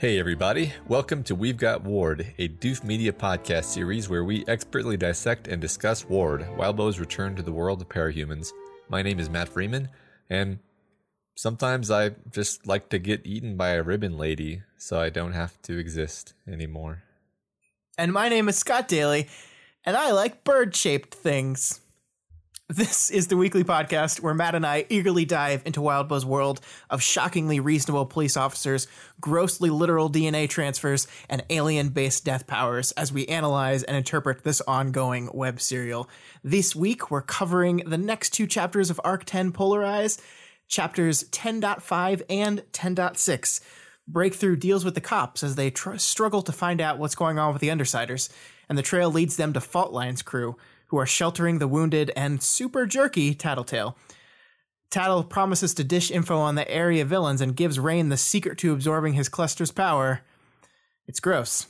Hey, everybody. Welcome to We've Got Ward, a Doof Media podcast series where we expertly dissect and discuss Ward, Wildbow's return to the world of parahumans. My name is Matt Freeman, and sometimes I just like to get eaten by a ribbon lady so I don't have to exist anymore. And my name is Scott Daly, and I like bird shaped things. This is the weekly podcast where Matt and I eagerly dive into Wildbow's world of shockingly reasonable police officers, grossly literal DNA transfers, and alien based death powers as we analyze and interpret this ongoing web serial. This week, we're covering the next two chapters of Arc 10 Polarize, chapters 10.5 and 10.6. Breakthrough deals with the cops as they tr- struggle to find out what's going on with the Undersiders, and the trail leads them to Fault Line's crew who are sheltering the wounded and super jerky Tattletale. Tattle promises to dish info on the area villains and gives Rain the secret to absorbing his cluster's power. It's gross.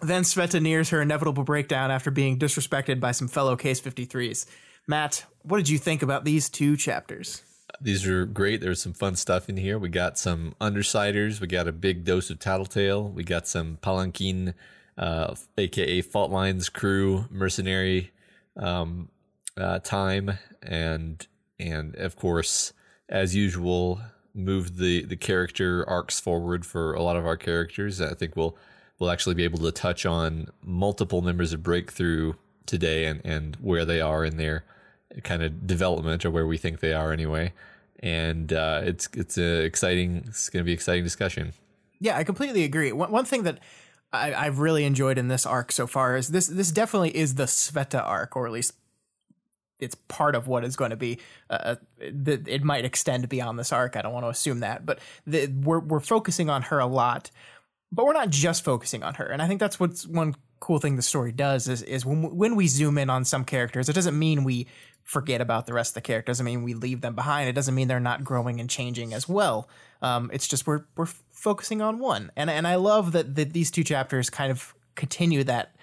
Then Sveta nears her inevitable breakdown after being disrespected by some fellow Case 53s. Matt, what did you think about these two chapters? These are great. There's some fun stuff in here. We got some Undersiders. We got a big dose of Tattletale. We got some Palanquin uh, aka Fault Lines crew, mercenary um, uh, time, and and of course, as usual, moved the the character arcs forward for a lot of our characters. I think we'll we'll actually be able to touch on multiple members of Breakthrough today and and where they are in their kind of development or where we think they are anyway. And uh, it's it's a exciting. It's going to be exciting discussion. Yeah, I completely agree. One, one thing that I, I've really enjoyed in this arc so far is this this definitely is the Sveta arc, or at least it's part of what is going to be. Uh, the, it might extend beyond this arc. I don't want to assume that, but the, we're we're focusing on her a lot, but we're not just focusing on her. And I think that's what's one cool thing the story does is is when when we zoom in on some characters, it doesn't mean we forget about the rest of the characters. It Doesn't mean we leave them behind. It doesn't mean they're not growing and changing as well. Um, it's just we're we're focusing on one, and and I love that that these two chapters kind of continue that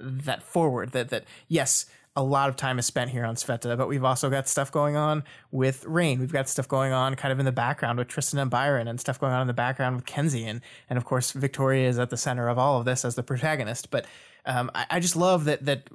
that forward. That that yes, a lot of time is spent here on Sveta, but we've also got stuff going on with Rain. We've got stuff going on kind of in the background with Tristan and Byron, and stuff going on in the background with Kenzie, and and of course Victoria is at the center of all of this as the protagonist. But um, I, I just love that that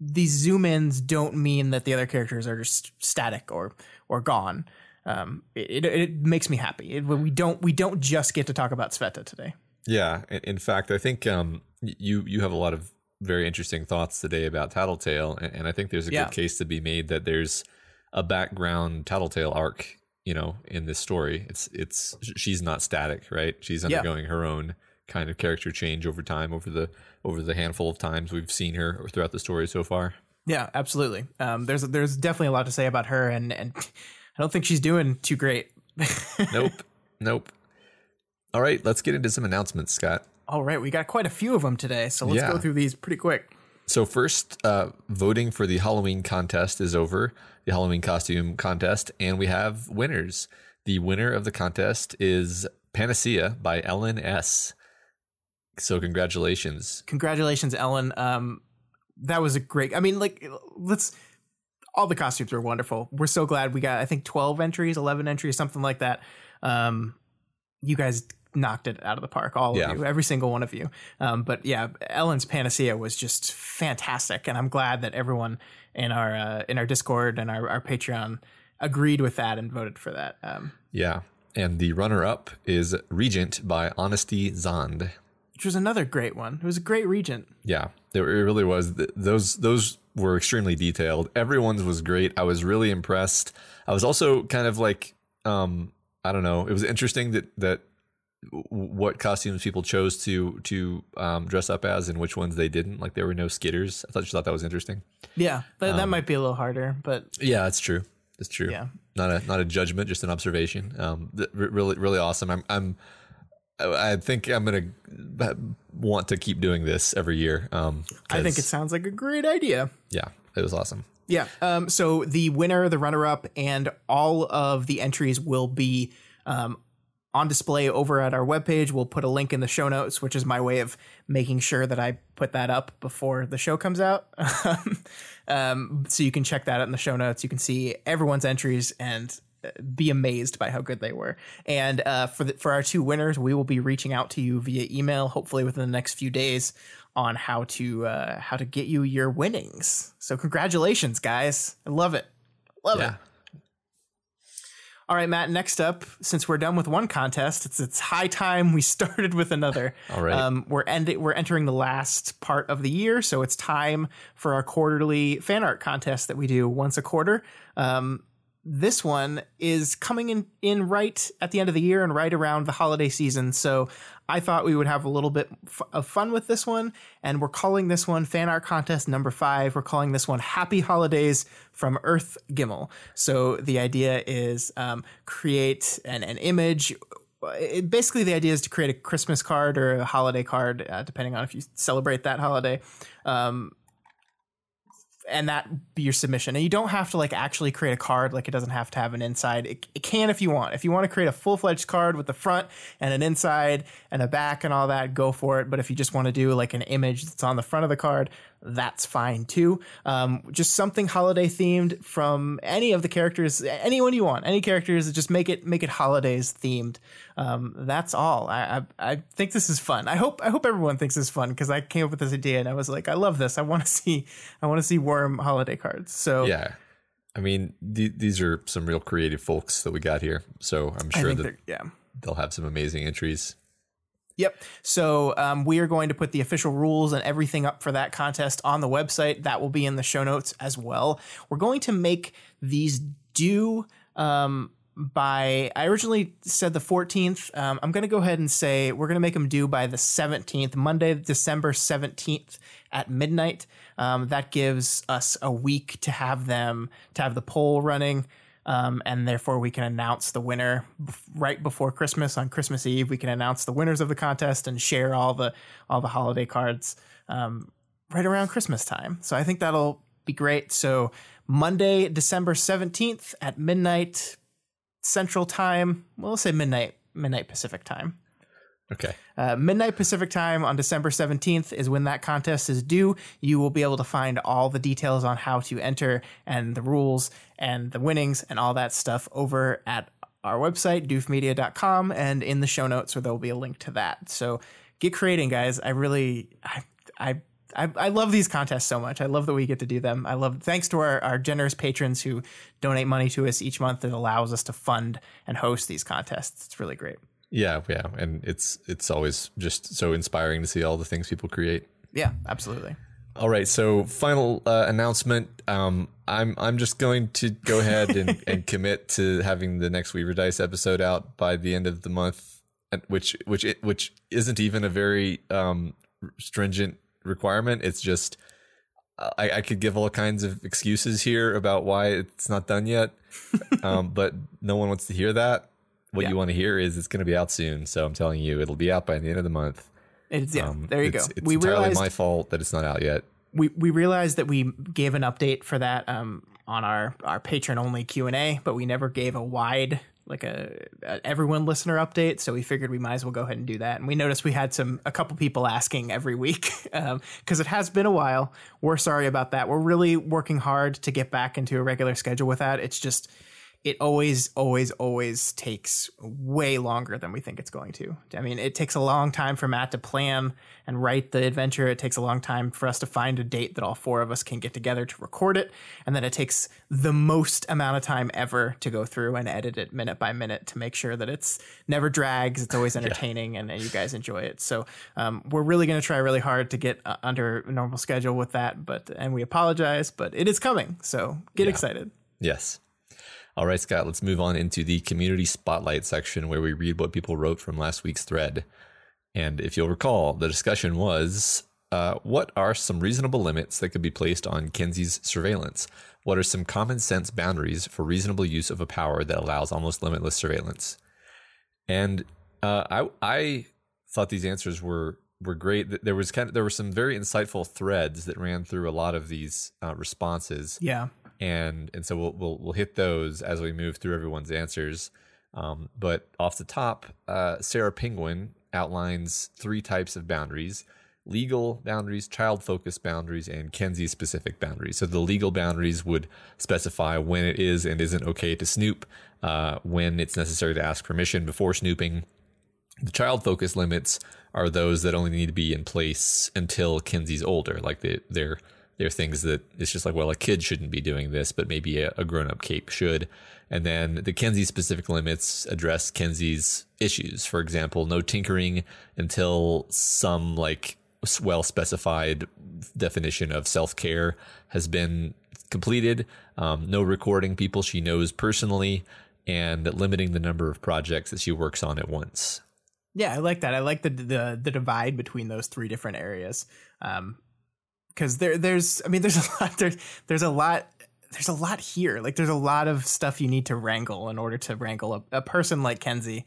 these zoom ins don't mean that the other characters are just static or or gone. Um, it, it, it makes me happy. It, we don't we don't just get to talk about Sveta today. Yeah, in fact, I think um, you you have a lot of very interesting thoughts today about Tattletale, and, and I think there's a yeah. good case to be made that there's a background Tattletale arc, you know, in this story. It's it's she's not static, right? She's undergoing yeah. her own kind of character change over time over the over the handful of times we've seen her throughout the story so far. Yeah, absolutely. Um, there's there's definitely a lot to say about her, and and I don't think she's doing too great. nope, nope. All right, let's get into some announcements, Scott. All right, we got quite a few of them today, so let's yeah. go through these pretty quick. So first, uh, voting for the Halloween contest is over, the Halloween costume contest, and we have winners. The winner of the contest is Panacea by Ellen S. So congratulations. Congratulations, Ellen. Um, that was a great. I mean, like, let's. All the costumes were wonderful. We're so glad we got. I think twelve entries, eleven entries, something like that. Um, you guys knocked it out of the park, all yeah. of you, every single one of you. Um, but yeah, Ellen's Panacea was just fantastic, and I'm glad that everyone in our uh, in our Discord and our, our Patreon agreed with that and voted for that. Um, yeah, and the runner up is Regent by Honesty Zond which was another great one. It was a great regent. Yeah, it really was. Those those were extremely detailed. Everyone's was great. I was really impressed. I was also kind of like, um, I don't know. It was interesting that that what costumes people chose to to um, dress up as and which ones they didn't. Like there were no skitters. I thought you thought that was interesting. Yeah, that, um, that might be a little harder, but yeah, it's true. It's true. Yeah, not a not a judgment, just an observation. Um, really really awesome. I'm I'm I think I'm gonna want to keep doing this every year. Um, I think it sounds like a great idea. Yeah, it was awesome. Yeah. Um, so the winner, the runner-up, and all of the entries will be um, on display over at our webpage. We'll put a link in the show notes, which is my way of making sure that I put that up before the show comes out. um, so you can check that out in the show notes. You can see everyone's entries and be amazed by how good they were. And uh, for the, for our two winners, we will be reaching out to you via email, hopefully within the next few days, on how to uh, how to get you your winnings. So congratulations, guys! I love it, love Yeah. it. All right, Matt. Next up, since we're done with one contest, it's it's high time we started with another. All right. Um, we're ending. We're entering the last part of the year, so it's time for our quarterly fan art contest that we do once a quarter. Um, this one is coming in in right at the end of the year and right around the holiday season. So I thought we would have a little bit f- of fun with this one, and we're calling this one fan art contest number five. We're calling this one Happy Holidays from Earth Gimel. So the idea is um, create an, an image. It, basically, the idea is to create a Christmas card or a holiday card, uh, depending on if you celebrate that holiday. Um, and that be your submission. And you don't have to like actually create a card. Like it doesn't have to have an inside. It, it can if you want. If you want to create a full fledged card with the front and an inside and a back and all that, go for it. But if you just want to do like an image that's on the front of the card, that's fine too. Um, just something holiday themed from any of the characters, anyone you want, any characters. Just make it make it holidays themed. Um, that's all. I, I I think this is fun. I hope I hope everyone thinks this is fun because I came up with this idea and I was like, I love this. I want to see I want to see worm holiday cards. So Yeah. I mean, th- these are some real creative folks that we got here. So I'm sure that yeah. they'll have some amazing entries. Yep. So um, we are going to put the official rules and everything up for that contest on the website. That will be in the show notes as well. We're going to make these due um, by. I originally said the 14th. Um, I'm going to go ahead and say we're going to make them due by the 17th, Monday, December 17th at midnight. Um, that gives us a week to have them to have the poll running um, and therefore we can announce the winner right before Christmas on Christmas Eve. We can announce the winners of the contest and share all the all the holiday cards um, right around Christmas time. So I think that'll be great. So Monday, December seventeenth at midnight Central Time. Well, let's say midnight midnight Pacific time. Okay. Uh, midnight Pacific time on December 17th is when that contest is due. You will be able to find all the details on how to enter and the rules and the winnings and all that stuff over at our website, doofmedia.com, and in the show notes where there'll be a link to that. So get creating, guys. I really, I, I, I, I love these contests so much. I love that we get to do them. I love, thanks to our, our generous patrons who donate money to us each month that allows us to fund and host these contests. It's really great. Yeah, yeah, and it's it's always just so inspiring to see all the things people create. Yeah, absolutely. All right, so final uh, announcement. Um, I'm I'm just going to go ahead and, and commit to having the next Weaver Dice episode out by the end of the month, which which it, which isn't even a very um, stringent requirement. It's just I, I could give all kinds of excuses here about why it's not done yet, um, but no one wants to hear that. What Yeah. you want to hear is it's going to be out soon. So I'm telling you, it'll be out by the end of the month. It's, yeah, Um, there you it's, go. It's we entirely realized my fault that it's not out yet. we we realized that we gave an update for that um, on our our patron only Q and A, but we never gave a wide like a, a everyone listener update. So we figured we might as well go ahead and do that. And we noticed we had some a couple people asking every week because it has been a while. We're sorry about that. We're really working hard to get back into a regular schedule with that. It's just it always, always, always takes way longer than we think it's going to. I mean, it takes a long time for Matt to plan and write the adventure. It takes a long time for us to find a date that all four of us can get together to record it. And then it takes the most amount of time ever to go through and edit it minute by minute to make sure that it's never drags. It's always entertaining and, and you guys enjoy it. So um, we're really going to try really hard to get uh, under a normal schedule with that. But, and we apologize, but it is coming. So get excited. Yes. All right, Scott, let's move on into the community spotlight section where we read what people wrote from last week's thread. And if you'll recall, the discussion was uh, what are some reasonable limits that could be placed on Kenzie's surveillance? What are some common sense boundaries for reasonable use of a power that allows almost limitless surveillance? And uh, I, I thought these answers were were great. There was kind of there were some very insightful threads that ran through a lot of these uh, responses Yeah. And and so we'll we'll we'll hit those as we move through everyone's answers. Um, but off the top, uh, Sarah Penguin outlines three types of boundaries. legal boundaries, child focused boundaries, and Kenzie specific boundaries. So the legal boundaries would specify when it is and isn't okay to snoop, uh, when it's necessary to ask permission before snooping. The child focused limits are those that only need to be in place until Kenzie's older. Like they, they're they're things that it's just like, well, a kid shouldn't be doing this, but maybe a, a grown up cape should. And then the Kenzie specific limits address Kenzie's issues. For example, no tinkering until some like well specified definition of self care has been completed. Um, no recording people she knows personally, and limiting the number of projects that she works on at once. Yeah, I like that. I like the the the divide between those three different areas. Um, because there there's I mean there's a lot there's there's a lot there's a lot here. Like there's a lot of stuff you need to wrangle in order to wrangle a, a person like Kenzie,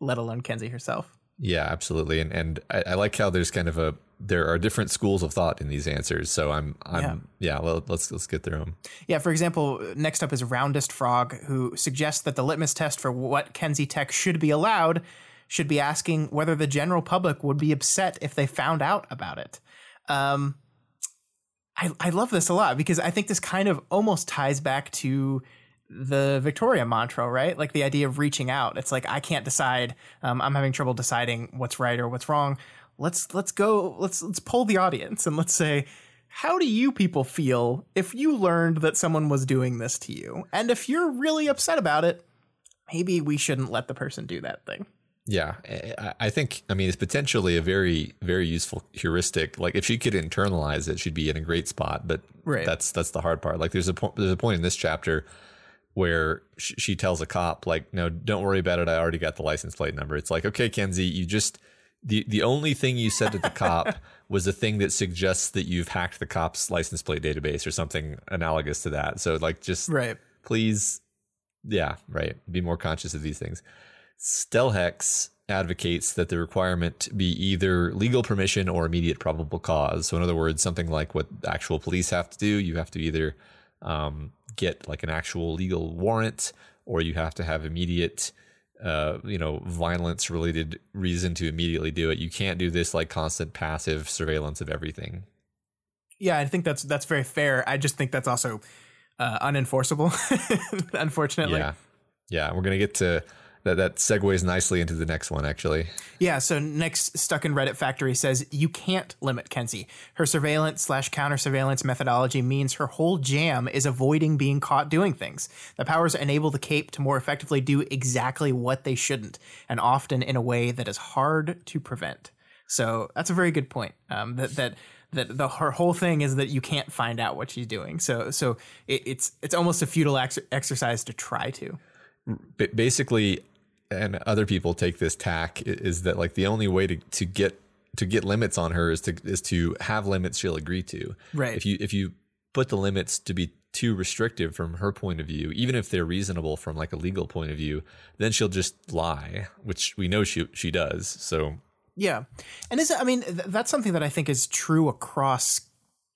let alone Kenzie herself. Yeah, absolutely. And and I, I, like how there's kind of a there are different schools of thought in these answers. So I'm I'm yeah, yeah well, let's let's get through them. Yeah, for example, next up is Roundest Frog, who suggests that the litmus test for what Kenzie Tech should be allowed should be asking whether the general public would be upset if they found out about it. Um, I, I love this a lot because I think this kind of almost ties back to the Victoria mantra, right? Like the idea of reaching out. It's like I can't decide. Um, I'm having trouble deciding what's right or what's wrong. Let's let's go. Let's let's poll the audience and let's say, how do you people feel if you learned that someone was doing this to you? And if you're really upset about it, maybe we shouldn't let the person do that thing. Yeah, I think I mean it's potentially a very very useful heuristic. Like if she could internalize it, she'd be in a great spot. But right. that's that's the hard part. Like there's a point there's a point in this chapter where she tells a cop like, "No, don't worry about it. I already got the license plate number." It's like, okay, Kenzie, you just the the only thing you said to the cop was a thing that suggests that you've hacked the cop's license plate database or something analogous to that. So like, just right, please, yeah, right, be more conscious of these things. Stelhex advocates that the requirement be either legal permission or immediate probable cause. So, in other words, something like what actual police have to do, you have to either um, get like an actual legal warrant or you have to have immediate, uh, you know, violence related reason to immediately do it. You can't do this like constant passive surveillance of everything. Yeah, I think that's that's very fair. I just think that's also uh, unenforceable, unfortunately. Yeah, yeah. We're gonna get to that that segues nicely into the next one actually. Yeah so next stuck in reddit factory says you can't limit kenzie. Her surveillance slash counter surveillance methodology means her whole jam is avoiding being caught doing things. The powers enable the cape to more effectively do exactly what they shouldn't and often in a way that is hard to prevent. So that's a very good point um, that that that the her whole thing is that you can't find out what she's doing. So so it, it's it's almost a futile ex- exercise to try to. Basically and other people take this tack is that like the only way to, to get to get limits on her is to is to have limits she'll agree to. Right. If you if you put the limits to be too restrictive from her point of view, even if they're reasonable from like a legal point of view, then she'll just lie, which we know she she does. So yeah, and is I mean th- that's something that I think is true across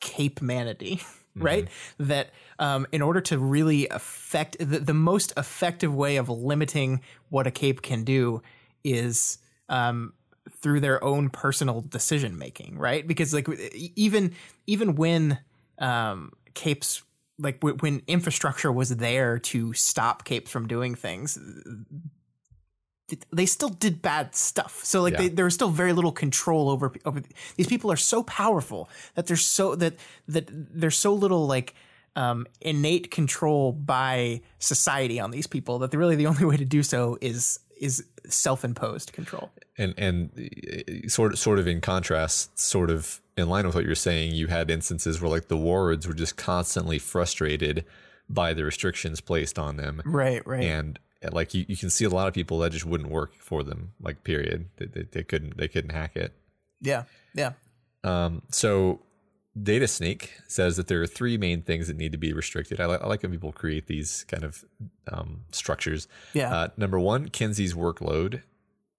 Cape Manity. right? Mm-hmm. That um, in order to really affect the, the, most effective way of limiting what a cape can do is um, through their own personal decision making, right? Because like even even when um, capes like w- when infrastructure was there to stop capes from doing things they still did bad stuff. So like yeah. they, there was still very little control over over these people are so powerful that there's so that that there's so little like um, innate control by society on these people that really the only way to do so is is self-imposed control. And and uh, sort of sort of in contrast, sort of in line with what you're saying, you had instances where like the wards were just constantly frustrated by the restrictions placed on them. Right, right. And like you, you can see a lot of people that just wouldn't work for them like period. They, they, they couldn't they couldn't hack it. Yeah yeah. Um so data snake says that there are three main things that need to be restricted. I, li- I like when people create these kind of um, structures. Yeah. Uh, number one kenzie's workload.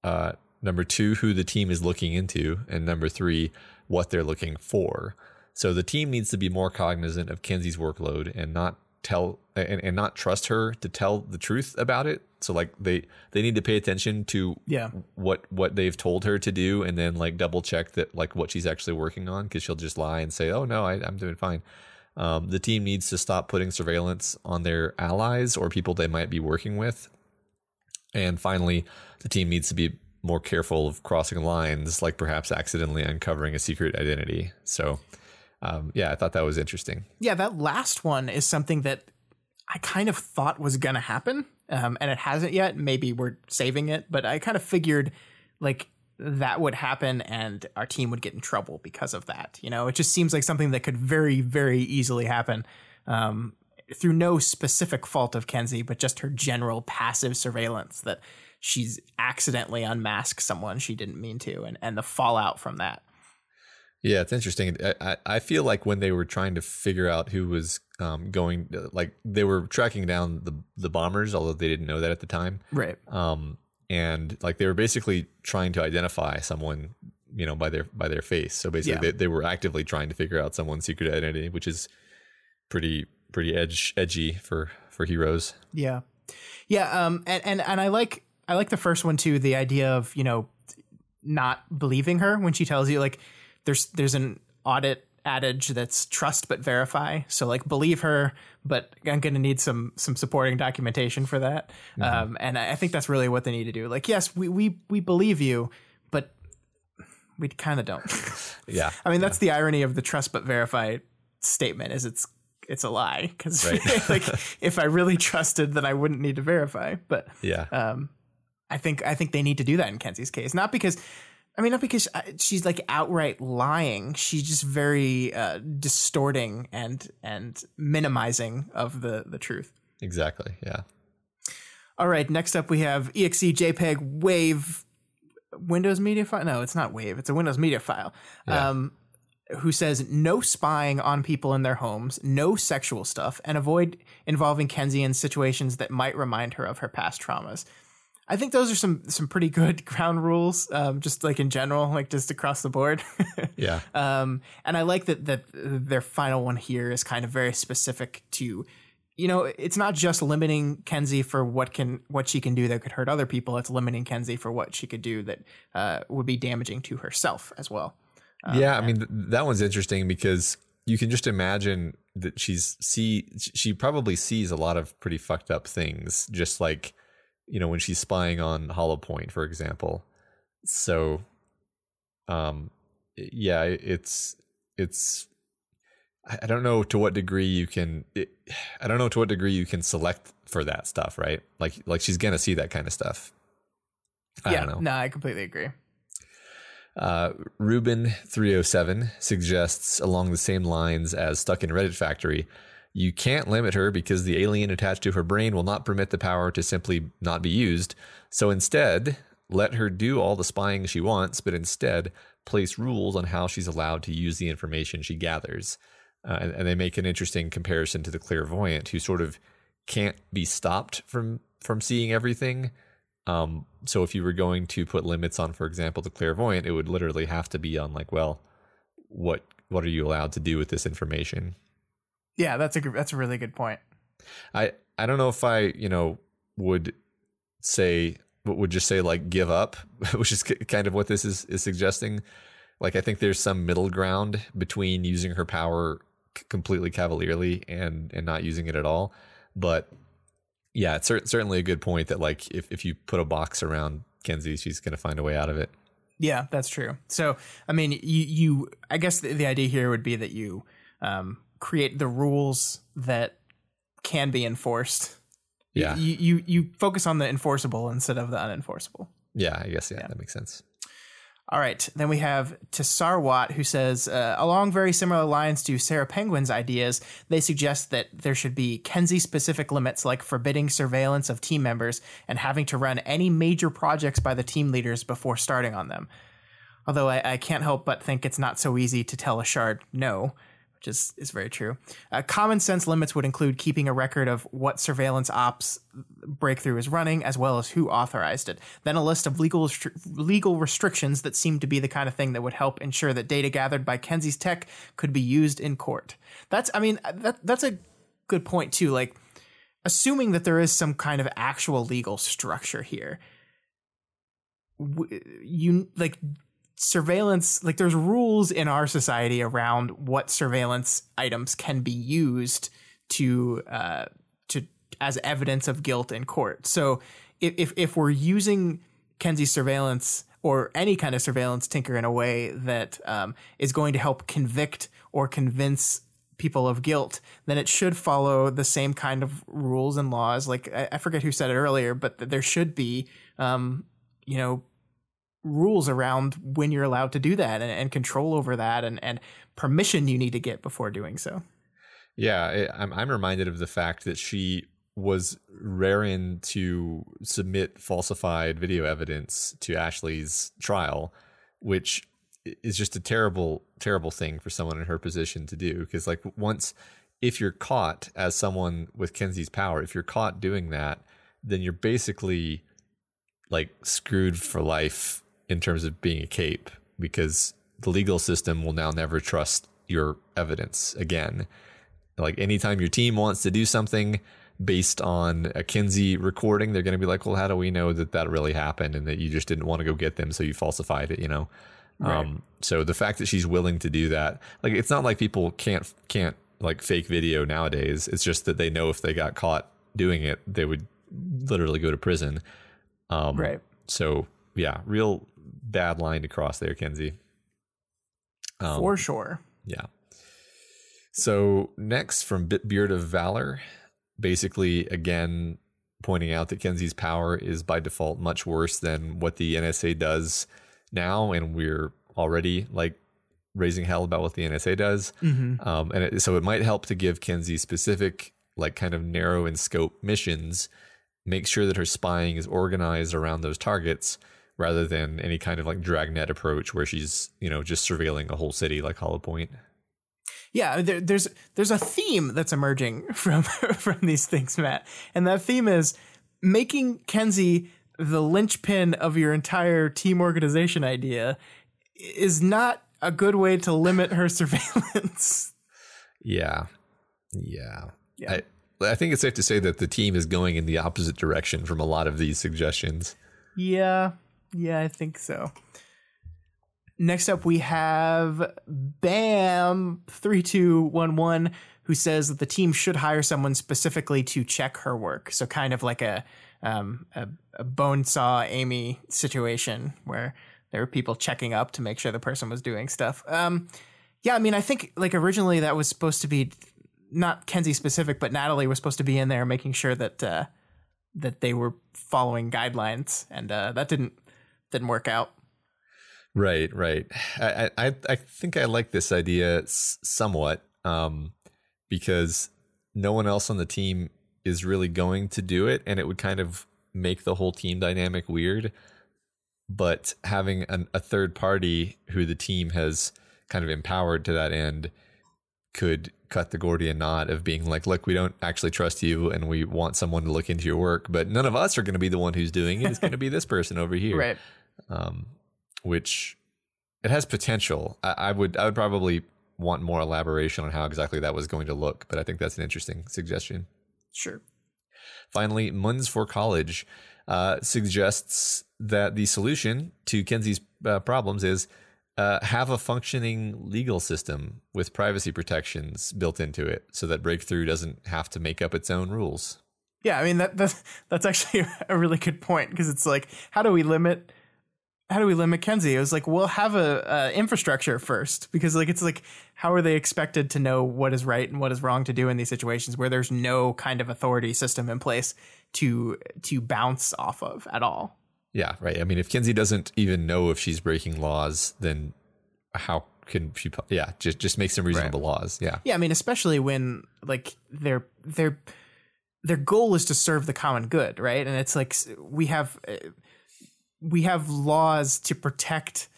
Uh, number two who the team is looking into. And number three what they're looking for. So the team needs to be more cognizant of kenzie's workload and not tell and, and not trust her to tell the truth about it. So like they they need to pay attention to Yeah. what what they've told her to do and then like double check that like what she's actually working on because she'll just lie and say oh no I, i'm doing fine um, the team needs to stop putting surveillance on their allies or people they might be working with and finally the team needs to be more careful of crossing lines like perhaps accidentally uncovering a secret identity so um, yeah i thought that was interesting Yeah, that last one is something that I kind of thought was going to happen, um, and it hasn't yet. Maybe we're saving it, but I kind of figured like that would happen and our team would get in trouble because of that. You know, it just seems like something that could very, very easily happen um, through no specific fault of Kenzie, but just her general passive surveillance that she's accidentally unmasked someone she didn't mean to, and, and the fallout from that. Yeah, it's interesting. I, I, feel like when they were trying to figure out who was um, going, like they were tracking down the the bombers, although they didn't know that at the time. Right. Um, and like they were basically trying to identify someone, you know, by their by their face. So basically, Yeah. they, they were actively trying to figure out someone's secret identity, which is pretty pretty edge edgy for for heroes. Yeah. Yeah, um and, and and I like I like the first one too, the idea of, you know, not believing her when she tells you like there's there's an audit adage that's trust but verify. So like believe her, but I'm going to need some some supporting documentation for that. Um and I I think that's really what they need to do. Like yes, we we we believe you, but we kind of don't. Yeah, I mean, that's the irony of the trust but verify statement is it's it's a lie because Right. like if I really trusted, then I wouldn't need to verify. But yeah, um, I think I think they need to do that in Kenzie's case, not because. I mean, not because uh, she's like outright lying. She's just very uh, distorting and and minimizing of the the truth. exactly. Yeah, All right, next up we have exe JPEG Wave Windows Media file. No, it's not Wave. It's a Windows Media file. Yeah. Um, who says no spying on people in their homes, no sexual stuff, and avoid involving Kenzie in situations that might remind her of her past traumas. I think those are some some pretty good ground rules, um, just like in general, like just across the board. yeah, Um, and I like that that their final one here is kind of very specific to, you know, it's not just limiting Kenzie for what can what she can do that could hurt other people. It's limiting Kenzie for what she could do that uh, would be damaging to herself as well. yeah. I mean, th- that one's interesting because you can just imagine that she's see she probably sees a lot of pretty fucked up things, just like you know when she's spying on Hollow Point, for example. So, um, yeah, it's it's. I don't know to what degree you can. It, I don't know to what degree you can select for that stuff, right? Like, like she's gonna see that kind of stuff. I yeah, don't know. no, I completely agree. Uh, Ruben307 suggests, along the same lines as Stuck in Reddit Factory, you can't limit her because the alien attached to her brain will not permit the power to simply not be used. So instead, let her do all the spying she wants, but instead place rules on how she's allowed to use the information she gathers. Uh, and, and they make an interesting comparison to the clairvoyant, who sort of can't be stopped from from seeing everything. Um, so if you were going to put limits on, for example, the clairvoyant, it would literally have to be on like, well, what what are you allowed to do with this information? Yeah, that's a that's a really good point. I I don't know if I you know would say would just say like give up, which is kind of what this is is suggesting. Like I think there's some middle ground between using her power completely cavalierly and and not using it at all. But yeah, it's cer- certainly a good point that like if if you put a box around Kenzie, she's going to find a way out of it. Yeah, that's true. So, I mean, you, you I guess the, the idea here would be that you um, create the rules that can be enforced. Yeah. You, you you focus on the enforceable instead of the unenforceable. Yeah, I guess yeah, that makes sense. All right. Then we have Tsarwat, who says, uh, along very similar lines to Sarah Penguin's ideas, they suggest that there should be Kenzie specific limits like forbidding surveillance of team members and having to run any major projects by the team leaders before starting on them. Although I, I can't help but think it's not so easy to tell a shard no, is, is very true. Uh, common sense limits would include keeping a record of what surveillance ops breakthrough is running, as well as who authorized it. Then a list of legal restri- legal restrictions that seem to be the kind of thing that would help ensure that data gathered by Kenzie's tech could be used in court. That's, I mean, that that's a good point too. Like, assuming that there is some kind of actual legal structure here, w- you like surveillance. Like, there's rules in our society around what surveillance items can be used to uh, to as evidence of guilt in court. So, if if, we're using Kenzie's surveillance or any kind of surveillance tinker in a way that um, is going to help convict or convince people of guilt, then it should follow the same kind of rules and laws. Like I, I forget who said it earlier, but there should be, um, you know, rules around when you're allowed to do that and, and, control over that and, and permission you need to get before doing so. Yeah, I'm, I'm reminded of the fact that she was raring to submit falsified video evidence to Ashley's trial, which is just a terrible, terrible thing for someone in her position to do. Because, like, once, if you're caught as someone with Kenzie's power, if you're caught doing that, then you're basically like screwed for life in terms of being a cape because the legal system will now never trust your evidence again. Like, anytime your team wants to do something, based on a Kenzie recording, they're going to be like, well, how do we know that that really happened and that you just didn't want to go get them, so you falsified it, you know? Right. Um, so the fact that she's willing to do that, like, it's not like people can't can't like fake video nowadays. It's just that they know if they got caught doing it, they would literally go to prison. Um, right. So yeah, real bad line to cross there, Kenzie. Um, For sure. Yeah. So next from Bit Beard of Valor, basically again pointing out that Kenzie's power is by default much worse than what the NSA does now, and we're already like raising hell about what the NSA does. Mm-hmm. Um, and it, so it might help to give Kenzie specific, like kind of narrow in scope missions. Make sure that her spying is organized around those targets rather than any kind of like dragnet approach where she's you know just surveilling a whole city like Hollow Point yeah, there, there's there's a theme that's emerging from from these things, Matt, and that theme is making Kenzie the linchpin of your entire team organization idea is not a good way to limit her surveillance. Yeah, yeah, yeah. I, I think it's safe to say that the team is going in the opposite direction from a lot of these suggestions. Yeah, yeah, I think so. Next up, we have Bam3211, who says that the team should hire someone specifically to check her work. So, kind of like a, um, a, a Bonesaw Amy situation where there were people checking up to make sure the person was doing stuff. Um, yeah, I mean, I think like originally that was supposed to be not Kenzie specific, but Natalie was supposed to be in there making sure that uh, that they were following guidelines, and uh, that didn't didn't work out. Right, right. I, I, I think I like this idea somewhat um, because no one else on the team is really going to do it, and it would kind of make the whole team dynamic weird. But having an, a third party who the team has kind of empowered to that end could cut the Gordian knot of being like, look, we don't actually trust you and we want someone to look into your work, but none of us are going to be the one who's doing it. It's going to be this person over here. Right. Um, which it has potential. I, I, would I would probably want more elaboration on how exactly that was going to look, but I think that's an interesting suggestion. Sure. Finally, Muns for College uh, suggests that the solution to Kenzie's uh, problems is uh, have a functioning legal system with privacy protections built into it, so that Breakthrough doesn't have to make up its own rules. Yeah, I mean that that's that's actually a really good point because it's like, how do we limit how do we limit Kenzie? It was like we'll have a, a, infrastructure first because like it's like how are they expected to know what is right and what is wrong to do in these situations where there's no kind of authority system in place to to bounce off of at all? Yeah, right. I mean, if Kenzie doesn't even know if she's breaking laws, then how can she? Yeah, just just make some reasonable right. laws. Yeah, yeah. I mean, especially when like their their their goal is to serve the common good, right? And it's like we have uh, we have laws to protect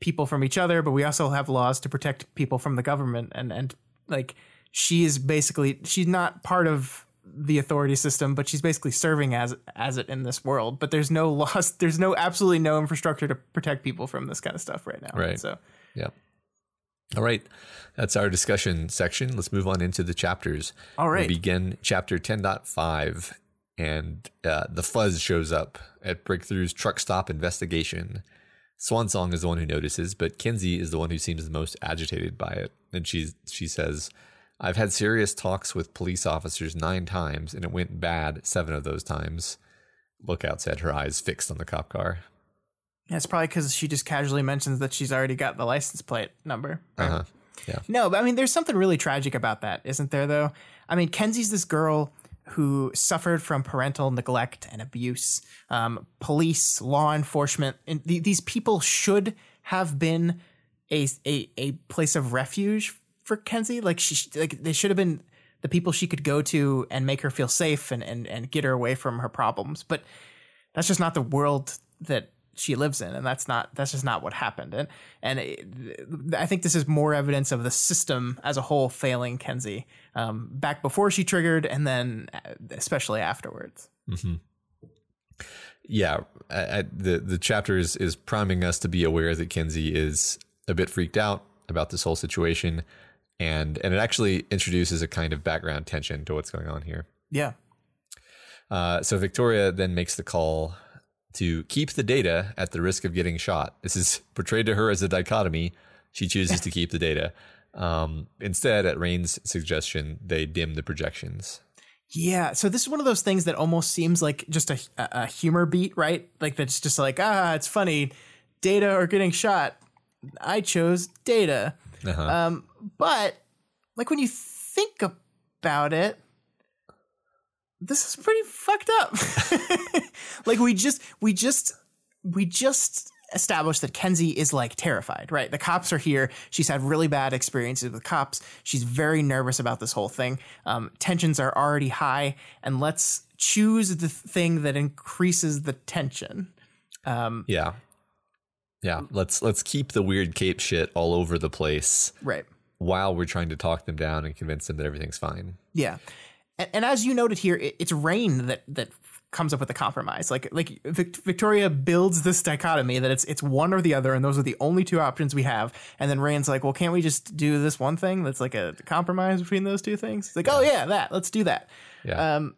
people from each other, but we also have laws to protect people from the government. And and like she is basically she's not part of the authority system, but she's basically serving as as it in this world. But there's no laws, there's no absolutely no infrastructure to protect people from this kind of stuff right now. Right. So yeah. All right. That's our discussion section. Let's move on into the chapters. All right. We begin chapter 10.5, and uh, the fuzz shows up at Breakthrough's truck stop investigation. Swansong is the one who notices, but Kenzie is the one who seems the most agitated by it. And she, she says, I've had serious talks with police officers nine times, and it went bad seven of those times. Lookout said, her eyes fixed on the cop car. It's probably because she just casually mentions that she's already got the license plate number. right? Uh-huh. Yeah. No, but I mean, there's something really tragic about that, isn't there, though? I mean, Kenzie's this girl who suffered from parental neglect and abuse. Um, police, law enforcement, and th- these people should have been a, a a place of refuge for Kenzie. Like she, sh- like they should have been the people she could go to and make her feel safe and and and get her away from her problems. But that's just not the world that she lives in and that's not that's just not what happened. And and it, i think this is more evidence of the system as a whole failing kenzie um, back before she triggered and then uh, especially afterwards. Yeah, I, I, the the chapter is, is priming us to be aware that Kenzie is a bit freaked out about this whole situation, and and it actually introduces a kind of background tension to what's going on here. yeah. Uh, so Victoria then makes the call to keep the data at the risk of getting shot. This is portrayed to her as a dichotomy. She chooses to keep the data. Um, instead, at Rain's suggestion, they dim the projections. yeah so this is one of those things that almost seems like just a, a humor beat right like that's just like ah it's funny data or getting shot i chose data Uh-huh. Um, but like when you think about it, this is pretty fucked up. like we just we just we just established that Kenzie is like terrified, right? The cops are here. She's had really bad experiences with cops. She's very nervous about this whole thing. Um, tensions are already high, and let's choose the thing that increases the tension. Um, Yeah. Yeah. Let's let's keep the weird cape shit all over the place right. while we're trying to talk them down and convince them that everything's fine. Yeah, and, and as you noted here, it, it's Rain that that comes up with the compromise. Like like Vic, Victoria builds this dichotomy that it's it's one or the other, and those are the only two options we have. And then Rain's like, well, can't we just do this one thing that's like a compromise between those two things? It's like, oh yeah, that let's do that. Yeah. Um,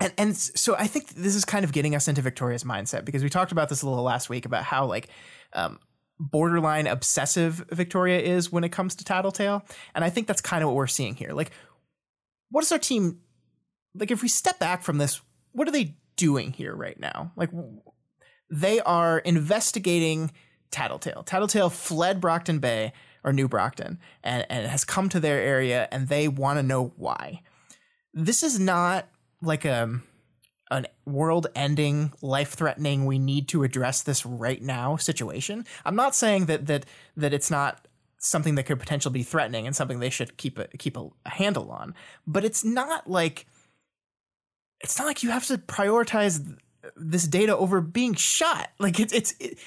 and and so I think this is kind of getting us into Victoria's mindset because we talked about this a little last week about how like um, borderline obsessive Victoria is when it comes to Tattletale, and I think that's kind of what we're seeing here. Like, what is our team like? If we step back from this, what are they doing here right now? Like, they are investigating Tattletale. Tattletale fled Brockton Bay or New Brockton and, and has come to their area, and they want to know why. This is not like a an world-ending, life-threatening, we need to address this right now situation. I'm not saying that that that it's not something that could potentially be threatening and something they should keep a keep a, a handle on, but it's not like it's not like you have to prioritize this data over being shot. Like it's it's. It,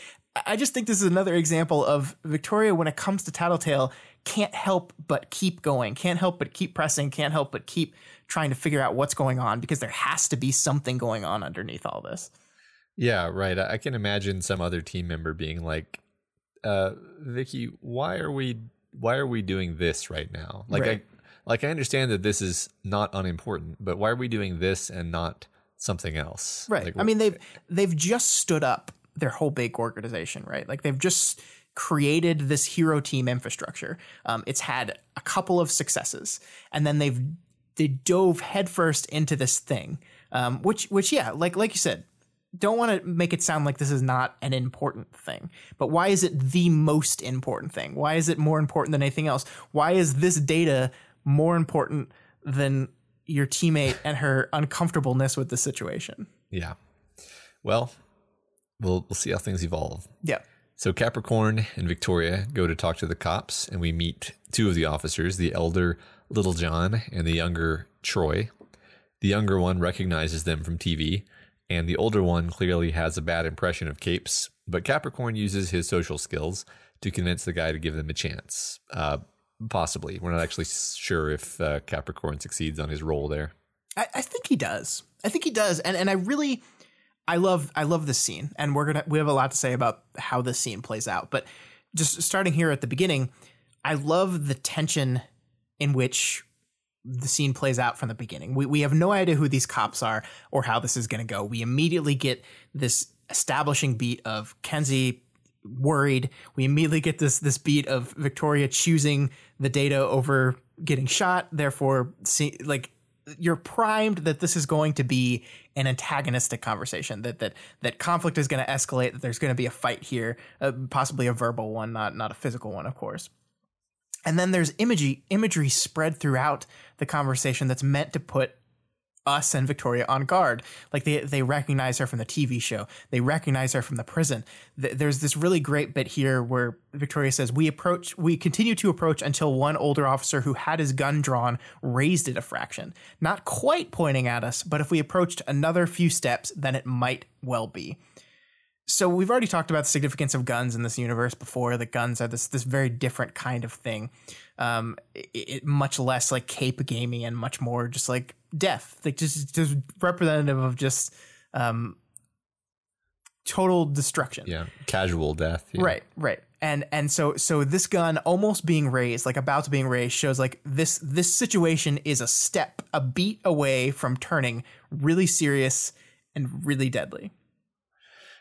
I just think this is another example of Victoria when it comes to Tattletale can't help but keep going, can't help but keep pressing, can't help but keep trying to figure out what's going on because there has to be something going on underneath all this. Yeah, right. I I can imagine some other team member being like, uh, Vicky, why are we why are we doing this right now? Like Right. I like I understand that this is not unimportant, but why are we doing this and not something else? Right. Like, I mean they've they've just stood up their whole big organization, right? Like they've just created this hero team infrastructure. Um, it's had a couple of successes, and then they've they dove headfirst into this thing, um, which which yeah, like like you said, don't want to make it sound like this is not an important thing. But why is it the most important thing? Why is it more important than anything else? Why is this data more important than your teammate and her uncomfortableness with the situation? yeah. Well, we'll we'll see how things evolve. Yeah. So Capricorn and Victoria go to talk to the cops, and we meet two of the officers, the elder Little John and the younger Troy. The younger one recognizes them from TV, and the older one clearly has a bad impression of capes, but Capricorn uses his social skills to convince the guy to give them a chance. Uh, possibly. We're not actually sure if uh, Capricorn succeeds on his roll there. I, I think he does. I think he does. And and I really I love I love this scene. And we're gonna we have a lot to say about how this scene plays out. But just starting here at the beginning, I love the tension in which the scene plays out from the beginning. We we have no idea who these cops are or how this is going to go. We immediately get this establishing beat of Kenzie worried. We immediately get this this beat of Victoria choosing the data over getting shot. Therefore, see, like you're primed that this is going to be an antagonistic conversation. That that that conflict is going to escalate. That there's going to be a fight here, uh, possibly a verbal one, not not a physical one, of course. And then there's imagery imagery spread throughout the conversation that's meant to put us and Victoria on guard. Like they they recognize her from the TV show. They recognize her from the prison. There's this really great bit here where Victoria says, "We approach, we continue to approach until one older officer who had his gun drawn raised it a fraction, not quite pointing at us, but if we approached another few steps, then it might well be." So we've already talked about the significance of guns in this universe before. That guns are this this very different kind of thing, um, it, it, much less like cape gaming and much more just like death, like just just representative of just um, total destruction. Yeah, casual death. Yeah. Right, right. And and so so this gun almost being raised, like about to being raised, shows like this this situation is a step, a beat away from turning really serious and really deadly.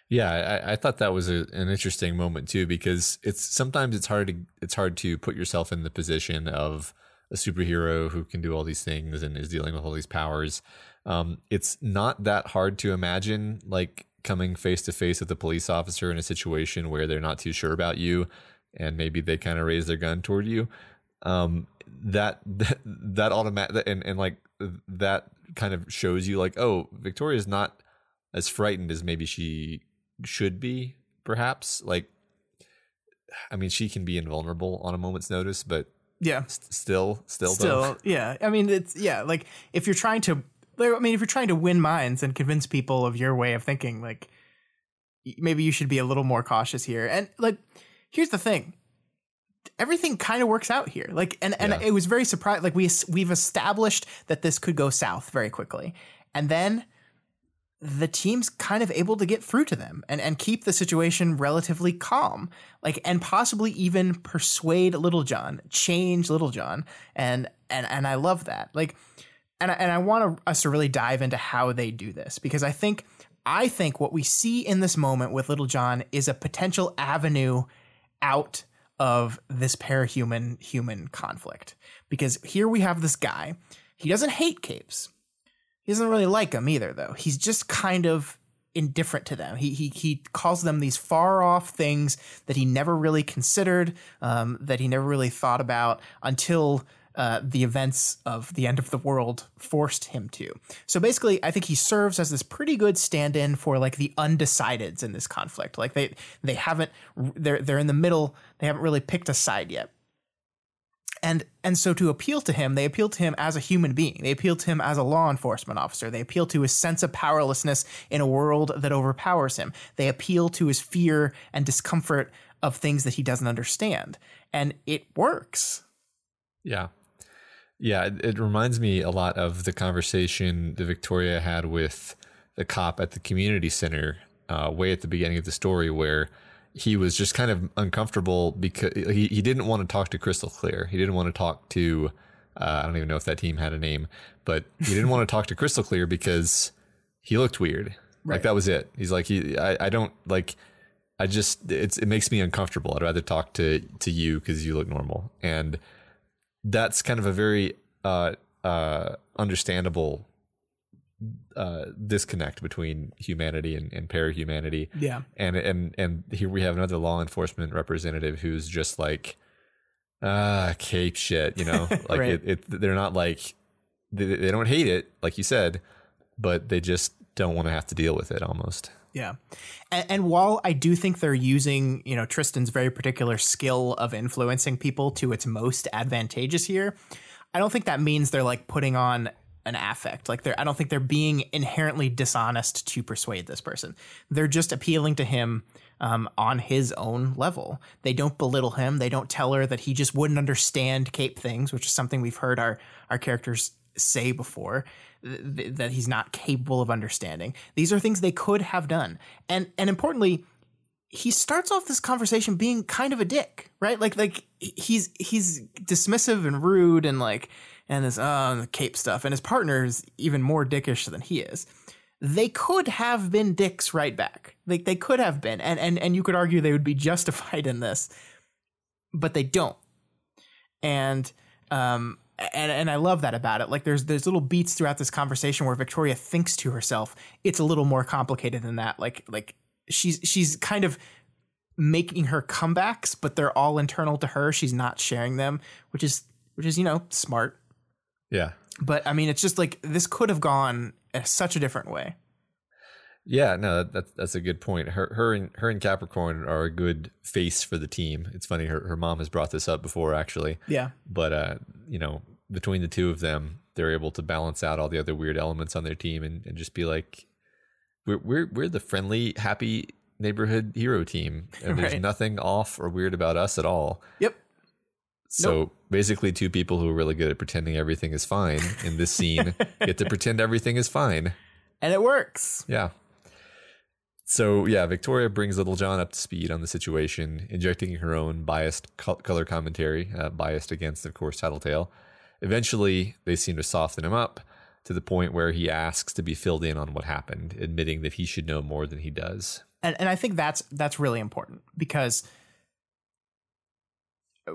Yeah, I, I thought that was a, an interesting moment too because it's sometimes it's hard to it's hard to put yourself in the position of a superhero who can do all these things and is dealing with all these powers. Um, it's not that hard to imagine like coming face to face with a police officer in a situation where they're not too sure about you and maybe they kind of raise their gun toward you. Um, that that, that automatic and, and like that kind of shows you like oh Victoria's not as frightened as maybe she should be, perhaps. Like, I mean, she can be invulnerable on a moment's notice, but yeah, st- still, still, still, though. yeah. I mean, it's yeah. Like, if you're trying to, I mean, if you're trying to win minds and convince people of your way of thinking, like, maybe you should be a little more cautious here. And like, here's the thing. Everything kind of works out here. Like, and, and yeah. it was very surprised. Like we, we've established that this could go south very quickly. And then the team's kind of able to get through to them and, and keep the situation relatively calm like and possibly even persuade little john change little john and and and i love that. Like and I, and i want us to really dive into how they do this because i think i think what we see in this moment with little john is a potential avenue out of this parahuman human conflict. Because here we have this guy he doesn't hate capes he doesn't really like them either, though. He's just kind of indifferent to them. He he he calls them these far off things that he never really considered, um, that he never really thought about until. Uh, the events of the end of the world forced him to. So basically, I think he serves as this pretty good stand-in for like the undecideds in this conflict. Like they they haven't they're they're in the middle. They haven't really picked a side yet and and so to appeal to him they appeal to him as a human being. They appeal to him as a law enforcement officer. They appeal to his sense of powerlessness in a world that overpowers him. They appeal to his fear and discomfort of things that he doesn't understand. And it works. Yeah. Yeah it, it reminds me a lot of the conversation that victoria had with the cop at the community center uh, way at the beginning of the story where he was just kind of uncomfortable because he, he didn't want to talk to Crystal Clear. He didn't want to talk to, uh, I don't even know if that team had a name, but he didn't want to talk to Crystal Clear because he looked weird. Right. Like that was it. He's like, he, I, I don't like, I just, it's, it makes me uncomfortable. I'd rather talk to, to you because you look normal. And that's kind of a very, uh, uh, understandable uh, disconnect between humanity and, and parahumanity. Yeah. And and and here we have another law enforcement representative who's just like ah cape shit, you know? Like right. it, it they're not like they, they don't hate it, like you said, but they just don't want to have to deal with it almost. Yeah. And, and, while I do think they're using, you know, Tristan's very particular skill of influencing people to its most advantageous here, I don't think that means they're like putting on an affect. Like they're I don't think they're being inherently dishonest to persuade this person. They're just appealing to him um, on his own level. They don't belittle him. They don't tell her that he just wouldn't understand cape things, which is something we've heard our our characters say before th- that he's not capable of understanding. These are things they could have done. And and importantly, he starts off this conversation being kind of a dick, right? Like like he's he's dismissive and rude and like and this uh the cape stuff and his partner is even more dickish than he is. They could have been dicks right back. Like they could have been and and and you could argue they would be justified in this. But they don't. And um and and I love that about it. Like there's there's little beats throughout this conversation where Victoria thinks to herself, it's a little more complicated than that. Like like she's she's kind of making her comebacks, but they're all internal to her. She's not sharing them, which is which is you know smart. Yeah. But I mean, it's just like this could have gone such a different way. Yeah, no, that, that's that's a good point. Her her and her and Capricorn are a good face for the team. It's funny her her mom has brought this up before actually. Yeah. But uh, you know, between the two of them, they're able to balance out all the other weird elements on their team and, and just be like we're we're we're the friendly, happy neighborhood hero team. And there's nothing off or weird about us at all. Yep. So basically two people who are really good at pretending everything is fine in this scene get to pretend everything is fine. And it works. Yeah. So yeah, Victoria brings Little John up to speed on the situation, injecting her own biased color commentary, uh, biased against, of course, Tattletale. Eventually, they seem to soften him up to the point where he asks to be filled in on what happened, admitting that he should know more than he does. and and I think that's that's really important because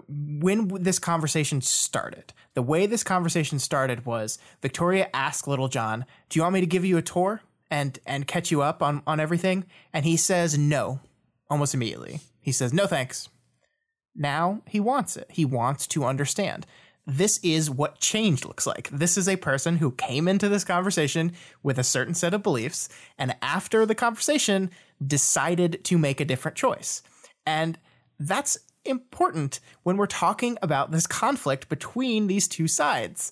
when this conversation started, the way this conversation started was Victoria asked Little John, "Do you want me to give you a tour and and catch you up on on everything?" And he says no, almost immediately. He says no, thanks. Now he wants it. He wants to understand. This is what change looks like. This is a person who came into this conversation with a certain set of beliefs, and after the conversation, decided to make a different choice. And that's important when we're talking about this conflict between these two sides.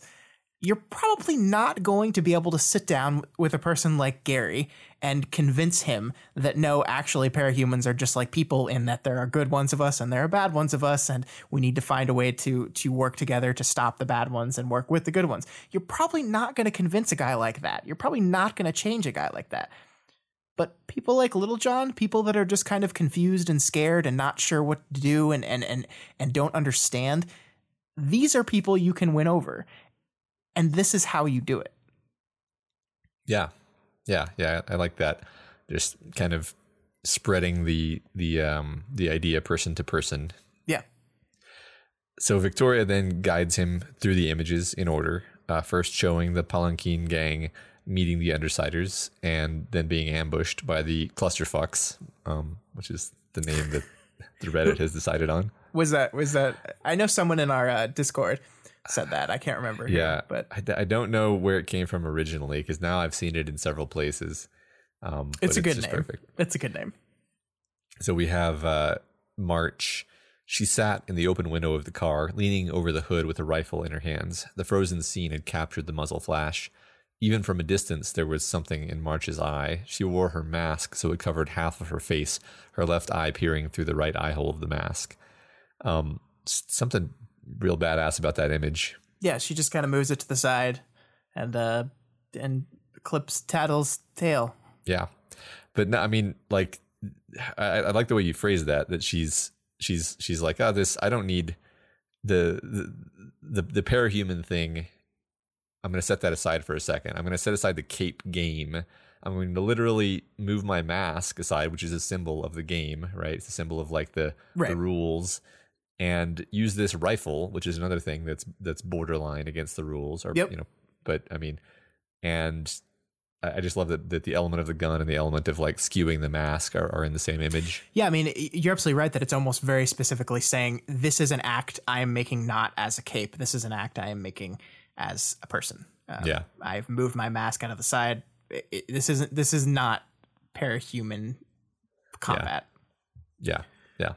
You're probably not going to be able to sit down with a person like Gary and convince him that no, actually, parahumans are just like people in that there are good ones of us and there are bad ones of us, and we need to find a way to to work together to stop the bad ones and work with the good ones. You're probably not going to convince a guy like that. You're probably not going to change a guy like that. But people like Little John, people that are just kind of confused and scared and not sure what to do and and and and don't understand, these are people you can win over. And this is how you do it. Yeah, yeah, yeah. I like that. Just kind of spreading the the um, the idea person to person. Yeah. So Victoria then guides him through the images in order. Uh, first showing the Palanquin gang meeting the Undersiders, and then being ambushed by the Clusterfucks, um, which is the name that the Reddit has decided on. Was that was that I know someone in our uh, Discord said that. I can't remember. who, Yeah, but I, don't know where it came from originally because now I've seen it in several places. Um, it's a good just name. Perfect. It's a good name. So we have uh, March. She sat in the open window of the car, leaning over the hood with a rifle in her hands. The frozen scene had captured the muzzle flash. Even from a distance, there was something in March's eye. She wore her mask, so it covered half of her face, her left eye peering through the right eye hole of the mask. Um, something real badass about that image. Yeah, she just kind of moves it to the side and uh and clips Tattle's tail. Yeah, but no, I mean, like, I, I like the way you phrase that. That she's she's she's like, oh, this I don't need the the the, the parahuman thing. I'm going to set that aside for a second. I'm going to set aside the cape game. I'm going to literally move my mask aside, which is a symbol of the game, right? It's a symbol of like the Right. the rules, and use this rifle, which is another thing that's that's borderline against the rules, or Yep. you know. But I mean, and I just love that, that the element of the gun and the element of like skewing the mask are, are in the same image. Yeah, I mean, you're absolutely right that it's almost very specifically saying this is an act I am making not as a cape. This is an act I am making as a person. Um, Yeah. I've moved my mask out of the side. It- it- this isn't. This is not parahuman combat. Yeah, yeah.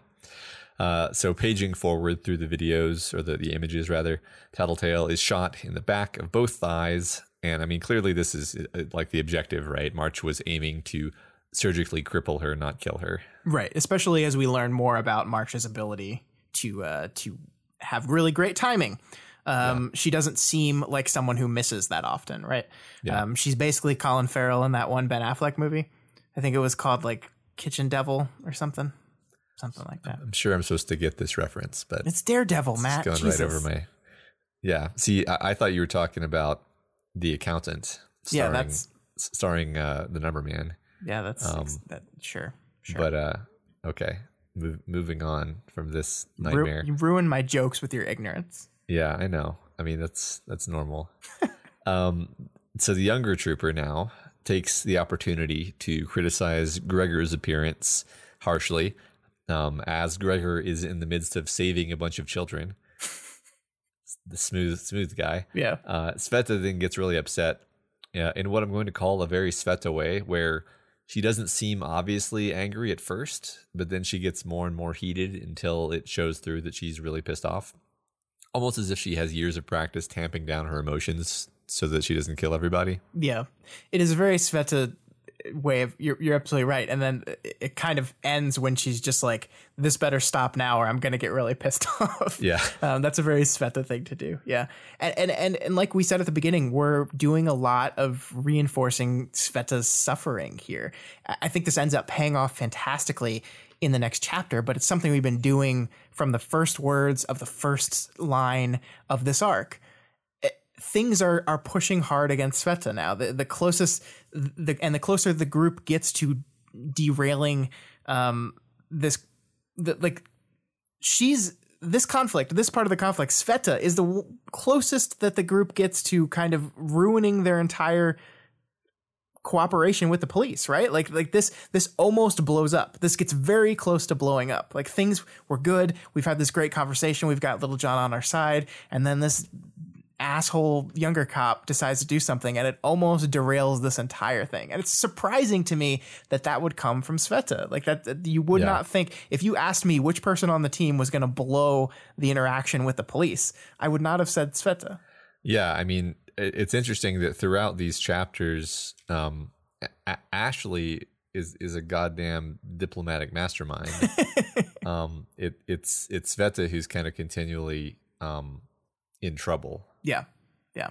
Uh, so paging forward through the videos or the, the images rather, Tattletale is shot in the back of both thighs, and I mean clearly this is uh, like the objective, right? March was aiming to surgically cripple her, not kill her. Right. Especially as we learn more about March's ability to uh, to have really great timing. Um, She doesn't seem like someone who misses that often, right? Yeah. Um, she's basically Colin Farrell in that one Ben Affleck movie. I think it was called like kitchen devil or something, something like that. I'm sure I'm supposed to get this reference, but It's Daredevil, Matt. going Jesus. right over my. Yeah. See, I, I thought you were talking about the accountant. Yeah, that's- starring uh, the Number Man. Yeah, that's Um, that. Sure, sure. But uh, okay, moving on from this Ru- nightmare. you ruin my jokes with your ignorance. Yeah, I know. I mean, that's that's normal. um, so the younger trooper now takes the opportunity to criticize Gregor's appearance harshly, um, as Gregor is in the midst of saving a bunch of children. The smooth, smooth guy. Yeah, Uh, Sveta then gets really upset Yeah, in what I'm going to call a very Sveta way, where she doesn't seem obviously angry at first, but then she gets more and more heated until it shows through that she's really pissed off. Almost as if she has years of practice tamping down her emotions so that she doesn't kill everybody. yeah. It is a very Sveta way of. You're you're absolutely right. And then it, it kind of ends when she's just like, "This better stop now, or I'm gonna get really pissed off." Yeah. Um, that's a very Sveta thing to do. Yeah. And, and, and, and like we said at the beginning, we're doing a lot of reinforcing Sveta's suffering here. I I think this ends up paying off fantastically in the next chapter, but it's something we've been doing from the first words of the first line of this arc. It- things are, are pushing hard against Sveta now. The, the closest, the, and the closer the group gets to derailing um, this, the, like she's this conflict, this part of the conflict, Sveta is the w- closest that the group gets to kind of ruining their entire cooperation with the police, right? Like like this this almost blows up. This gets very close to blowing up. Like things were good. We've had this great conversation. We've got Little John on our side, and then this asshole younger cop decides to do something and it almost derails this entire thing. And it's surprising to me that that would come from Sveta. Like that, that you would Yeah. not think if you asked me which person on the team was going to blow the interaction with the police, I would not have said Sveta. Yeah, I mean, it's interesting that throughout these chapters, um, A- Ashley is is a goddamn diplomatic mastermind. um, it it's it's Sveta who's kind of continually um, in trouble. Yeah, yeah.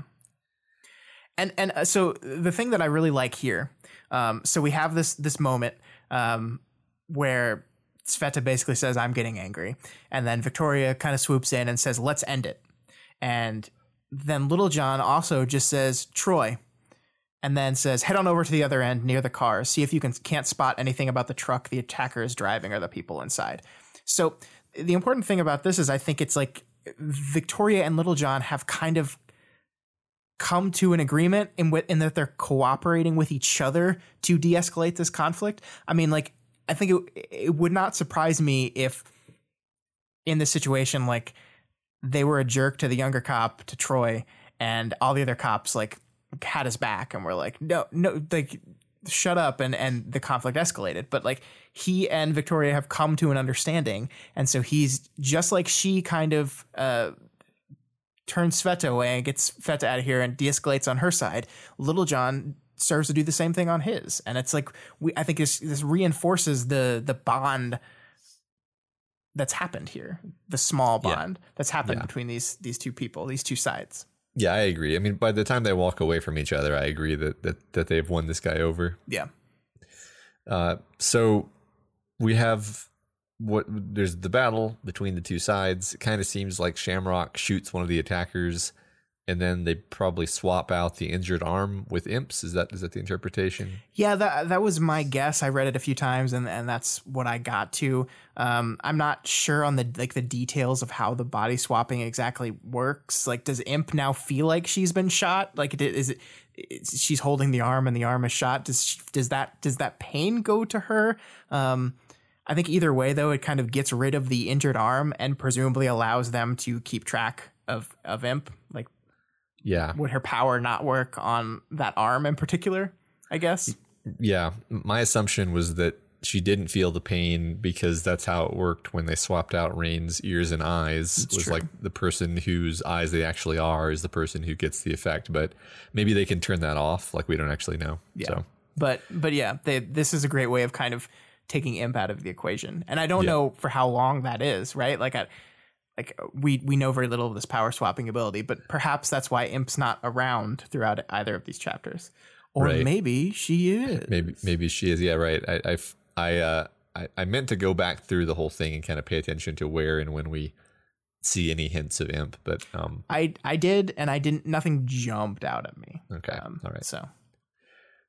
And and uh, so the thing that I really like here, um, so we have this this moment um, where Sveta basically says, "I'm getting angry," and then Victoria kind of swoops in and says, "Let's end it," and then Little John also just says, "Troy." And then says, "Head on over to the other end near the cars. See if you can can't spot anything about the truck the attacker is driving or the people inside." So the important thing about this is, I think it's like Victoria and Little John have kind of come to an agreement in, in that they're cooperating with each other to de-escalate this conflict. I mean, like, I think it, it would not surprise me if in this situation, like, they were a jerk to the younger cop, to Troy, and all the other cops, like, had his back and were like, no, no, like, shut up and and the conflict escalated. But like he and victoria have come to an understanding and so he's just like she kind of uh turns Sveta away and gets Sveta out of here and de-escalates on her side little john serves to do the same thing on his. And it's like we i think this this reinforces the the bond that's happened here the small Yeah. bond that's happened Yeah. between these these two people these two sides Yeah, I agree. I mean, by the time they walk away from each other, I agree that that, that they've won this guy over. yeah Uh, so we have what there's the battle between the two sides. It kind of seems like Shamrock shoots one of the attackers, and then they probably swap out the injured arm with imps. Is that is that the interpretation? Yeah, that that was my guess. I read it a few times, and and that's what I got to. Um, I'm not sure on the like the details of how the body swapping exactly works. Like, does Imp now feel like she's been shot? Like, is it? Is, she's holding the arm, and the arm is shot. Does she, does that does that pain go to her? Um, I think either way, though, it kind of gets rid of the injured arm, and presumably allows them to keep track of of Imp. Like, Yeah, would her power not work on that arm in particular? I guess. yeah. My assumption was that she didn't feel the pain because that's how it worked when they swapped out Rain's ears and eyes. was true. like the person whose eyes they actually are is the person who gets the effect. But maybe they can turn that off. Like we don't actually know. Yeah. So but but yeah, they, this is a great way of kind of taking imp out of the equation. And I don't Yeah. know for how long that is, right? Like I like we we know very little of this power swapping ability, but perhaps that's why imp's not around throughout either of these chapters. Or Right. maybe she is. maybe maybe she is. Yeah, right. I I, I, uh, I I meant to go back through the whole thing and kind of pay attention to where and when we see any hints of imp, but um, I I did, and I didn't. Nothing jumped out at me. okay, Um, all right. So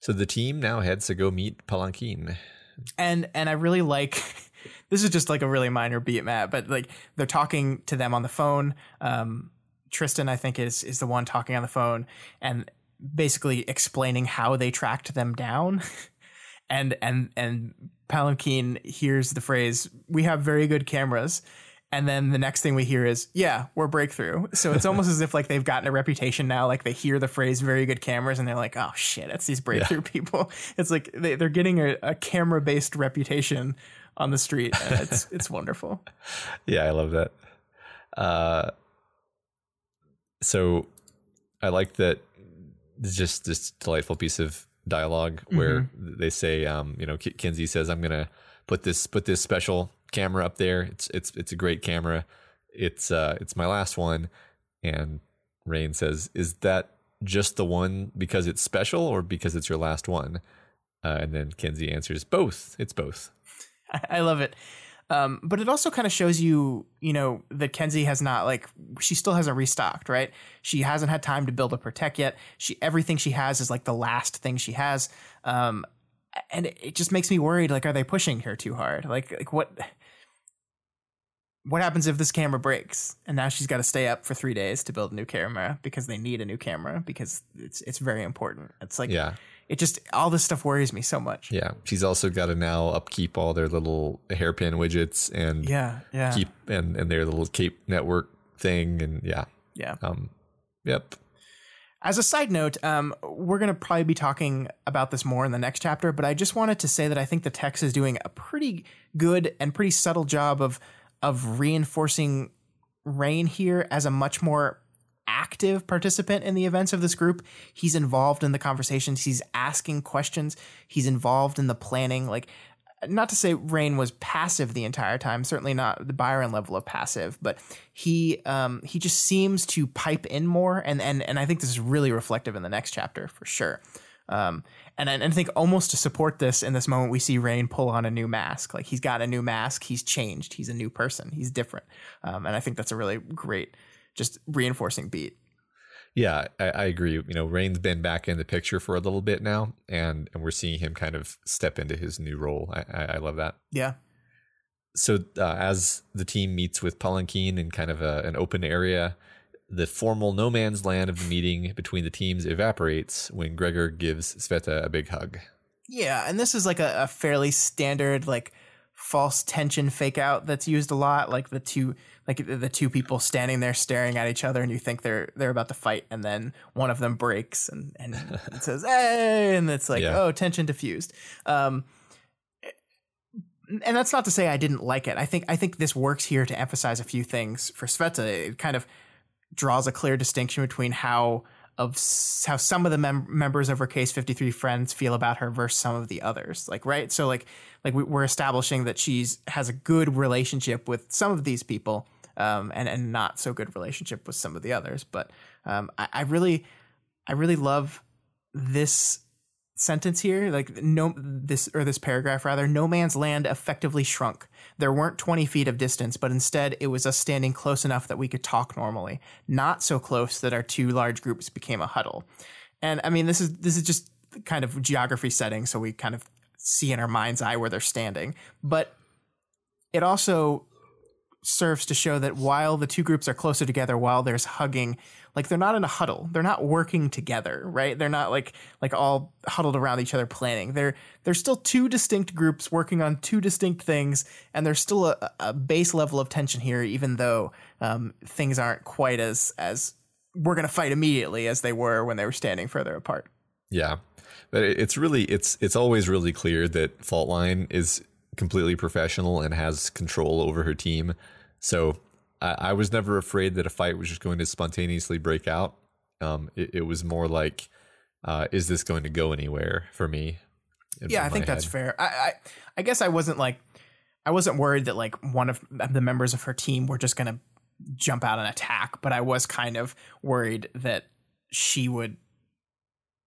So the team now heads to go meet Palanquin. and and I really like. This is just like a really minor beat, Matt, but like they're talking to them on the phone. Um, Tristan, I think, is is the one talking on the phone and basically explaining how they tracked them down. and and and Palanquin hears the phrase, "We have very good cameras." And then the next thing we hear is, "Yeah, we're breakthrough." So it's almost as if like they've gotten a reputation now. Like they hear the phrase "very good cameras" and they're like, "Oh shit, it's these breakthrough people." It's like they, they're getting a, a camera based reputation on the street. It's it's wonderful. Yeah, I love that. Uh, so I like that. Just this delightful piece of dialogue where they say, um, you know, K- Kenzie says, "I'm gonna put this put this special camera up there. It's it's it's a great camera. It's uh it's my last one." And Rain says, "Is that just the one because it's special or because it's your last one?" Uh, and then Kenzie answers, "Both. It's both." I, love it. Um, but it also kind of shows you, you know, that Kenzie has not like she still hasn't restocked, right? She hasn't had time to build up her tech yet. She everything she has is like the last thing she has, um, and it, it just makes me worried. Like, are they pushing her too hard? Like, like what? What happens if this camera breaks and now she's got to stay up for three days to build a new camera because they need a new camera because it's it's very important. It's like Yeah. It just all this stuff worries me so much. Yeah, she's also got to now upkeep all their little hairpin widgets and Yeah, yeah, keep and and their little Cape network thing and yeah, yeah. um, yep, As a side note, um, we're going to probably be talking about this more in the next chapter, but I just wanted to say that I think the text is doing a pretty good and pretty subtle job of of reinforcing Rain here as a much more active participant in the events of this group. He's involved in the conversations, he's asking questions, he's involved in the planning. Like, not to say Rain was passive the entire time, certainly not the Byron level of passive, but he um, he just seems to pipe in more, and and and I think this is really reflective in the next chapter for sure. Um, and I, and I think almost to support this in this moment, we see Rain pull on a new mask. Like he's got a new mask, he's changed, he's a new person, he's different, um, and I think that's a really great, just reinforcing beat. yeah, I, I agree. You know, Rain's been back in the picture for a little bit now, and and we're seeing him kind of step into his new role. I I, I love that. Yeah, So uh, as the team meets with Palanquin in kind of a, an open area, the formal no man's land of the meeting between the teams evaporates when Gregor gives Sveta a big hug. Yeah, and this is like a, a fairly standard like false tension fake out that's used a lot. Like the two like the- two people standing there staring at each other, and you think they're they're about to fight, and then one of them breaks and and it says "hey," and it's like Yeah. oh tension diffused. Um, and that's not to say I didn't like it. I think I think this works here to emphasize a few things for Sveta. It kind of draws a clear distinction between how of how some of the mem- members of her case 53 friends feel about her versus some of the others like right? So like like we, we're establishing that she's has a good relationship with some of these people um and and not so good relationship with some of the others but um i, I really i really love this sentence here like no this or this paragraph rather no man's land effectively shrunk. There weren't 20 feet of distance but instead it was us standing close enough that we could talk normally. Not so close that our two large groups became a huddle. And i mean this is this is just kind of geography setting so we kind of see in our mind's eye where they're standing. But it also serves to show that while the two groups are closer together while there's hugging like they're not in a huddle. They're not working together right? They're not like like all huddled around each other planning. They're they're still two distinct groups working on two distinct things and there's still a, a base level of tension here even though um, things aren't quite as as we're gonna fight immediately as they were when they were standing further apart. Yeah, but it's really it's it's always really clear that Faultline is completely professional and has control over her team. So I, I was never afraid that a fight was just going to spontaneously break out. Um, it, it was more like, uh, is this going to go anywhere for me? yeah i think that's fair. I, I i guess i wasn't like i wasn't worried that like one of the members of her team were just gonna jump out and attack but i was kind of worried that she would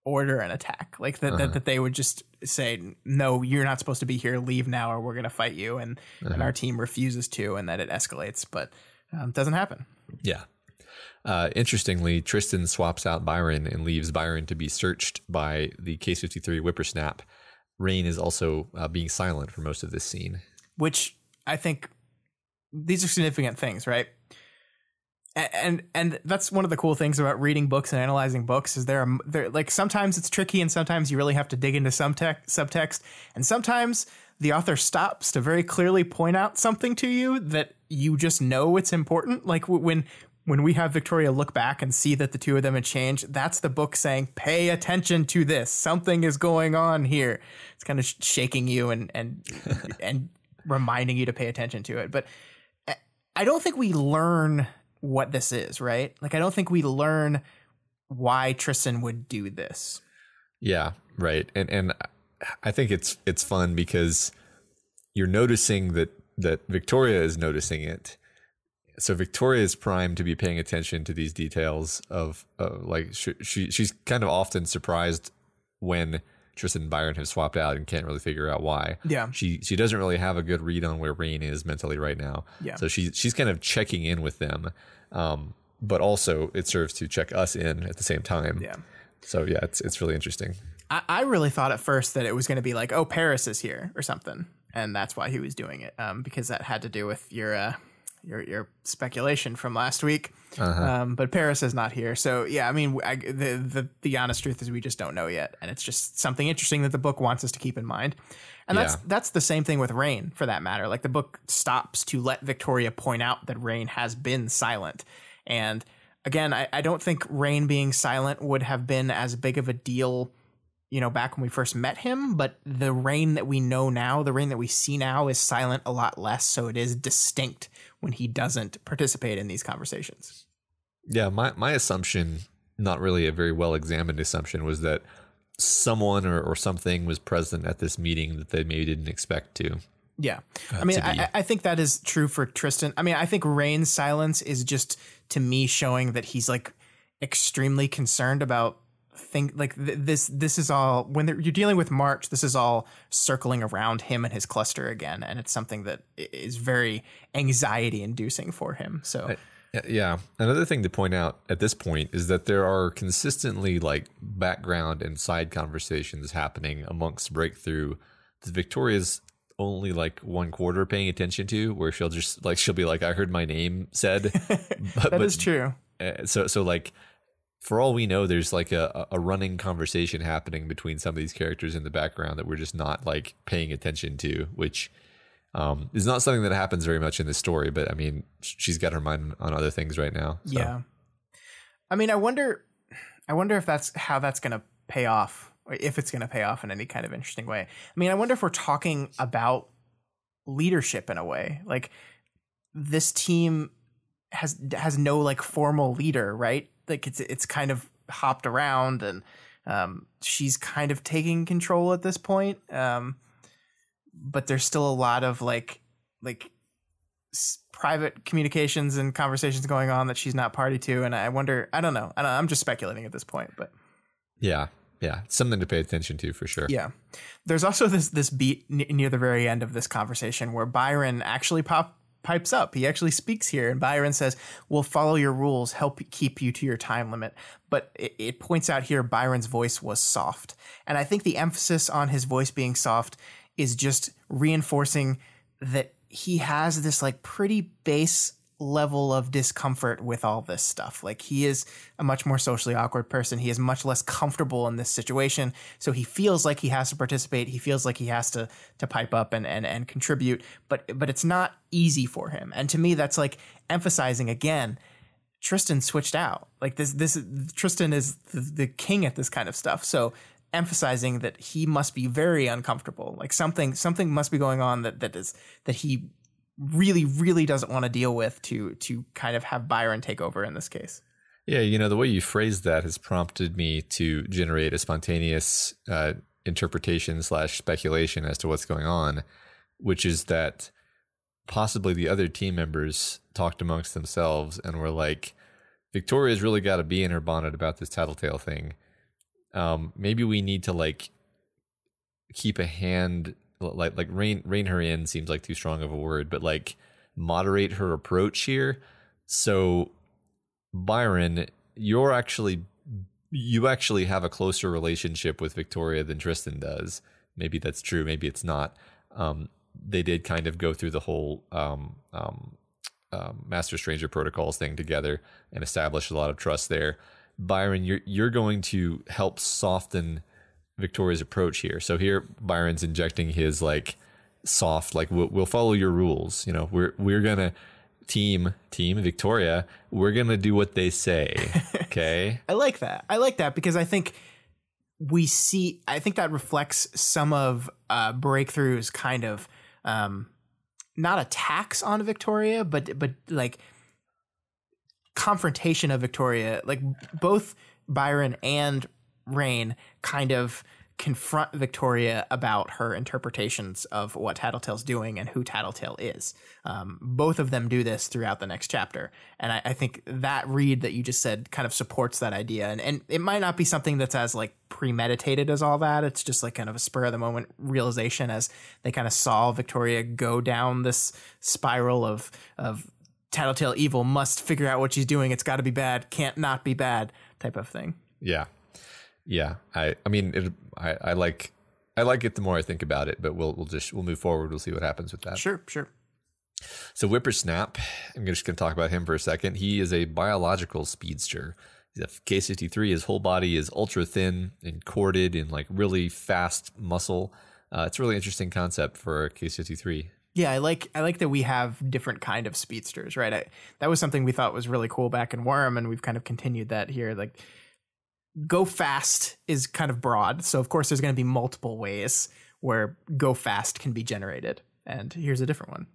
order an attack. Like that, that that they would just say no you're not supposed to be here. Leave now or we're going to fight you and and our team refuses to and that it escalates. But um, doesn't happen Yeah. Uh, interestingly, Tristan swaps out Byron and leaves Byron to be searched by the Case 53 Whippersnap. Rain is also uh, being silent for most of this scene. which I think these are significant things, right? A- And and that's one of the cool things about reading books and analyzing books is there are there like sometimes it's tricky and sometimes you really have to dig into some tech, subtext and sometimes the author stops to very clearly point out something to you that you just know it's important like when when we have Victoria look back and see that the two of them had changed, that's the book saying, "Pay attention to this. Something is going on here." It's kind of sh- shaking you and and and reminding you to pay attention to it. But I- I don't think we learn what this is, right? Like I don't think we learn why Tristan would do this. Yeah, right. And and I think it's it's fun because you're noticing that that Victoria is noticing it. So Victoria is primed to be paying attention to these details of uh, like she, she she's kind of often surprised when Tristan and Byron have swapped out and can't really figure out why. Yeah. She she doesn't really have a good read on where Rain is mentally right now. Yeah. So she she's kind of checking in with them. Um but also it serves to check us in at the same time. Yeah. So yeah, it's it's really interesting. I, I really thought at first that it was going to be like, oh, Paris is here or something, and that's why he was doing it, um, because that had to do with your uh, your your speculation from last week. Um, but Paris is not here, so yeah. I mean, I, the the the honest truth is we just don't know yet, and it's just something interesting that the book wants us to keep in mind. And that's Yeah. that's the same thing with Rain, for that matter. Like the book stops to let Victoria point out that Rain has been silent, and again, I, I don't think Rain being silent would have been as big of a deal you know, back when we first met him, but the rain that we know now, the rain that we see now is silent a lot less, so it is distinct when he doesn't participate in these conversations. Yeah, my, my assumption, not really a very well examined assumption, was that someone or, or something was present at this meeting that they maybe didn't expect to. Yeah. Uh, I mean, I, I think that is true for Tristan. I mean, I think Rain's silence is just to me showing that he's like extremely concerned about think like th- this this is all when you're dealing with March this is all circling around him and his cluster again and it's something that is very anxiety inducing for him so. Yeah, Yeah. Another thing to point out at this point is that there are consistently like background and side conversations happening amongst Breakthrough that Victoria's only like one quarter paying attention to, where she'll just like she'll be like, "I heard my name said," but, that is true. Uh, so so like for all we know there's like a, a running conversation happening between some of these characters in the background that we're just not like paying attention to which um, is not something that happens very much in this story but i mean she's got her mind on other things right now so. Yeah. I mean, I wonder I wonder if that's how that's going to pay off or if it's going to pay off in any kind of interesting way. I mean, I wonder if we're talking about leadership in a way. Like this team has has no like formal leader, right? Like it's it's kind of hopped around and um she's kind of taking control at this point. Um but there's still a lot of like like s- private communications and conversations going on that she's not party to and i wonder i don't know, I don't, i'm just speculating at this point but yeah yeah something to pay attention to for sure yeah there's also this this beat n- near the very end of this conversation where byron actually pop pipes up. He actually speaks here and byron says we'll follow your rules help keep you to your time limit. But it, it points out here byron's voice was soft. And i think the emphasis on his voice being soft is just reinforcing that he has this like pretty base level of discomfort with all this stuff. Like he is a much more socially awkward person. He is much less comfortable in this situation. So he feels like he has to participate. He feels like he has to to pipe up and and, and contribute. But but it's not easy for him. And to me, that's like emphasizing again. Tristan switched out. Like this, this Tristan is the, the king at this kind of stuff. So emphasizing that he must be very uncomfortable. Like something, something must be going on that that is that he really, really doesn't want to deal with to to kind of have Byron take over in this case. Yeah, you know, the way you phrased that has prompted me to generate a spontaneous uh, interpretation slash speculation as to what's going on, which is that possibly the other team members talked amongst themselves and were like, Victoria's really got to be in her bonnet about this tattletale thing. um, maybe we need to like keep a hand like like rein rein her in seems like too strong of a word, but like moderate her approach here. So Byron, you're actually you actually have a closer relationship with Victoria than Tristan does. Maybe that's true. Maybe it's not. Um, they did kind of go through the whole um, um, um, Master Stranger protocols thing together and establish a lot of trust there. Byron, you're you're going to help soften Victoria's approach here. So here, Byron's injecting his like soft, like we'll, we'll follow your rules. You know, we're we're gonna team team Victoria. We're gonna do what they say. Okay. I like that. I like that because I think we see. I think that reflects some of uh, breakthroughs kind of um, not attacks on Victoria, but but like confrontation of Victoria. Like both Byron and Rain kind of confront Victoria about her interpretations of what Tattletale's doing and who Tattletale is. Um, both of them do this throughout the next chapter. And I, I, think that read that you just said kind of supports that idea. And, and it might not be something that's as like premeditated as all that. It's just like kind of a spur of the moment realization as they kind of saw Victoria go down this spiral of, of Tattletale evil must figure out what she's doing. It's got to be bad. Can't not be bad type of thing. Yeah. Yeah, I I mean it, I I like I like it the more I think about it, but we'll we'll just we'll move forward. We'll see what happens with that. Sure, sure. So Whippersnap, I'm just going to talk about him for a second. He is a biological speedster. He's a K63. His whole body is ultra thin and corded in like really fast muscle. Uh, it's a really interesting concept for k63 Yeah, I like I like that we have different kind of speedsters, right? I, that was something we thought was really cool back in Worm, and we've kind of continued that here. Like go fast is kind of broad. So of course there's going to be multiple ways where go fast can be generated. And here's a different one.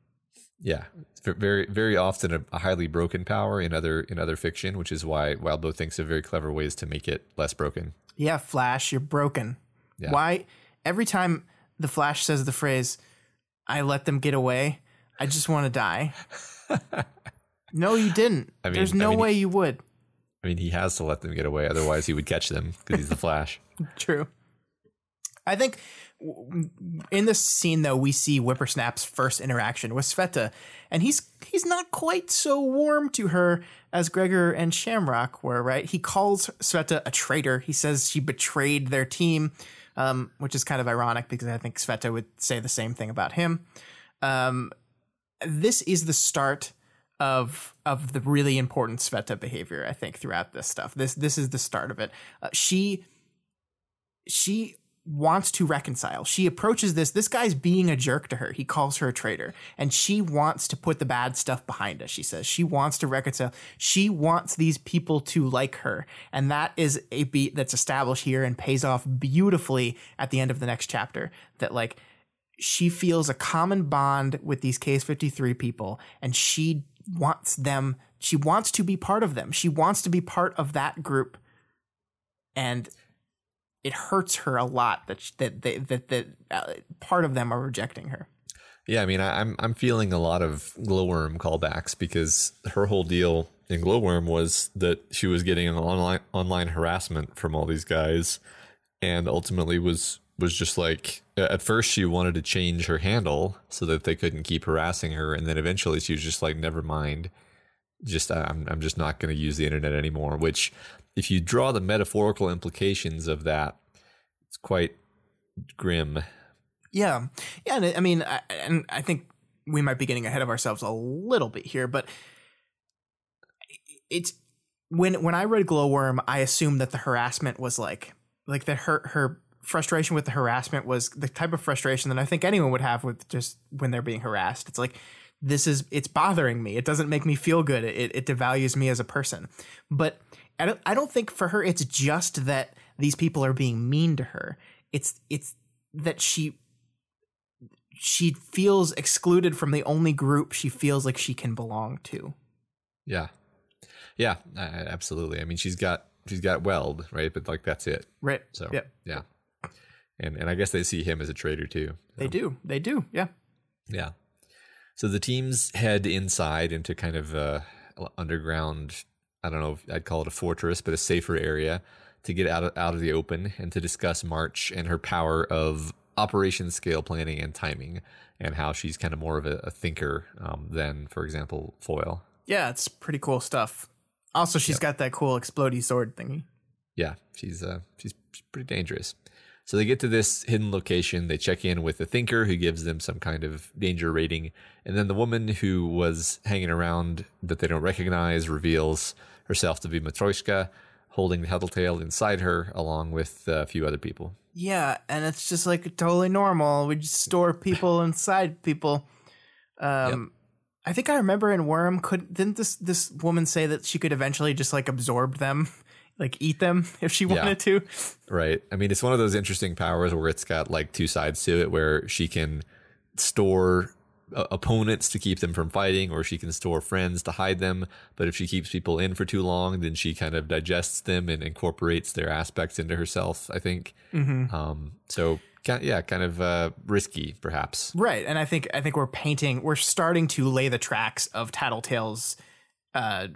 Yeah, very very often a, a, highly broken power in other in other fiction, which is why Wildbow thinks of very clever ways to make it less broken. Yeah, Flash, you're broken. Yeah. Why every time the Flash says the phrase "I let them get away," I just want to die. no, you didn't. I mean, There's no I mean, way you would. I mean, he has to let them get away, otherwise he would catch them because he's the Flash. True. I think in this scene though we see Whippersnap's first interaction with Sveta, and he's he's not quite so warm to her as Gregor and Shamrock were. Right? He calls Sveta a traitor. He says she betrayed their team, um, which is kind of ironic because I think Sveta would say the same thing about him. Um, this is the start of of the really important Sveta behavior. I think throughout this stuff. This this is the start of it. Uh, she she wants to reconcile. She approaches this. This guy's being a jerk to her. He calls her a traitor, and she wants to put the bad stuff behind us. She says she wants to reconcile. She wants these people to like her, and that is a beat that's established here and pays off beautifully at the end of the next chapter. That like she feels a common bond with these Case 53 people and she wants them she wants to be part of them. She wants to be part of that group. And it hurts her a lot that that that that, that uh, part of them are rejecting her. Yeah i mean I, i'm i'm feeling a lot of glowworm callbacks because her whole deal in glowworm was that she was getting online online harassment from all these guys and ultimately was was just like at first she wanted to change her handle so that they couldn't keep harassing her and then eventually she was just like never mind. Just i'm i'm just not going to use the internet anymore which if you draw the metaphorical implications of that it's quite grim. Yeah. Yeah and i mean I, and i think we might be getting ahead of ourselves a little bit here but it's when when i read glowworm i assumed that the harassment was like like that her her frustration with the harassment was the type of frustration that I think anyone would have with just when they're being harassed. It's like this is it's bothering me. It doesn't make me feel good. It it devalues me as a person. But I don't I don't think for her it's just that these people are being mean to her. It's it's that she she feels excluded from the only group she feels like she can belong to. Yeah. Yeah, absolutely. I mean, she's got she's got weld, right? But like that's it. Right. So, yep. yeah and and I guess they see him as a traitor too. So. They do. They do. Yeah. Yeah. So the teams head inside into kind of a underground. I don't know if I'd call it a fortress, but a safer area to get out of, out of the open and to discuss March and her power of operation scale planning and timing and how she's kind of more of a, a thinker um, than, for example, Foil. Yeah, it's pretty cool stuff. Also, she's got that cool explodey sword thingy. Yeah, she's uh, she's pretty dangerous. So they get to this hidden location. They check in with the thinker who gives them some kind of danger rating. And then the woman who was hanging around that they don't recognize reveals herself to be Matryoshka, holding the Tattletale inside her along with a few other people. Yeah, and it's just like totally normal. We just store people inside people. Um, I think I remember in Worm, could didn't this this woman say that she could eventually just like absorb them, like eat them if she wanted to? Right. I mean, it's one of those interesting powers where it's got like two sides to it, where she can store uh, opponents to keep them from fighting, or she can store friends to hide them. But if she keeps people in for too long, then she kind of digests them and incorporates their aspects into herself. I think. Um, so, yeah, kind of uh, risky, perhaps. Right, and I think I think we're painting, we're starting to lay the tracks of Tattletale's uh,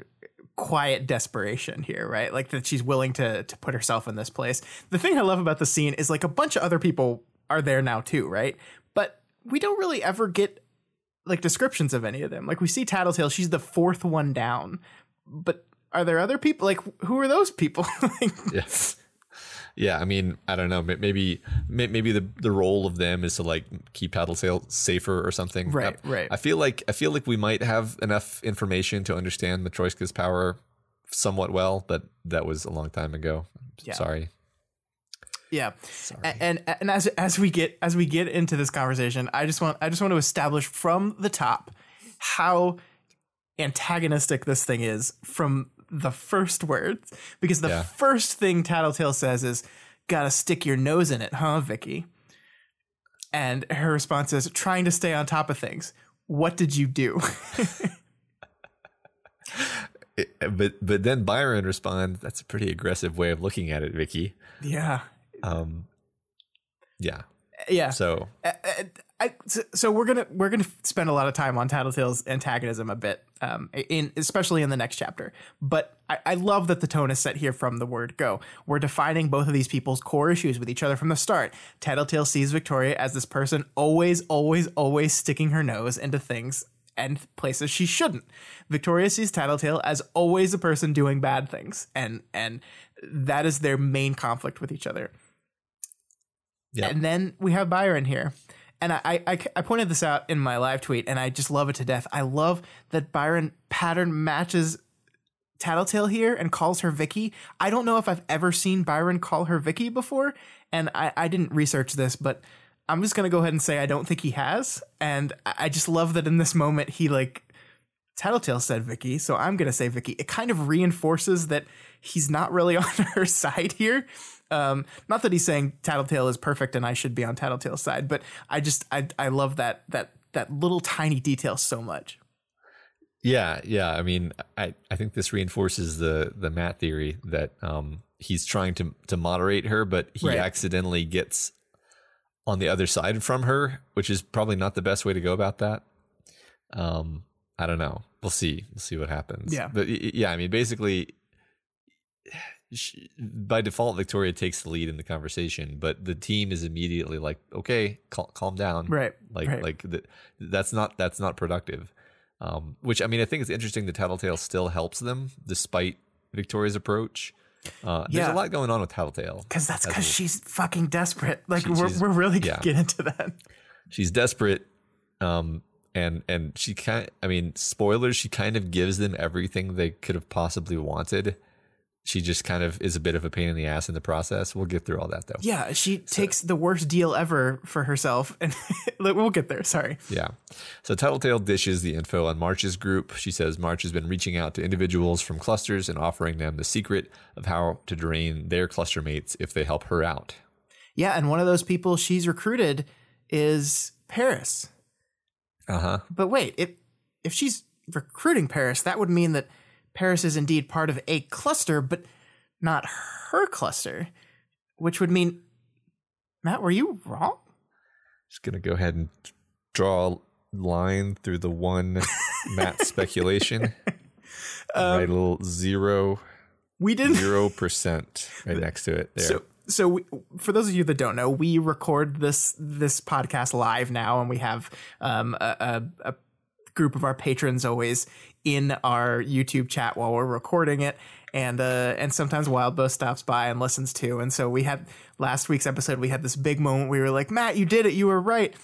quiet desperation here, right? Like that she's willing to to put herself in this place. The thing I love about the scene is like a bunch of other people are there now too, right? But we don't really ever get like descriptions of any of them. Like we see Tattletale, she's the fourth one down, but are there other people? Like who are those people? Like, Yeah. Yeah, I mean, I don't know. Maybe, maybe the the role of them is to like keep Tattletale safer or something. Right, I, right. I feel like I feel like we might have enough information to understand Matryoshka's power somewhat well, but that was a long time ago. Yeah. Sorry. Yeah, A- and and as as we get as we get into this conversation, I just want I just want to establish from the top how antagonistic this thing is from the first words because the Yeah. first thing Tattletale says is "Gotta stick your nose in it, huh, Vicky?" And her response is trying to stay on top of things. What did you do? It- but but then Byron responds, "That's a pretty aggressive way of looking at it, Vicky." yeah, Um, yeah. yeah. So I, so- so we're gonna we're gonna spend a lot of time on Tattletale's antagonism a bit, um, in especially in the next chapter. But I, I love that the tone is set here from the word go. We're defining both of these people's core issues with each other from the start. Tattletale sees Victoria as this person always, always, always sticking her nose into things and places she shouldn't. Victoria sees Tattletale as always a person doing bad things, and and that is their main conflict with each other. yeah, And then we have Byron here. And I, I, I pointed this out in my live tweet, and I just love it to death. I love that Byron pattern matches Tattletale here and calls her Vicky. I don't know if I've ever seen Byron call her Vicky before, and I, I didn't research this, but I'm just gonna go ahead and say I don't think he has. And I just love that in this moment he like Tattletale said Vicky, so I'm gonna say Vicky. It kind of reinforces that he's not really on her side here. Um, not that he's saying Tattletale is perfect and I should be on Tattletale's side, but I just I I love that that that little tiny detail so much. Yeah, yeah. I mean, I, I think this reinforces the the Matt theory that um he's trying to to moderate her, but he Right. accidentally gets on the other side from her, which is probably not the best way to go about that. Um, I don't know. We'll see. We'll see what happens. Yeah. but yeah. I mean, basically, she, by default, Victoria takes the lead in the conversation, but the team is immediately like, "Okay, cal- calm down." Right, Like, right. like th- that's not that's not productive. Um, which I mean, I think it's interesting The Tattletale still helps them despite Victoria's approach. Uh, there's a lot going on with Tattletale. Because that's because she's fucking desperate. Like She- we're we're really gonna yeah. get into that. she's desperate um and and she kind i mean spoilers she kind of gives them everything they could have possibly wanted she just kind of is a bit of a pain in the ass in the process we'll get through all that though Yeah, she takes the worst deal ever for herself, and we'll get there. Sorry. yeah so tattletale dishes the info on march's group she says march has been reaching out to individuals from clusters and offering them the secret of how to drain their cluster mates if they help her out Yeah, and one of those people she's recruited is Paris. uh-huh But wait, if if she's recruiting Paris, that would mean that Paris is indeed part of a cluster, but not her cluster, which would mean Matt, were you wrong? just gonna go ahead and draw a line through the one Matt speculation. Um, Write a little zero We didn't. Zero percent right next to it. There. So, so we, for those of you that don't know, we record this this podcast live now, and we have um, a, a, a group of our patrons always in our YouTube chat while we're recording it, and uh, and sometimes Wildbow stops by and listens too. And so we had last week's episode, we had this big moment. We were like, Matt, you did it, you were right.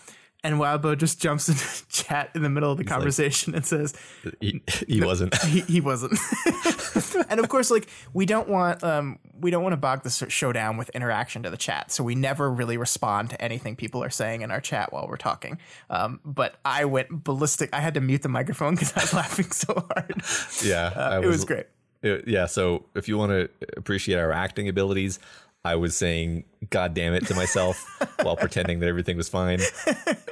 And Wildbow just jumps into chat in the middle of the conversation and says, he, he wasn't. he, he wasn't. and of course, like we don't want um we don't want to bog the show down with interaction to the chat, so we never really respond to anything people are saying in our chat while we're talking. Um, but I went ballistic. I had to mute the microphone because I was laughing so hard. Yeah, Uh, it was great. it- yeah. So if you want to appreciate our acting abilities, I was saying "God damn it" to myself while pretending that everything was fine.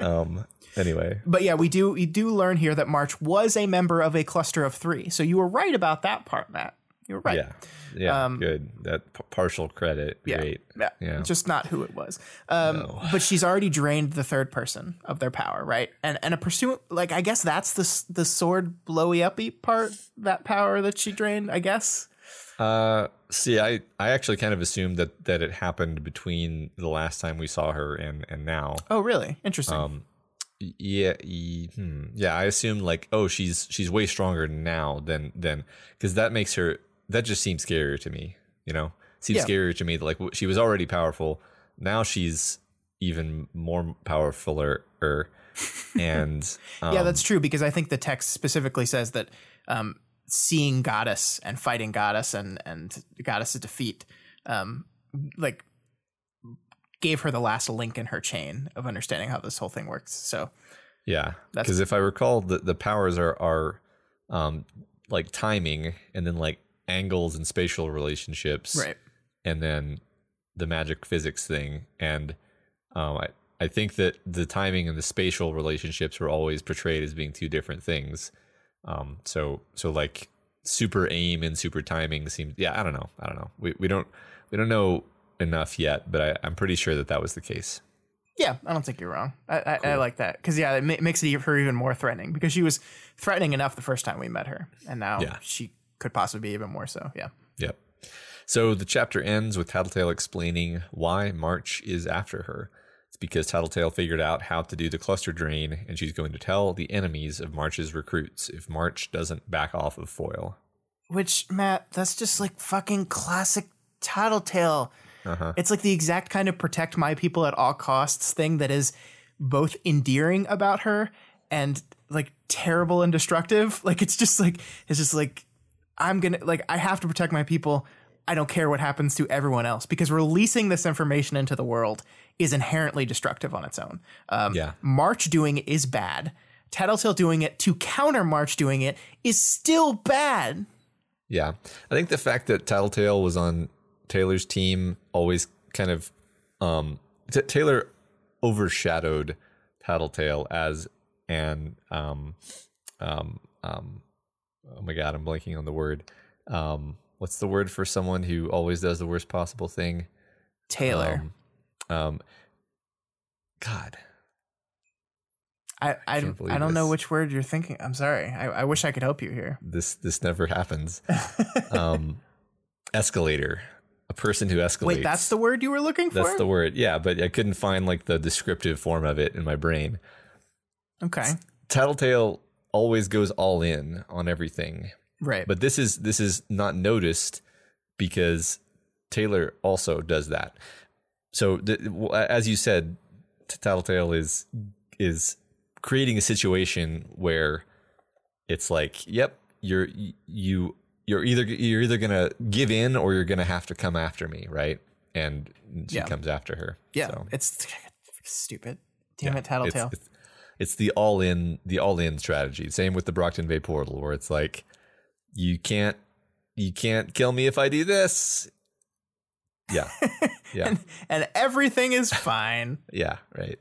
Um. Anyway, But yeah, we do we do learn here that March was a member of a cluster of three. So you were right about that part, Matt. You were right. yeah, yeah, good. That p- partial credit, Yeah. great. Yeah. Yeah. Just not who it was. Um, But she's already drained the third person of their power, right? And and a pursuit, like I guess that's the the sword blowy uppy part, that power that she drained. I guess. Uh, see, I I actually kind of assumed that that it happened between the last time we saw her and and now. Oh, really? Interesting. Um, yeah, hmm, yeah. I assumed like, oh, she's she's way stronger now than than because that makes her that just seems scarier to me. You know, seems Yeah. scarier to me that like she was already powerful. Now she's even more powerful powerfuler. And um, yeah, that's true because I think the text specifically says that um, seeing goddess and fighting goddess and and goddess's defeat, um, like gave her the last link in her chain of understanding how this whole thing works. So Yeah, because if I recall, the the powers are are um like timing, and then like angles and spatial relationships, right. and then the magic physics thing. And um, I I think that the timing and the spatial relationships were always portrayed as being two different things. Um, so so like super aim and super timing seems yeah I don't know I don't know we we don't we don't know enough yet, but I, I'm pretty sure that that was the case. Yeah, I don't think you're wrong. I, I, I like that because yeah, it ma- makes it her even more threatening because she was threatening enough the first time we met her, and now Yeah. she could possibly be even more so. Yeah. Yep. So the chapter ends with Tattletale explaining why March is after her. Because Tattletale figured out how to do the cluster drain, and she's going to tell the enemies of March's recruits if March doesn't back off of Foil. Which Matt, that's just like fucking classic Tattletale. Uh-huh. It's like the exact kind of protect my people at all costs thing that is both endearing about her and like terrible and destructive. Like it's just like it's just like I'm gonna like I have to protect my people. I don't care what happens to everyone else because releasing this information into the world is inherently destructive on its own. Um, Yeah. March doing it is bad. Tattletale doing it to counter March doing it is still bad. Yeah. I think the fact that Tattletale was on Taylor's team always kind of um T- Taylor overshadowed Tattletale as an um um um oh my god, I'm blanking on the word. Um what's the word for someone who always does the worst possible thing? Taylor. Um, um God. I I, I don't know which word you're thinking. I'm sorry. I, I wish I could help you here. This this never happens. um escalator. A person who escalates. Wait, that's the word you were looking for? That's the word. Yeah, but I couldn't find like the descriptive form of it in my brain. okay. Tattletale always goes all in on everything. Right. But this is this is not noticed because Taylor also does that. So the, w- as you said, T- Tattletale is is creating a situation where it's like, yep, you're you you're either you're either gonna give in or you're gonna have to come after me, right? And she Yeah. comes after her. yeah. So, It's stupid. Damn yeah, it, Tattletale. It's, it's, it's the all in the all in strategy. Same with the Brockton Bay portal, where it's like you can't you can't kill me if I do this. Yeah, yeah, and, and everything is fine. yeah. Right.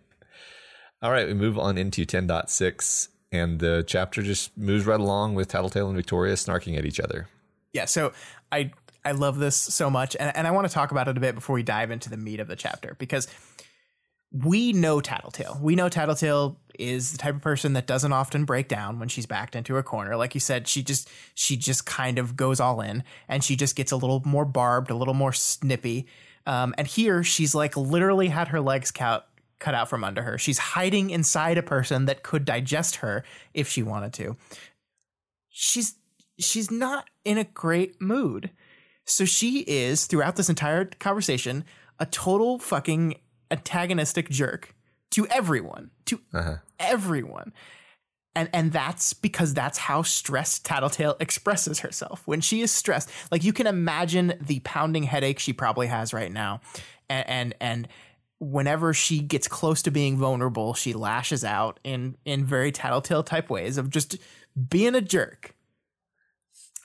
All right, we move on into 10.6, and the chapter just moves right along with Tattletale and Victoria snarking at each other. yeah. So I I love this so much, and, and I want to talk about it a bit before we dive into the meat of the chapter because we know Tattletale. We know Tattletale is the type of person that doesn't often break down when she's backed into a corner. Like you said, she just she just kind of goes all in, and she just gets a little more barbed, a little more snippy. Um, and here, she's like literally had her legs cut cut out from under her. She's hiding inside a person that could digest her if she wanted to. She's she's not in a great mood. So she is throughout this entire conversation a total fucking antagonistic jerk to everyone, to uh-huh. everyone. And and that's because that's how stressed Tattletale expresses herself. When she is stressed, like you can imagine the pounding headache she probably has right now. And and, and whenever she gets close to being vulnerable, she lashes out in in very Tattletale type ways of just being a jerk.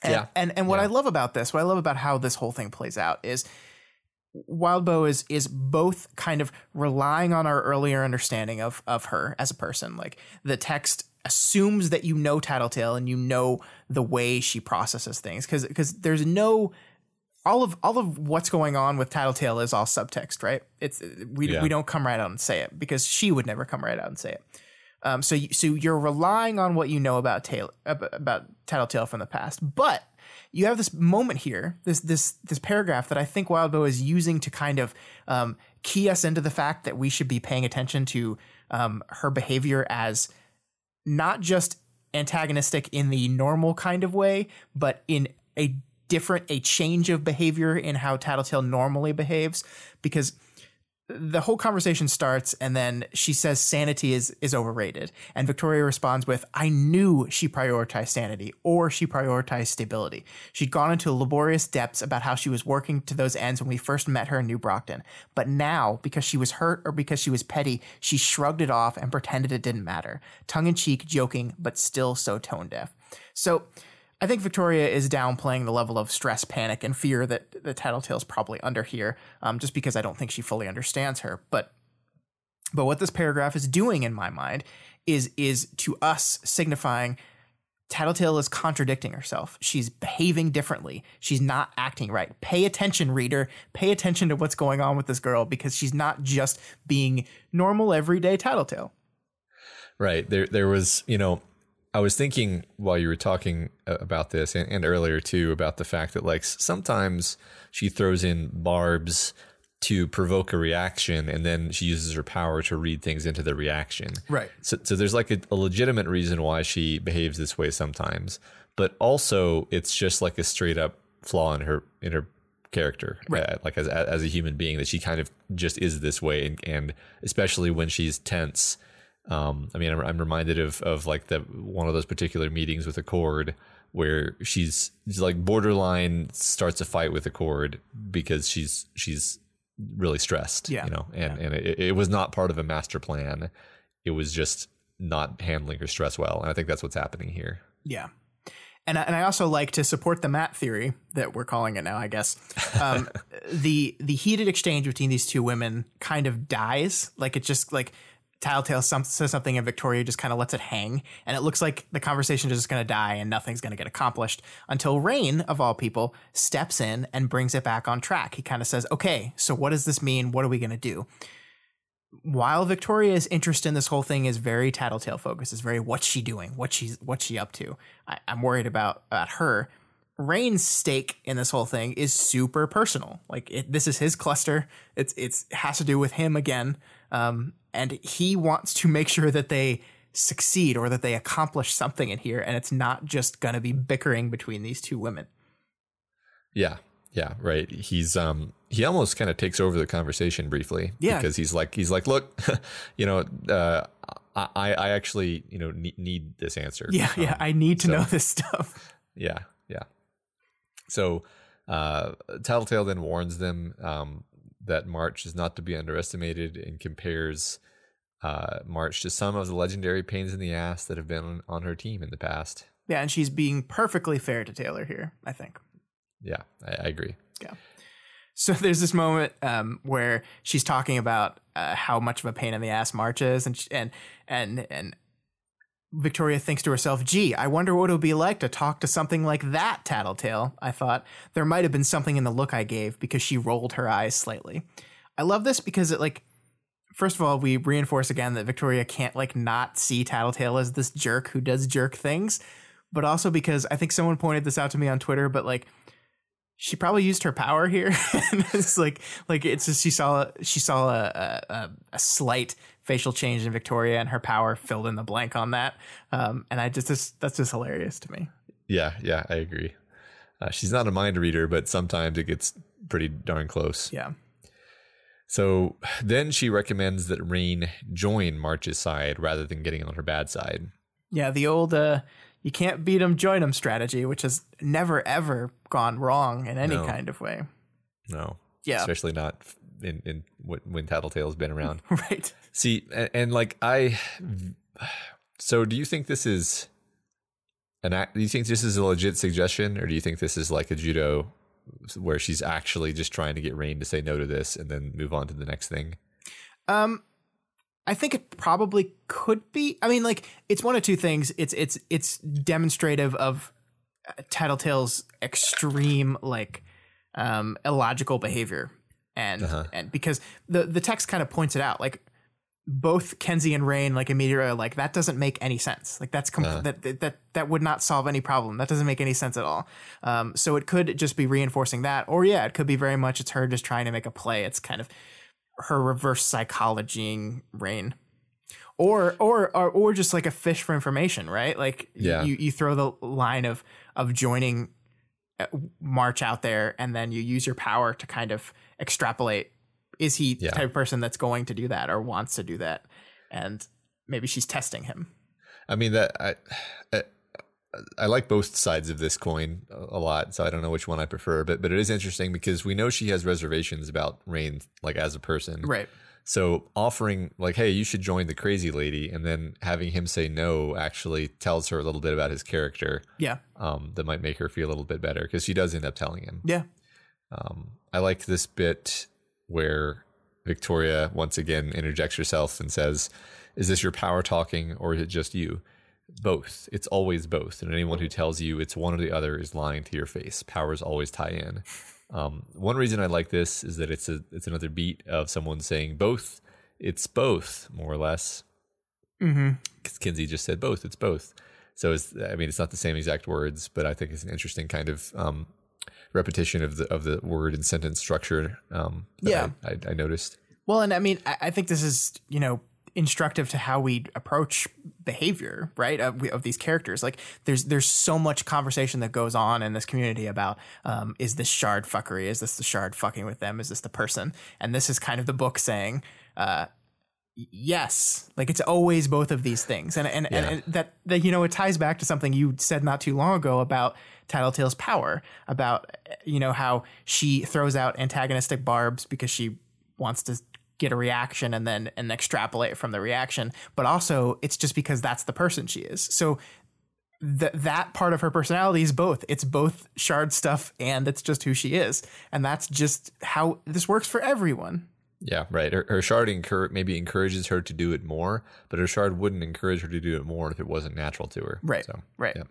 And, yeah. And and what yeah. I love about this, what I love about how this whole thing plays out is Wildbow is is both kind of relying on our earlier understanding of of her as a person. Like the text assumes that you know Tattletale and you know the way she processes things because because there's no all of all of what's going on with Tattletale is all subtext, right? It's we yeah. we don't come right out and say it because she would never come right out and say it. Um, so you, so you're relying on what you know about Tail about Tattletale from the past, but you have this moment here, this this this paragraph that I think Wildbow is using to kind of um, key us into the fact that we should be paying attention to um, her behavior as not just antagonistic in the normal kind of way, but in a different, a change of behavior in how Tattletale normally behaves. Because the whole conversation starts and then she says sanity is is overrated. And victoria responds with i knew she prioritized sanity or she prioritized stability. She'd gone into laborious depths about how she was working to those ends when we first met her in new brockton. But now because she was hurt or because she was petty she shrugged it off and pretended it didn't matter. Tongue-in-cheek joking but still so tone deaf so I think Victoria is downplaying the level of stress, panic, and fear that the Tattletale's probably under here, um, just because I don't think she fully understands her. But but what this paragraph is doing in my mind is is to us signifying Tattletale is contradicting herself. She's behaving differently. She's not acting right. Pay attention, reader. Pay attention to what's going on with this girl because she's not just being normal everyday Tattletale. Right. There there was, you know, I was thinking while you were talking uh, about this and, and, earlier too about the fact that like sometimes she throws in barbs to provoke a reaction and then she uses her power to read things into the reaction. Right. So, so there's like a, a legitimate reason why she behaves this way sometimes, but also it's just like a straight up flaw in her in her character, right. uh, like as as a human being that she kind of just is this way, and, and especially when she's tense um, I mean, I'm, I'm, reminded of of like the one of those particular meetings with Accord where she's, she's like borderline starts a fight with Accord because she's she's really stressed, yeah. you know, and yeah. and it, it was not part of a master plan. It was just not handling her stress well, and I think that's what's happening here. Yeah, and and I also like to support the Matt theory that we're calling it now. I guess um, the the heated exchange between these two women kind of dies. Like it just like Tattletale some, says something and Victoria just kind of lets it hang. And it looks like the conversation is just going to die and nothing's going to get accomplished until Rain, of all people, steps in and brings it back on track. He kind of says, okay, so what does this mean? What are we going to do? While Victoria's interest in this whole thing is very Tattletale focused, is very what's she doing, what she's what's she up to. I, I'm worried about about her. Rain's stake in this whole thing is super personal. Like it, this is his cluster. It's it's it has to do with him again. Um, and he wants to make sure that they succeed or that they accomplish something in here and it's not just going to be bickering between these two women. Yeah yeah right. He's um he almost kind of takes over the conversation briefly yeah. because he's like he's like look you know uh i i actually you know need, need this answer. Yeah um, yeah i need to so, know this stuff. Yeah yeah. So uh tattletale then warns them um that March is not to be underestimated and compares uh, March to some of the legendary pains in the ass that have been on, on her team in the past. Yeah, and she's being perfectly fair to Taylor here, I think. Yeah, I, I agree. Yeah. So there's this moment um, where she's talking about uh, how much of a pain in the ass March is, and and and and Victoria thinks to herself, gee, I wonder what it would be like to talk to something like that, Tattletale. I thought there might have been something in the look I gave because she rolled her eyes slightly. I love this because it, like, first of all, we reinforce again that Victoria can't like not see Tattletale as this jerk who does jerk things, but also because I think someone pointed this out to me on Twitter, but like she probably used her power here. and it's like like it's just she saw she saw a, a, a slight facial change in Victoria, and her power filled in the blank on that. Um, and I just, just that's just hilarious to me. Yeah, yeah, I agree. Uh, she's not a mind reader, but sometimes it gets pretty darn close. Yeah. So then she recommends that Rain join March's side rather than getting on her bad side. Yeah, the old uh, you can't beat them, join them strategy, which has never ever gone wrong in any No. kind of way. No. Yeah. Especially not in, in when Tattletale's been around. right. See, and, and like I, so do you think this is an act? Do you think this is a legit suggestion, or do you think this is like a judo where she's actually just trying to get Rain to say no to this and then move on to the next thing? Um, I think it probably could be. I mean, like it's one of two things. It's it's it's demonstrative of uh, Tattletale's extreme like um illogical behavior, and Uh-huh. and because the the text kind of points it out, like both Kenzie and Rain like immediately are like that doesn't make any sense. Like that's com- Uh. that, that that that would not solve any problem. That doesn't make any sense at all. Um, so it could just be reinforcing that, or yeah, it could be very much it's her just trying to make a play. It's kind of her reverse psychologying Rain. Or, or or or just like a fish for information, right? Like Yeah. you you throw the line of of joining uh, March out there, and then you use your power to kind of extrapolate. Is he Yeah. the type of person that's going to do that or wants to do that? And maybe she's testing him. I mean that I, I I like both sides of this coin a a lot, so I don't know which one I prefer, but but it is interesting because we know she has reservations about Rain like as a person. Right. So offering like, hey, you should join the crazy lady, and then having him say no actually tells her a little bit about his character. Yeah. Um, that might make her feel a little bit better because she does end up telling him. Yeah. Um, I like this bit where Victoria once again interjects herself and says, "Is this your power talking, or is it just you?" Both. It's always both. And anyone who tells you it's one or the other is lying to your face. Powers always tie in. Um, one reason I like this is that it's a it's another beat of someone saying both. It's both, more or less. Mm-hmm. Because Kenzie just said both. It's both. So it's I mean it's not the same exact words, but I think it's an interesting kind of um, repetition of the of the word and sentence structure. Um, that Yeah. I, I, I noticed. Well, and I mean, I, I think this is you know instructive to how we approach behavior, right? Of, of these characters, like there's there's so much conversation that goes on in this community about um, is this shard fuckery? Is this the shard fucking with them? Is this the person? And this is kind of the book saying. Uh, Yes, like it's always both of these things, and and, Yeah. and that that you know it ties back to something you said not too long ago about Tattletale's power, about you know how she throws out antagonistic barbs because she wants to get a reaction and then and extrapolate from the reaction, but also it's just because that's the person she is. So that that part of her personality is both. It's both shard stuff and it's just who she is, and that's just how this works for everyone. Yeah, right. Her, her shard encour- maybe encourages her to do it more, but her shard wouldn't encourage her to do it more if it wasn't natural to her. Right. So Right. yeah.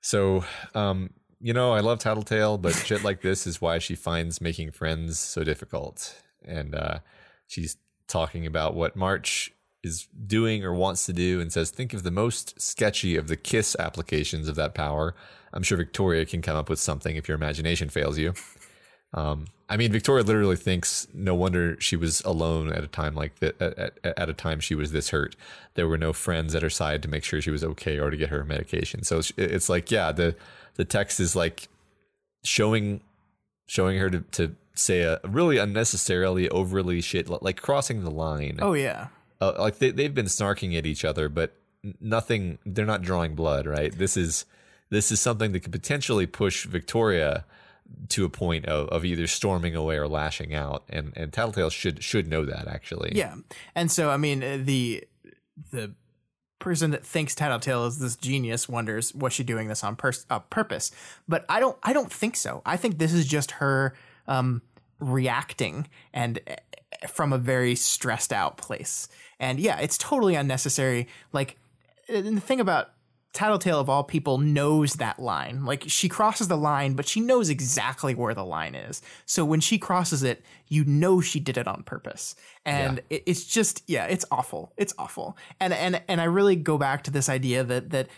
So, um, you know, I love Tattletale, but shit like this is why she finds making friends so difficult. And uh, she's talking about what March is doing or wants to do and says, think of the most sketchy of the KISS applications of that power. I'm sure Victoria can come up with something if your imagination fails you. Um, I mean, Victoria literally thinks no wonder she was alone at a time like that. At, at, at a time she was this hurt, there were no friends at her side to make sure she was okay or to get her medication. So it's, it's like, yeah, the the text is like showing showing her to, to say a really unnecessarily overly shit like crossing the line. Oh yeah. Uh, like they they've been snarking at each other, but nothing. They're not drawing blood, right? This is this is something that could potentially push Victoria to a point of, of either storming away or lashing out, and and Tattletale should should know that actually. Yeah, and so I mean uh, the the person that thinks Tattletale is this genius wonders was she doing this on pers- uh, purpose? But I don't. I don't think so. I think this is just her um, reacting and uh, from a very stressed out place. And yeah, it's totally unnecessary. Like and the thing about Tattletale of all people knows that line. Like she crosses the line, but she knows exactly where the line is. So when she crosses it, you know she did it on purpose. And Yeah. it, it's just yeah, it's awful. It's awful. And and and I really go back to this idea that that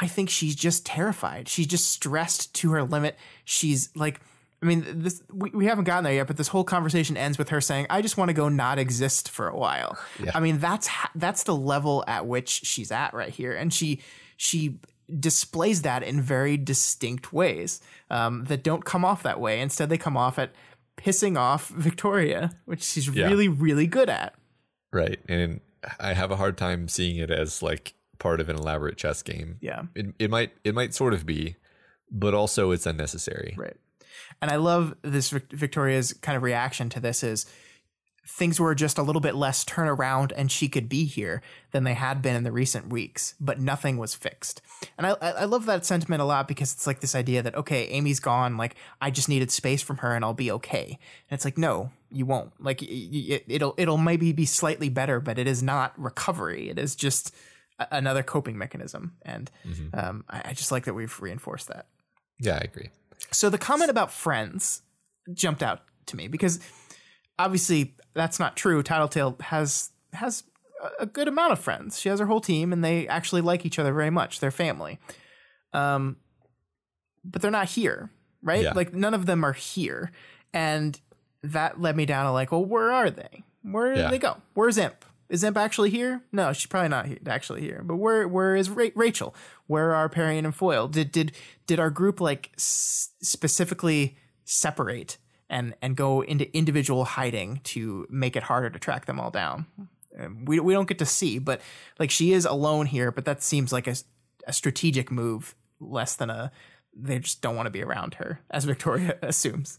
I think she's just terrified. She's just stressed to her limit. She's like, I mean, this we, we haven't gotten there yet, but this whole conversation ends with her saying, "I just want to go not exist for a while." Yeah. I mean, that's ha- that's the level at which she's at right here, and she she displays that in very distinct ways um, that don't come off that way. Instead, they come off at pissing off Victoria, which she's Yeah. really really good at. Right. And I have a hard time seeing it as like part of an elaborate chess game. Yeah. It it might it might sort of be, but also it's unnecessary. Right. And I love this Victoria's kind of reaction to this is things were just a little bit less turnaround and she could be here than they had been in the recent weeks, but nothing was fixed. And I, I love that sentiment a lot because it's like this idea that, okay, Amy's gone. Like I just needed space from her and I'll be okay. And it's like, no, you won't. Like it, it'll, it'll maybe be slightly better, but it is not recovery. It is just a- another coping mechanism. And um, I, I just like that we've reinforced that. Yeah, I agree. So the comment about friends jumped out to me because obviously that's not true. Tattletale has has a- good amount of friends. She has her whole team, and they actually like each other very much. They're family, um, but they're not here, right? Yeah. Like none of them are here, and that led me down to like, well, where are they? Where did Yeah. they go? Where's Imp? Is Imp actually here? No, she's probably not he- actually here. But where where is Ra- Rachel? Where are Parian and Foil? Did did did our group like s- specifically separate and and go into individual hiding to make it harder to track them all down? Um, We we don't get to see, but like she is alone here. But that seems like a strategic move, less than a they just don't want to be around her, as Victoria assumes.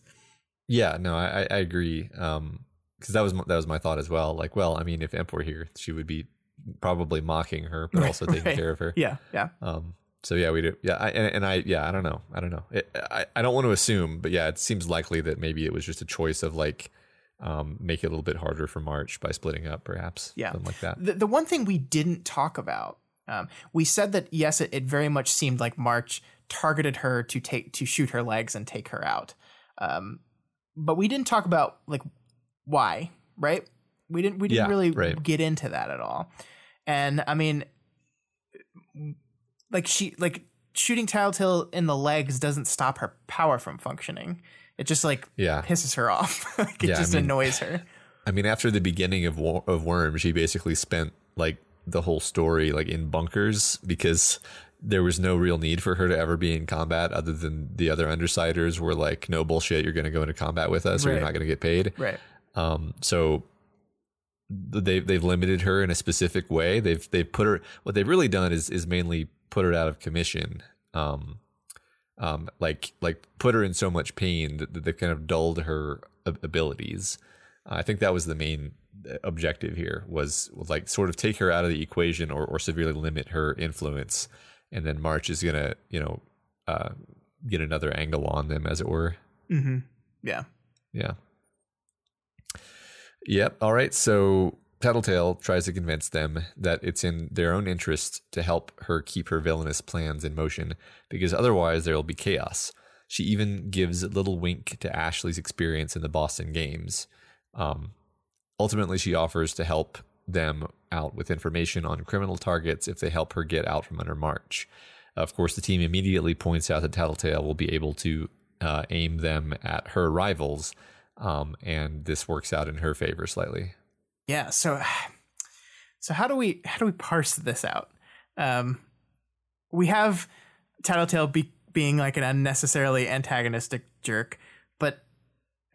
Yeah, no, I, I- agree. Um, because that was my- that was my thought as well. Like, well, I mean, if Imp were here, she would be probably mocking her, but also taking care of her. Yeah, yeah. Um, so yeah, we do. Yeah, I, and, and I yeah, I don't know. I don't know. It, I I don't want to assume, but yeah, it seems likely that maybe it was just a choice of like, um, make it a little bit harder for March by splitting up, perhaps. Yeah. something like that. The, the one thing we didn't talk about, um, we said that yes, it, it very much seemed like March targeted her to take to shoot her legs and take her out, um, but we didn't talk about like why, right? We didn't we didn't Yeah, really right. get into that at all, and I mean, like she like shooting Tattletale in the legs doesn't stop her power from functioning. It just like Yeah. pisses her off. like it Yeah, I just mean- annoys her. I mean, after the beginning of Wor- of Worm, she basically spent like the whole story like in bunkers because there was no real need for her to ever be in combat other than the other undersiders were like, no bullshit, you're going to go into combat with us or you're not going to get paid. Right. Um, so they've they've limited her in a specific way. They've they've put her. What they've really done is is mainly put her out of commission. Um, um, like like put her in so much pain that, that they kind of dulled her ab- abilities. I think that was the main uh, objective here was, was like sort of take her out of the equation or, or severely limit her influence, and then March is gonna you know uh, get another angle on them as it were. Mm-hmm. Yeah. Yeah. Yep. All right. So Tattletale tries to convince them that it's in their own interest to help her keep her villainous plans in motion because otherwise there will be chaos. She even gives a little wink to Ashley's experience in the Boston Games. Um, ultimately, she offers to help them out with information on criminal targets if they help her get out from under March. Of course, the team immediately points out that Tattletale will be able to uh, aim them at her rivals, um, and this works out in her favor slightly. Yeah. So, so how do we how do we parse this out? Um, we have Tattletale be, being like an unnecessarily antagonistic jerk, but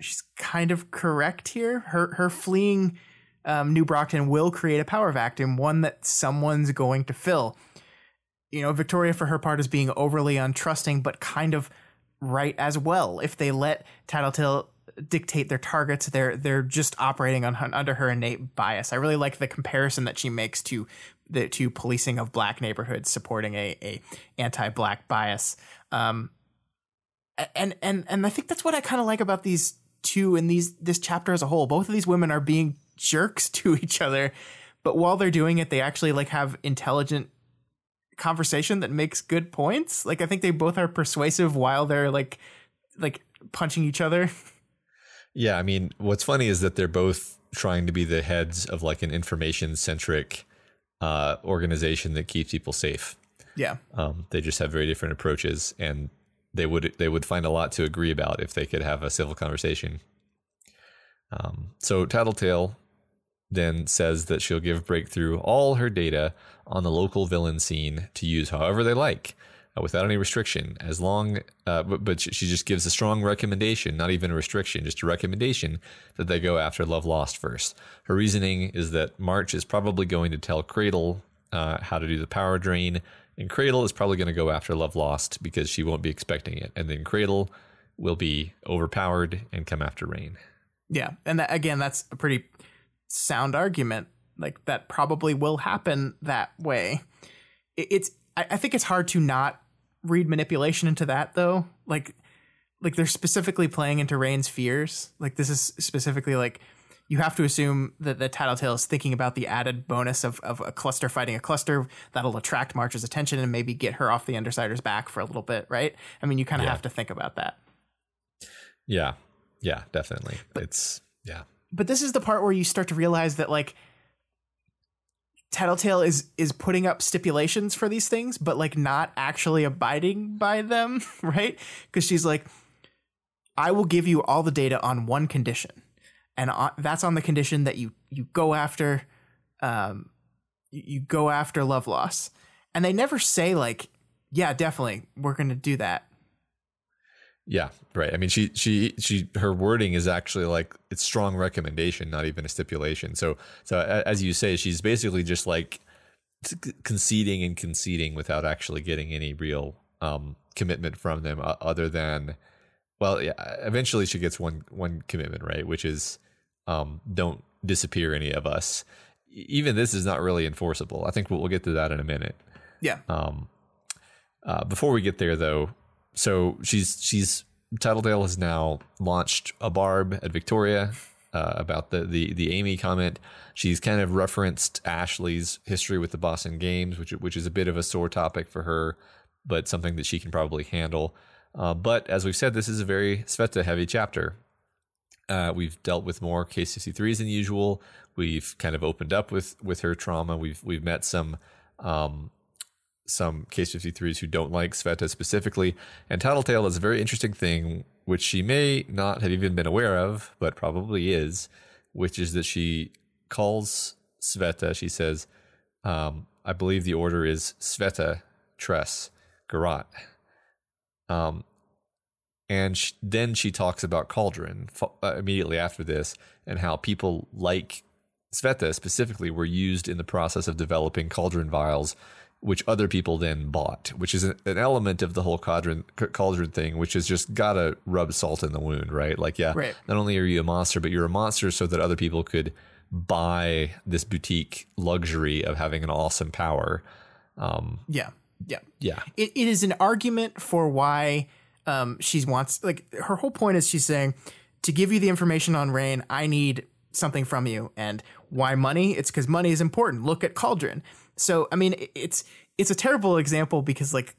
she's kind of correct here. Her her fleeing um, New Brockton will create a power vacuum, one that someone's going to fill. You know, Victoria, for her part, is being overly untrusting, but kind of right as well. If they let Tattletale dictate their targets, they're they're just operating on under her innate bias. I really like the comparison that she makes to the to policing of black neighborhoods supporting a a anti black bias. Um, and and and I think that's what I kind of like about these two and these this chapter as a whole. Both of these women are being jerks to each other, but while they're doing it, they actually like have intelligent conversation that makes good points. Like I think they both are persuasive while they're like like punching each other. Yeah, I mean, what's funny is that they're both trying to be the heads of like an information centric uh, organization that keeps people safe. Yeah. Um, they just have very different approaches, and they would they would find a lot to agree about if they could have a civil conversation. Um, so Tattletale then says that she'll give Breakthrough all her data on the local villain scene to use however they like, without any restriction. As long, uh, but, but she just gives a strong recommendation, not even a restriction, just a recommendation that they go after Love Lost first. Her reasoning is that March is probably going to tell Cradle uh, how to do the power drain, and Cradle is probably going to go after Love Lost because she won't be expecting it, and then Cradle will be overpowered and come after Rain. Yeah, and that, again, that's a pretty sound argument. Like that probably will happen that way. It, it's I think it's hard to not read manipulation into that though. Like like they're specifically playing into Rain's fears. Like this is specifically like you have to assume that the Tattletale is thinking about the added bonus of, of a cluster fighting a cluster that'll attract March's attention and maybe get her off the Undersider's back for a little bit, right? I mean, you kind of Yeah. have to think about that. Yeah, yeah, definitely. it's yeah, but this is the part where you start to realize that like Tattletale is is putting up stipulations for these things, but like not actually abiding by them, right? Because she's like, I will give you all the data on one condition, and on, that's on the condition that you you go after, um, you, you go after Love Lost, and they never say like, yeah, definitely, we're gonna do that. Yeah, right. I mean, she she she her wording is actually like it's strong recommendation, not even a stipulation. So so as you say, she's basically just like conceding and conceding without actually getting any real um, commitment from them, other than well, yeah, eventually she gets one one commitment, right, which is um, don't disappear any of us. Even this is not really enforceable. I think we'll, we'll get to that in a minute. Yeah, Um, uh, before we get there, though, so she's she's Tattletale has now launched a barb at Victoria uh, about the, the the Amy comment. She's kind of referenced Ashley's history with the Boston Games, which which is a bit of a sore topic for her, but something that she can probably handle. Uh, but as we've said, this is a very Sveta heavy chapter. Uh, we've dealt with more case 63s than usual. We've kind of opened up with with her trauma. We've we've met some um, some case 53s who don't like Sveta specifically. And Tattletale is a very interesting thing, which she may not have even been aware of, but probably is, which is that she calls Sveta, she says, um, I believe the order is Sveta, Tress, Garrote. Um, and sh- then she talks about Cauldron uh, immediately after this and how people like Sveta specifically were used in the process of developing Cauldron vials, which other people then bought, which is an, an element of the whole Cauldron, Cauldron thing, which is just gotta rub salt in the wound, right? Like, yeah, Right. not only are you a monster, but you're a monster so that other people could buy this boutique luxury of having an awesome power. Um, yeah, yeah. yeah, it, it is an argument for why um, she wants like her whole point is she's saying to give you the information on rain i need something from you and why money it's because money is important look at cauldron so i mean it's it's a terrible example because like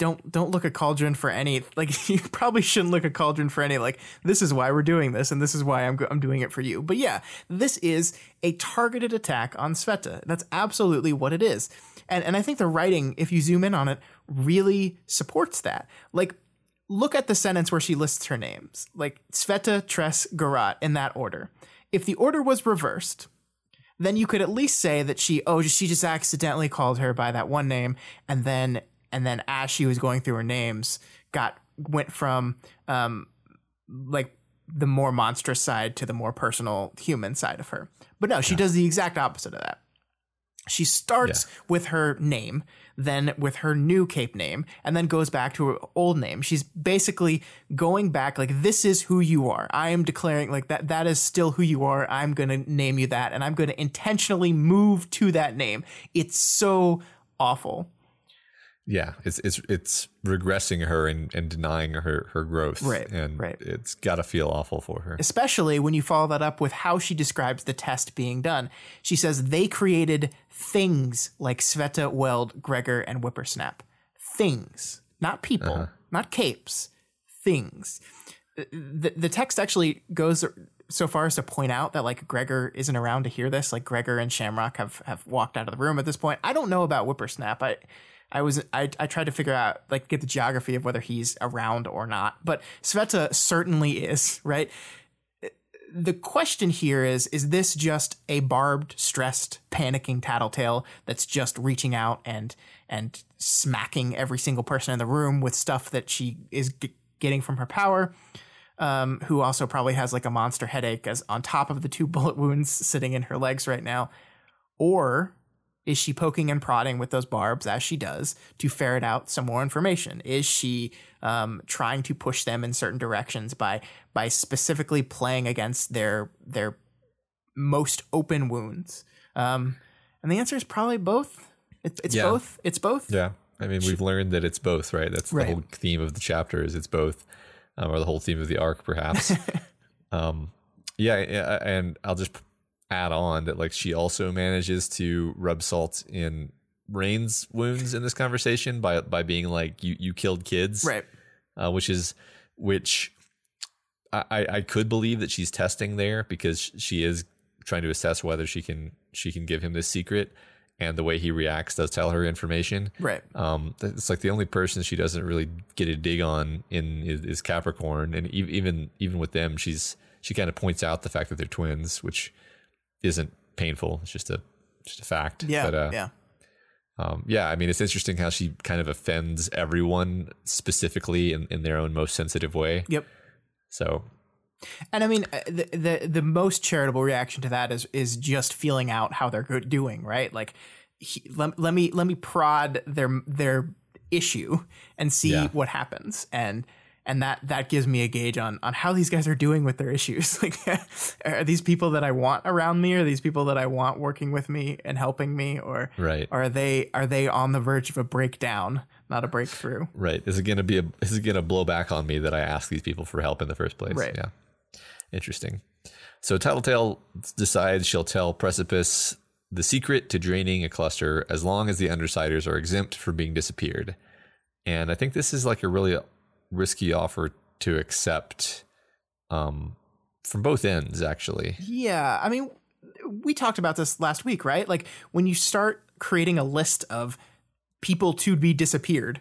don't don't look at cauldron for any like you probably shouldn't look at cauldron for any like this is why we're doing this and this is why I'm I'm doing it for you. But yeah, this is a targeted attack on Sveta. That's absolutely what it is. And and I think the writing if you zoom in on it really supports that. Like look at the sentence where she lists her names. Like Sveta, Tress, Garrote in that order. If the order was reversed, then you could at least say that she oh she just accidentally called her by that one name and then and then as she was going through her names got went from um like the more monstrous side to the more personal human side of her. But no she does the exact opposite of that she starts with her name then with her new cape name and then goes back to her old name. She's basically going back like this is who you are. I am declaring like that that is still who you are. I'm going to name you that and i'm going to intentionally move to that name. It's so awful yeah, it's it's it's regressing her and, and denying her her growth. Right, And right. it's gotta feel awful for her. especially when you follow that up with how she describes the test being done. She says they created things like Sveta, Weld, Gregor, and Whippersnap. Things, not people, uh-huh. not capes. Things. The, the text actually goes so far as to point out that like Gregor isn't around to hear this. Like Gregor and Shamrock have have walked out of the room at this point. I don't know about Whippersnap. I I was I, I tried to figure out like get the geography of whether he's around or not. But Sveta certainly is, right? the question here is is this just a barbed stressed panicking tattletale that's just reaching out and and smacking every single person in the room with stuff that she is g- getting from her power um, who also probably has like a monster headache as on top of the two bullet wounds sitting in her legs right now or is she poking and prodding with those barbs as she does to ferret out some more information? Is she um, trying to push them in certain directions by by specifically playing against their their most open wounds? Um, and the answer is probably both. It's, it's Yeah. both. It's both. Yeah. I mean, we've learned that it's both, right? That's Right. the whole theme of the chapter is it's both, um, or the whole theme of the arc, perhaps. um, yeah, yeah, and I'll just add on that like she also manages to rub salt in Rain's wounds in this conversation by by being like you you killed kids, Right. uh, which is which I, I could believe that she's testing there because she is trying to assess whether she can she can give him this secret, and the way he reacts does tell her information. Right. Um, it's like the only person she doesn't really get a dig on in is, is Capricorn, and even even with them, she's she kind of points out the fact that they're twins, which isn't painful. It's just a just a fact. Yeah. But, uh, yeah. um, yeah, I mean, it's interesting how she kind of offends everyone specifically in, in their own most sensitive way. Yep. So And I mean, uh, the, the the most charitable reaction to that is is just feeling out how they're doing, right? Like, he, let, let me let me prod their their issue and see Yeah. what happens, and and that that gives me a gauge on on how these guys are doing with their issues. Like, are these people that I want around me? Are these people that I want working with me and helping me, or right, are they are they on the verge of a breakdown, not a breakthrough? right. Is it gonna be a is it gonna blow back on me that I ask these people for help in the first place? Right. Yeah. Interesting. So Tattletale decides she'll tell Precipice the secret to draining a cluster as long as the Undersiders are exempt from being disappeared. And I think this is like a really risky offer to accept um, from both ends, actually. Yeah, I mean, we talked about this last week, right? Like when you start creating a list of people to be disappeared,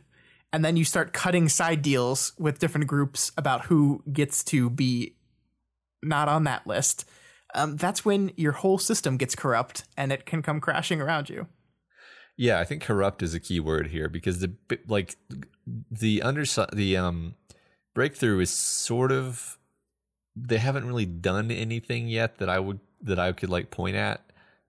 and then you start cutting side deals with different groups about who gets to be not on that list. Um, that's when your whole system gets corrupt and it can come crashing around you. Yeah, I think corrupt is a key word here because the like the underside the um breakthrough is sort of they haven't really done anything yet that I would that I could like point at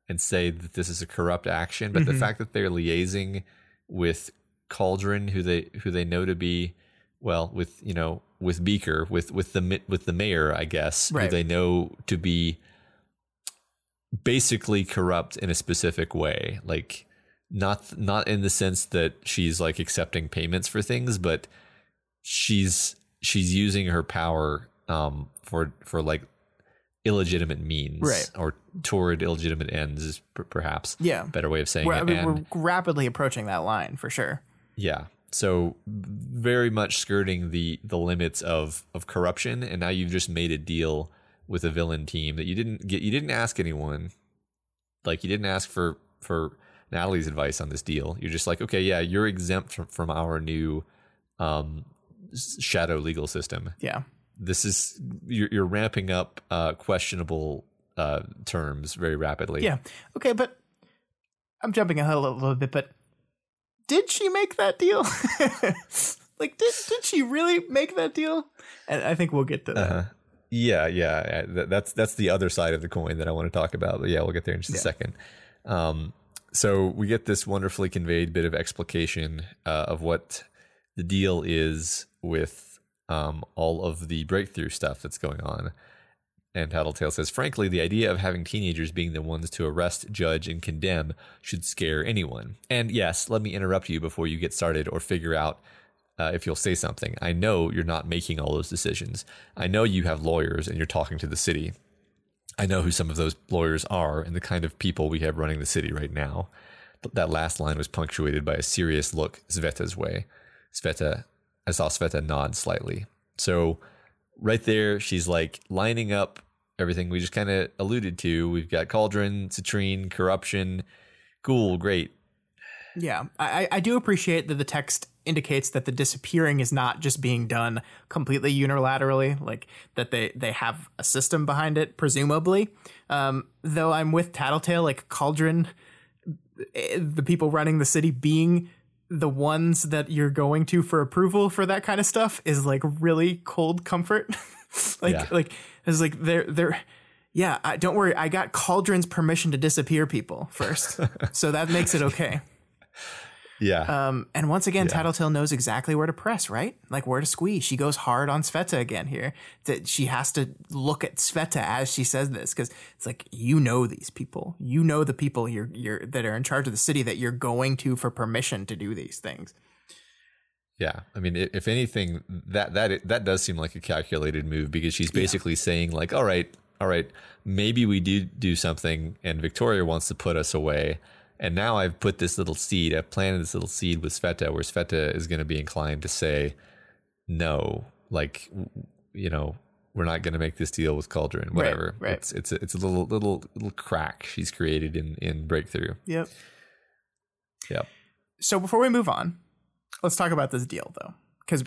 and say that this is a corrupt action, but the fact that they're liaising with Cauldron who they who they know to be well with you know with Beaker with with the with the mayor I guess Right. who they know to be basically corrupt in a specific way like not not in the sense that she's like accepting payments for things but she's she's using her power um for for like illegitimate means Right. or toward illegitimate ends is per- perhaps Yeah. a better way of saying We're, I it mean, and we're rapidly approaching that line for sure. yeah so very much skirting the the limits of of corruption and now you've just made a deal with a villain team that you didn't get you didn't ask anyone like you didn't ask for for Natalie's advice on this deal you're just like okay yeah you're exempt from, from our new um shadow legal system Yeah. this is you're, you're ramping up uh questionable uh terms very rapidly Yeah. Okay, but I'm jumping ahead a little, little bit, but did she make that deal? like, did did she really make that deal? And I think we'll get to that. Uh-huh. Yeah, yeah, yeah. That's that's the other side of the coin that I want to talk about. But yeah, we'll get there in just a second. Um, so we get this wonderfully conveyed bit of explication uh, of what the deal is with um, all of the breakthrough stuff that's going on. And Tattletale says, frankly, the idea of having teenagers being the ones to arrest, judge, and condemn should scare anyone. And yes, let me interrupt you before you get started or figure out uh, if you'll say something. I know you're not making all those decisions. I know you have lawyers and you're talking to the city. I know who some of those lawyers are and the kind of people we have running the city right now. That last line was punctuated by a serious look Sveta's way. Sveta, I saw Sveta nod slightly. So right there, she's like lining up everything we just kind of alluded to. We've got Cauldron, Citrine, Corruption. Cool, great. Yeah, I, I do appreciate that the text indicates that the disappearing is not just being done completely unilaterally, like that they they have a system behind it, presumably. Um, though I'm with Tattletale, like Cauldron, eh, the people running the city being the ones that you're going to for approval for that kind of stuff is like really cold comfort. like Yeah. like it's like they're they're yeah, I, don't worry. I got Cauldron's permission to disappear people first, so that makes it okay. Yeah. Um, and once again, Tattletale knows exactly where to press, right? Like where to squeeze. She goes hard on Sveta again here. That she has to look at Sveta as she says this because it's like you know these people, you know the people you're you're that are in charge of the city that you're going to for permission to do these things. Yeah, I mean, if anything, that that that does seem like a calculated move because she's basically saying like, "All right, all right, maybe we do do something, and Victoria wants to put us away, and now I've put this little seed, I've planted this little seed with Sveta, where Sveta is going to be inclined to say, no, like, you know, we're not going to make this deal with Cauldron, whatever. right. It's it's a, it's a little little little crack she's created in in Breakthrough. Yep. Yep. So before we move on, let's talk about this deal though, because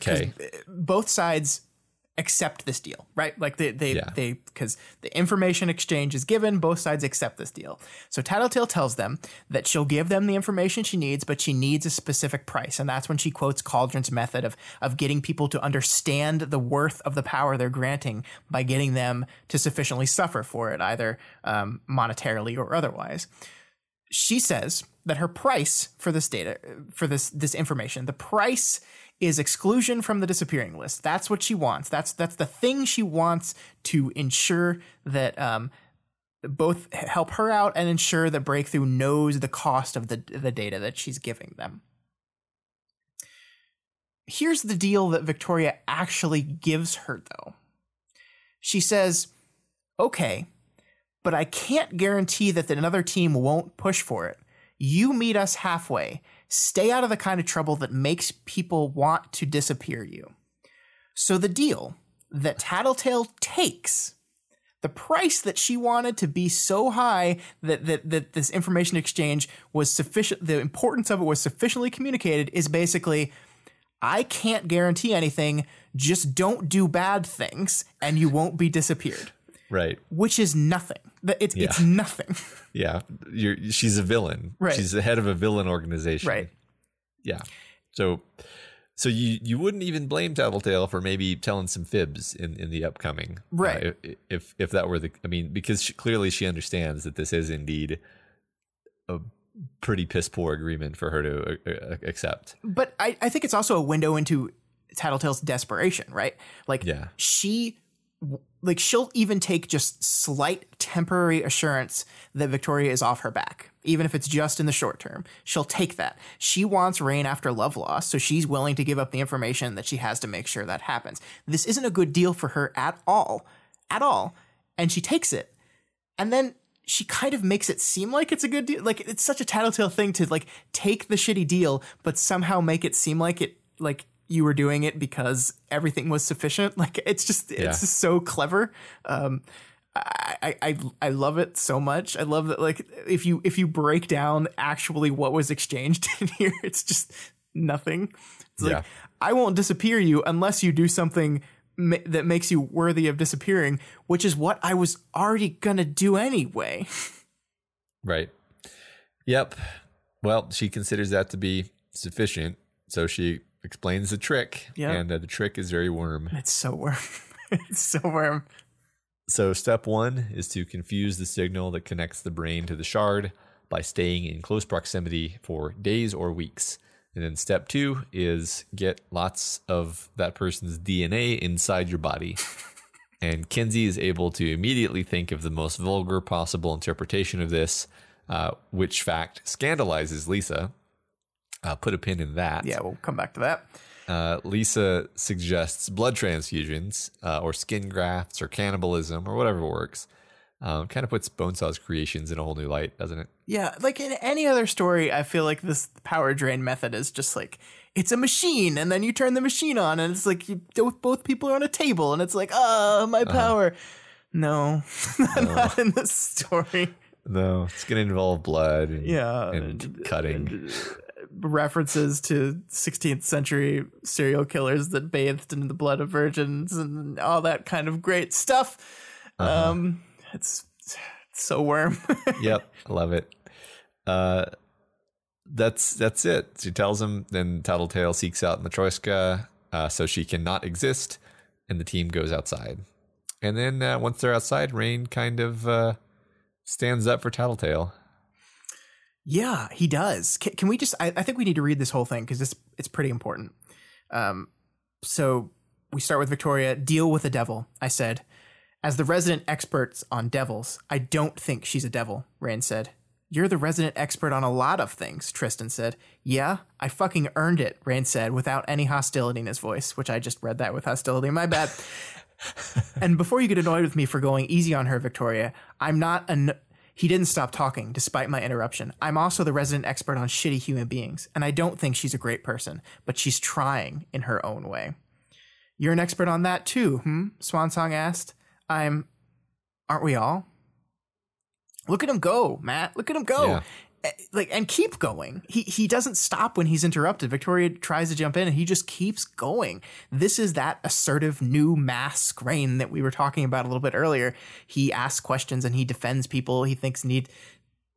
both sides accept this deal, right? Like they they Yeah. they because the information exchange is given, both sides accept this deal. So Tattletale tells them that she'll give them the information she needs, but she needs a specific price, and that's when she quotes Cauldron's method of of getting people to understand the worth of the power they're granting by getting them to sufficiently suffer for it, either um, monetarily or otherwise she says that her price for this data for this this information the price is exclusion from the disappearing list that's what she wants that's that's the thing she wants to ensure that um both help her out and ensure that breakthrough knows the cost of the the data that she's giving them here's the deal that victoria actually gives her though she says okay but I can't guarantee that another team won't push for it. You meet us halfway. Stay out of the kind of trouble that makes people want to disappear you. So the deal that Tattletale takes, the price that she wanted to be so high that, that, that this information exchange was sufficient, the importance of it was sufficiently communicated, is basically I can't guarantee anything. Just don't do bad things and you won't be disappeared Right. which is nothing. It's it's nothing. Yeah. You're she's a villain. Right. She's the head of a villain organization. Right. Yeah. So so you you wouldn't even blame Tattletale for maybe telling some fibs in in the upcoming. uh, Right. if, if if that were the I mean because she, clearly she understands that this is indeed a pretty piss poor agreement for her to uh, uh, accept. But I, I think it's also a window into Tattletale's desperation, right? Like Yeah. she like she'll even take just slight temporary assurance that Victoria is off her back, even if it's just in the short term. She'll take that. She wants Rain after Love Lost, so she's willing to give up the information that she has to make sure that happens. This isn't a good deal for her at all. At all. And she takes it. And then she kind of makes it seem like it's a good deal. Like it's such a tattletale thing to like take the shitty deal, but somehow make it seem like it like you were doing it because everything was sufficient. Like it's just it's Yeah. just so clever. Um I, I I love it so much. I love that like if you if you break down actually what was exchanged in here, it's just nothing. It's Yeah. like I won't disappear you unless you do something ma- that makes you worthy of disappearing, which is what I was already gonna do anyway. Right. Yep. Well, she considers that to be sufficient, so she explains the trick, Yeah. and uh, the trick is very worm. It's so worm. it's so worm. So, step one is to confuse the signal that connects the brain to the shard by staying in close proximity for days or weeks. And then step two is get lots of that person's DNA inside your body. And Kenzie is able to immediately think of the most vulgar possible interpretation of this, uh, which fact scandalizes Lisa. Uh, put a pin in that. Yeah, we'll come back to that. Uh, Lisa suggests blood transfusions uh, or skin grafts or cannibalism or whatever works. Um, kind of puts Bonesaw's creations in a whole new light, doesn't it? Yeah, like in any other story, I feel like this power drain method is just like it's a machine, and then you turn the machine on, and it's like you, both people are on a table, and it's like, oh, my power. Uh-huh. No, no, not in this story. No, it's going to involve blood. And, yeah, and, and cutting. And, references to 16th century serial killers that bathed in the blood of virgins and all that kind of great stuff. Uh-huh. Um, it's, it's so worm. yep, I love it. Uh, that's that's it. She tells him. Then Tattletale seeks out Matryoshka uh, so she cannot exist, and the team goes outside. And then uh, once they're outside, Rain kind of uh, stands up for Tattletale. Yeah, he does. Can, can we just? I, I, think we need to read this whole thing because it's it's pretty important. Um, so we start with Victoria. Deal with the devil. I said, as the resident experts on devils, I don't think she's a devil. Rain said. You're the resident expert on a lot of things, Tristan said. Yeah, I fucking earned it, Rain said without any hostility in his voice, which I just read that with hostility. My bad. and before you get annoyed with me for going easy on her, Victoria, I'm not an. He didn't stop talking despite my interruption. I'm also the resident expert on shitty human beings, and I don't think she's a great person, but she's trying in her own way. You're an expert on that too, hmm? Swansong asked. I'm. Aren't we all? Look at him go, Matt. Look at him go. Yeah. Like and keep going. He he doesn't stop when he's interrupted. Victoria tries to jump in and he just keeps going. This is that assertive new mass grain that we were talking about a little bit earlier. He asks questions and he defends people he thinks need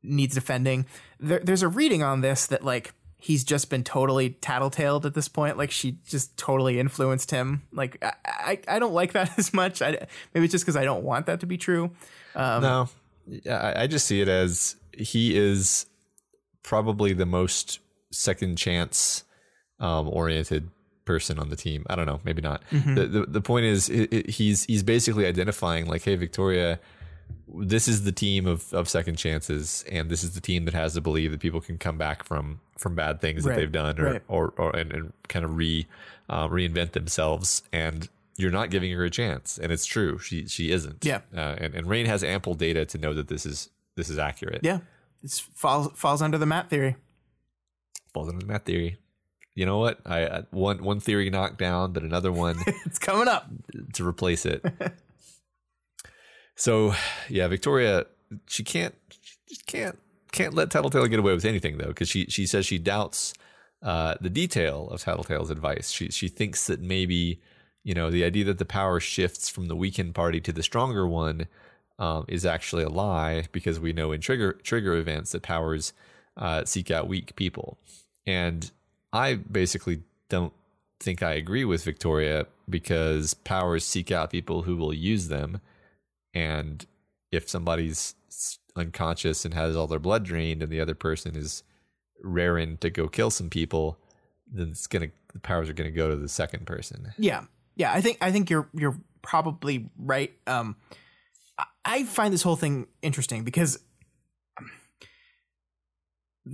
needs defending. There, there's a reading on this that like he's just been totally tattletaled at this point. Like she just totally influenced him. Like I I, I don't like that as much. I, maybe it's just because I don't want that to be true. Um, no, I just see it as he is probably the most second chance um, oriented person on the team. I don't know, maybe not. Mm-hmm. The, the, the point is, it, it, he's he's basically identifying like, hey, Victoria, this is the team of of second chances, and this is the team that has to believe that people can come back from from bad things right. that they've done, or right. or, or and, and, kind of re uh, reinvent themselves. And you're not giving her a chance, and it's true. She she isn't. Yeah. Uh, and and Rain has ample data to know that this is this is accurate. Yeah. It falls falls under the Matt theory. Falls under the Matt theory. You know what? I, I one one theory knocked down, but another one it's coming up to replace it. so, yeah, Victoria, she can't she can't can't let Tattletale get away with anything though, because she she says she doubts uh, the detail of Tattletale's advice. She she thinks that maybe you know, the idea that the power shifts from the weakened party to the stronger one um, is actually a lie because we know in trigger trigger events that powers uh, seek out weak people, and I basically don't think I agree with Victoria because powers seek out people who will use them, and if somebody's unconscious and has all their blood drained, and the other person is raring to go kill some people, then it's gonna the powers are gonna go to the second person. Yeah, yeah, I think I think you're you're probably right. Um, I find this whole thing interesting because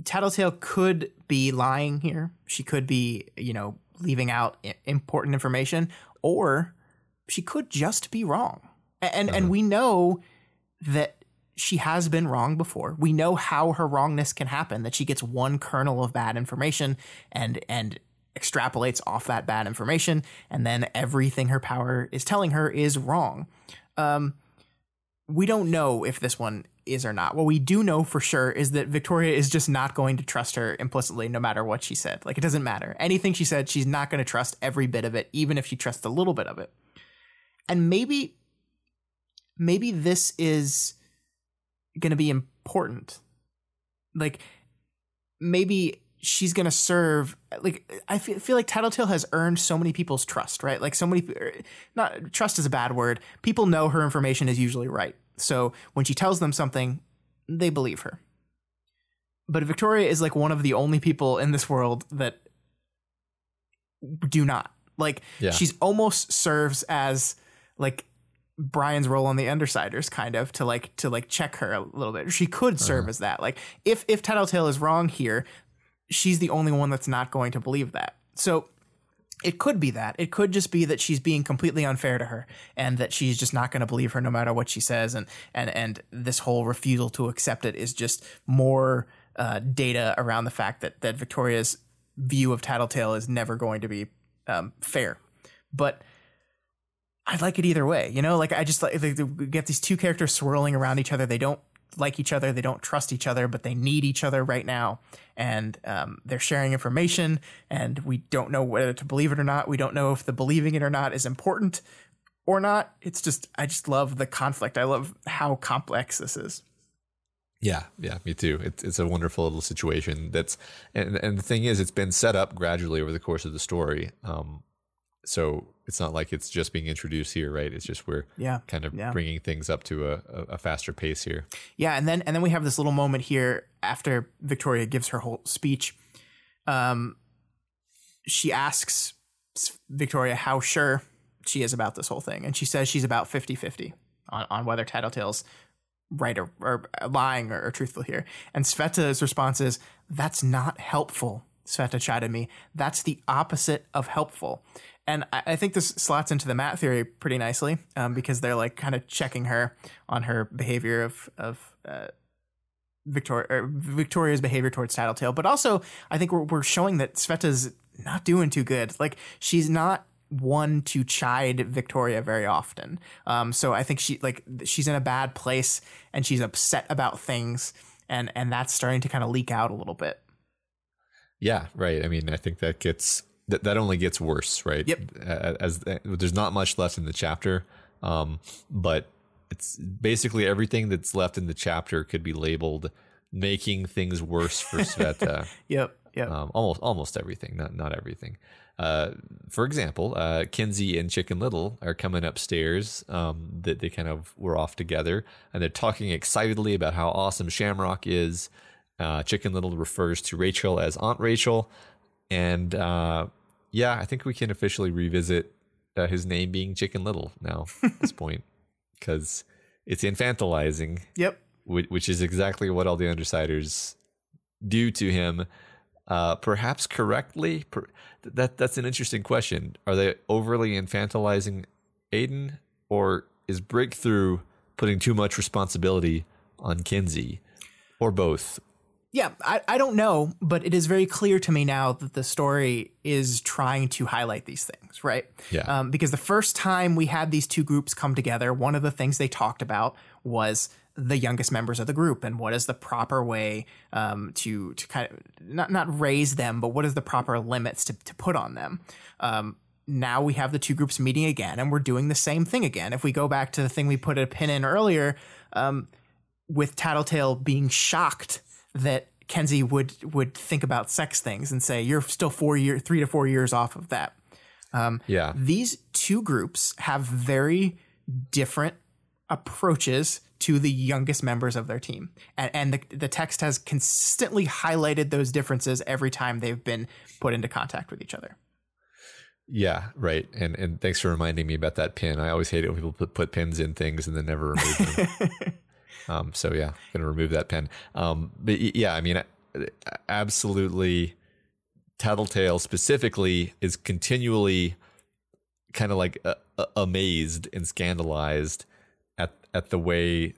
Tattletale could be lying here. She could be, you know, leaving out important information, or she could just be wrong. And uh-huh. and we know that she has been wrong before. We know how her wrongness can happen. That she gets one kernel of bad information and and extrapolates off that bad information, and then everything her power is telling her is wrong. Um, we don't know if this one is or not. What we do know for sure is that Victoria is just not going to trust her implicitly, no matter what she said. Like, it doesn't matter. Anything she said, she's not going to trust every bit of it, even if she trusts a little bit of it. And maybe, maybe this is going to be important. Like, maybe she's going to serve like I feel, feel like Tattletale has earned so many people's trust, right? Like so many er, not trust is a bad word. People know her information is usually right. So when she tells them something, they believe her. But Victoria is like one of the only people in this world that do not. Like yeah. she's almost serves as like Brian's role on the Undersiders, kind of to like to like check her a little bit. She could serve as that. Like if if Tattletale is wrong here, she's the only one that's not going to believe that. So it could be that. It could just be that she's being completely unfair to her and that she's just not going to believe her no matter what she says and and and this whole refusal to accept it is just more uh, data around the fact that that Victoria's view of Tattletale is never going to be um, fair. But I'd like it either way. You know, like I just like they, they get these two characters swirling around each other. They don't like each other. They don't trust each other, but they need each other right now. And um, they're sharing information, and we don't know whether to believe it or not. We don't know if the believing it or not is important or not. It's just, I just love the conflict. I love how complex this is. Yeah, yeah, me too. It's it's a wonderful little situation. That's and and the thing is, it's been set up gradually over the course of the story. Um, so it's not like it's just being introduced here, right? It's just we're yeah, kind of yeah. bringing things up to a, a, faster pace here. Yeah, and then and then we have this little moment here after Victoria gives her whole speech. Um, she asks Victoria how sure she is about this whole thing, and she says she's about 50-50 on, on whether Tattletale's right or, or lying or, or truthful here. And Sveta's response is, "That's not helpful." Sveta chided me. That's the opposite of helpful. And I, I think this slots into the Matt theory pretty nicely um, because they're like kind of checking her on her behavior of of uh, Victoria Victoria's behavior towards Tattletale, but also I think we're we're showing that Sveta's not doing too good. Like she's not one to chide Victoria very often. Um, so I think she like she's in a bad place and she's upset about things, and and that's starting to kind of leak out a little bit. Yeah, right. I mean, I think that gets that, that only gets worse, right? Yep. As, as there's not much left in the chapter, um, but it's basically everything that's left in the chapter could be labeled making things worse for Sveta. yep. Yep. Um, almost almost everything, not not everything. Uh, for example, uh, Kenzie and Chicken Little are coming upstairs. Um, that they kind of were off together, and they're talking excitedly about how awesome Shamrock is. Uh, Chicken Little refers to Rachel as Aunt Rachel, and uh, yeah, I think we can officially revisit uh, his name being Chicken Little now at this point because it's infantilizing. Yep. Which, which, is exactly what all the undersiders do to him. Uh, perhaps correctly. Per- that that's an interesting question. Are they overly infantilizing Aiden, or is Breakthrough putting too much responsibility on Kenzie, or both? Yeah, I, I don't know, but it is very clear to me now that the story is trying to highlight these things, right? Yeah. Um, because the first time we had these two groups come together, one of the things they talked about was the youngest members of the group and what is the proper way um, to to kind of not not raise them, but what is the proper limits to to put on them. Um, now we have the two groups meeting again, and we're doing the same thing again. If we go back to the thing we put a pin in earlier, um, with Tattletale being shocked that Kenzie would would think about sex things and say you're still four year three to four years off of that. Um, yeah, these two groups have very different approaches to the youngest members of their team, and, and the the text has consistently highlighted those differences every time they've been put into contact with each other. Yeah, right. And and thanks for reminding me about that pin. I always hate it when people put, put pins in things and then never remove them. Um, so yeah, gonna remove that pen. Um, but yeah, I mean, absolutely, Tattletale specifically is continually kind of like uh, amazed and scandalized at at the way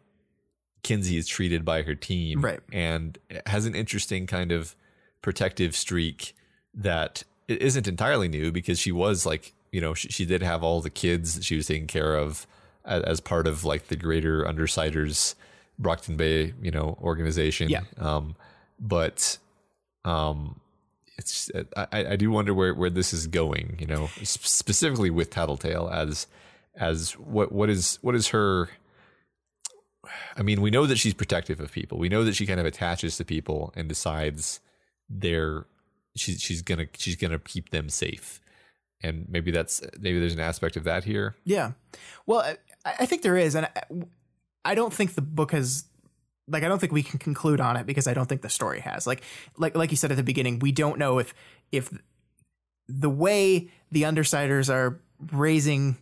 Kenzie is treated by her team, right? And has an interesting kind of protective streak that isn't entirely new because she was like, you know, she, she did have all the kids that she was taking care of as, as part of like the greater Undersiders Brockton Bay, you know, organization. Yeah. Um, but um, it's I, I do wonder where, where this is going. You know, specifically with Tattletale as as what what is what is her. I mean, we know that she's protective of people. We know that she kind of attaches to people and decides they're she's she's gonna she's gonna keep them safe. And maybe that's maybe there's an aspect of that here. Yeah, well, I, I think there is, and I don't think the book has like I don't think we can conclude on it because I don't think the story has. Like like like you said at the beginning, we don't know if if the way the undersiders are raising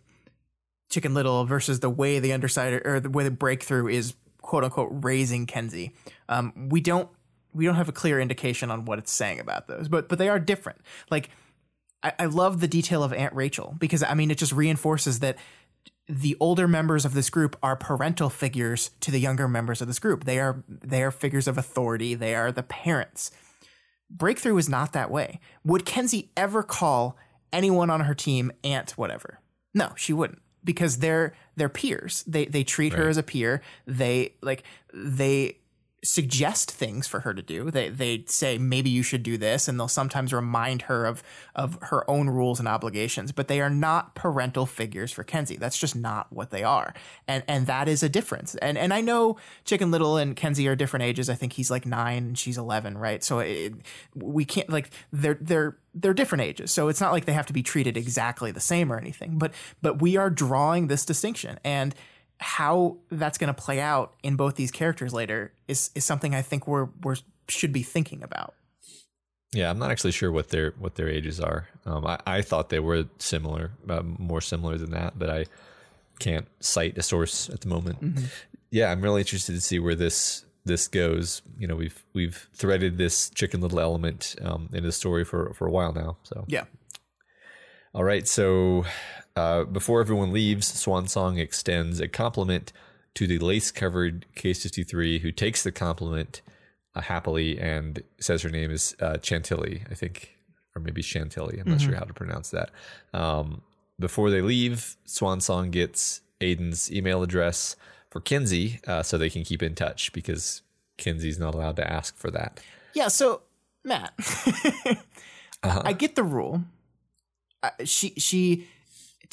Chicken Little versus the way the Undersider or the way the breakthrough is quote unquote raising Kenzie. Um, we don't we don't have a clear indication on what it's saying about those, but but they are different. Like I, I love the detail of Aunt Rachel because I mean it just reinforces that the older members of this group are parental figures to the younger members of this group. They are they are figures of authority. They are the parents. Breakthrough is not that way. Would Kenzie ever call anyone on her team aunt whatever? No, she wouldn't because they're they're peers. They they treat her as a peer. They like they suggest things for her to do. They they say maybe you should do this, and they'll sometimes remind her of of her own rules and obligations. But they are not parental figures for Kenzie. That's just not what they are, and and that is a difference. And and I know Chicken Little and Kenzie are different ages. I think he's like nine and she's eleven, right? So it, we can't like they're they're they're different ages. So it's not like they have to be treated exactly the same or anything. But but we are drawing this distinction and how that's going to play out in both these characters later is is something I think we're we're should be thinking about. Yeah, I'm not actually sure what their what their ages are. Um, I, I thought they were similar, uh, more similar than that, but I can't cite a source at the moment. Yeah, I'm really interested to see where this this goes. You know, we've we've threaded this Chicken Little element um, in the story for for a while now. So Yeah. all right, so uh, before everyone leaves, Swan Song extends a compliment to the lace covered K63, who takes the compliment uh, happily and says her name is uh, Chantilly, I think, or maybe Chantilly. I'm not sure how to pronounce that. Um, before they leave, Swan Song gets Aiden's email address for Kenzie uh, so they can keep in touch because Kenzie's not allowed to ask for that. Yeah, so Matt, I get the rule. Uh, she she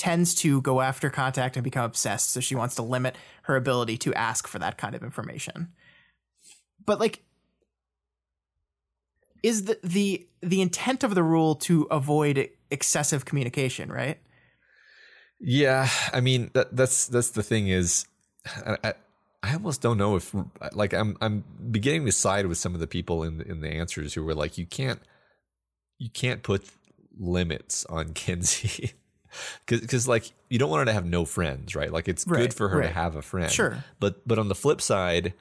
tends to go after contact and become obsessed, so she wants to limit her ability to ask for that kind of information. But like is the the the intent of the rule to avoid excessive communication, right? Yeah, I mean that that's that's the thing is, I, I, almost don't know if like I'm I'm beginning to side with some of the people in in the answers who were like you can't you can't put limits on Kenzie because like you don't want her to have no friends right like it's Right, good for her right. to have a friend Sure. but but on the flip side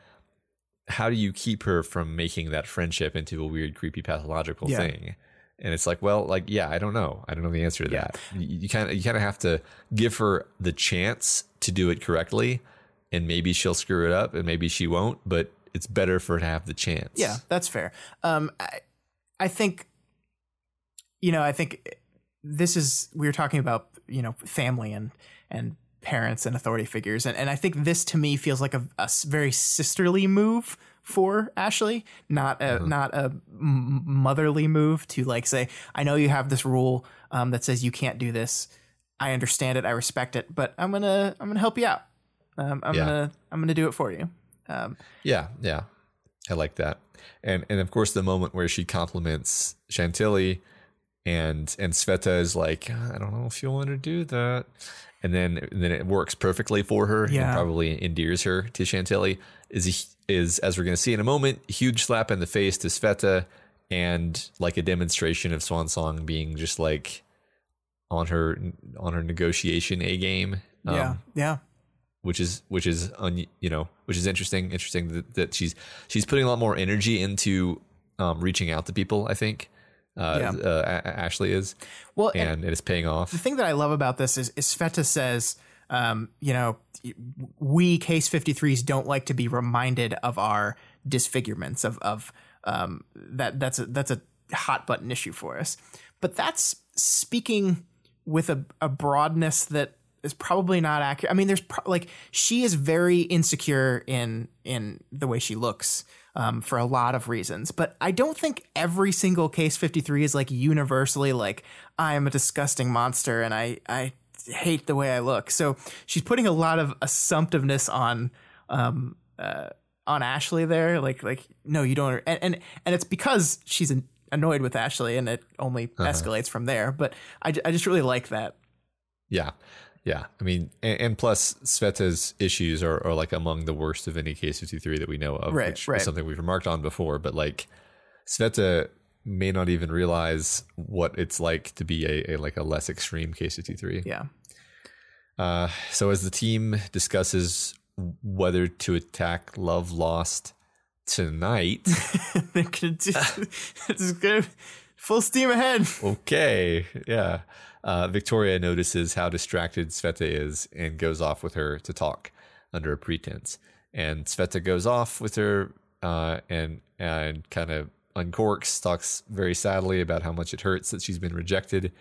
how do you keep her from making that friendship into a weird creepy pathological Yeah. thing and it's like well like yeah i don't know i don't know the answer to Yeah. that you kind of you kind of have to give her the chance to do it correctly and maybe she'll screw it up and maybe she won't but it's better for her to have the chance Yeah, that's fair. Um, I, I think, you know, I think this is we were talking about you know family and and parents and authority figures, and and I think this to me feels like a very sisterly move for Ashley, not a not a motherly move to like say, I know you have this rule um, that says you can't do this. I understand it, I respect it, but I'm gonna I'm gonna help you out. Um, I'm Yeah. gonna I'm gonna do it for you. Um, Yeah, yeah. I like that. And and of course the moment where she compliments Chantilly and and Sveta is like, I don't know if you want to do that. And then and then it works perfectly for her Yeah. and probably endears her to Chantilly is is as we're going to see in a moment, huge slap in the face to Sveta and like a demonstration of Swan Song being just like on her on her negotiation A game. Um, yeah, yeah. which is which is un, you know which is interesting interesting that, that she's she's putting a lot more energy into um, reaching out to people i think uh, Yeah. uh, ashley is Well, and- and it is paying off the thing that I love about this is, is Sveta says, um, you know, we case 53s don't like to be reminded of our disfigurements of, of, um, that that's a, that's a hot button issue for us. But that's speaking with a, a broadness that is probably not accurate. I mean, there's pro- like, she is very insecure in, in the way she looks. Um, for a lot of reasons, but I don't think every single case 53 is like universally like I am a disgusting monster and I I hate the way I look. So she's putting a lot of assumptiveness on um uh, on Ashley there. Like like no, you don't. And and, and it's because she's an, annoyed with Ashley, and it only escalates from there. But I, I just really like that. yeah yeah i mean and, and plus sveta's issues are, are like among the worst of any case 53 that we know of Right, which right. is something we've remarked on before but like sveta may not even realize what it's like to be a, a like a less extreme case 53 Yeah. Uh, so as the team discusses whether to attack Love Lost tonight, They're gonna do it's gonna full steam ahead. okay, yeah. Uh, Victoria notices how distracted Sveta is and goes off with her to talk under a pretense. And Sveta goes off with her uh, and and kind of uncorks, talks very sadly about how much it hurts that she's been rejected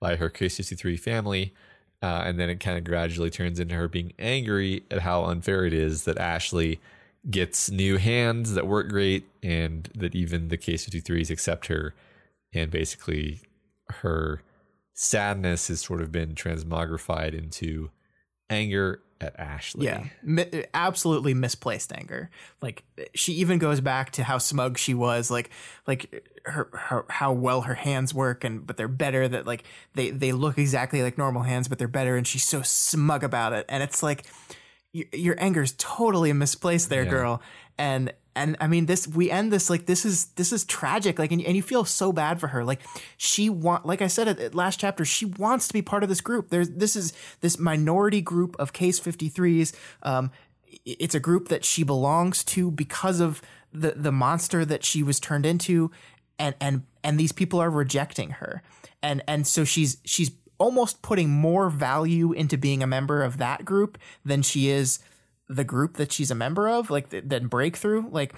by her K63 family. Uh, and then it kind of gradually turns into her being angry at how unfair it is that Ashley gets new hands that work great and that even the case 53s accept her. And basically, her sadness has sort of been transmogrified into anger at Ashley. Yeah, Mi- absolutely misplaced anger. Like she even goes back to how smug she was, like like her, her how well her hands work, and but they're better. That like they they look exactly like normal hands, but they're better, and she's so smug about it. And it's like your, your anger is totally misplaced there, Yeah. girl. And and I mean this we end this like this is this is tragic like and, and you feel so bad for her. Like she want like I said at, at last chapter she wants to be part of this group. There's this is this minority group of case 53s um it's a group that she belongs to because of the the monster that she was turned into and and and these people are rejecting her. And and so she's she's almost putting more value into being a member of that group than she is the group that she's a member of like th- than breakthrough like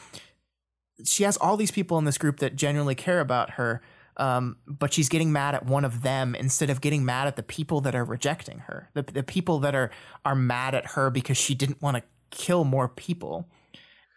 she has all these people in this group that genuinely care about her um, but she's getting mad at one of them instead of getting mad at the people that are rejecting her the, the people that are are mad at her because she didn't want to kill more people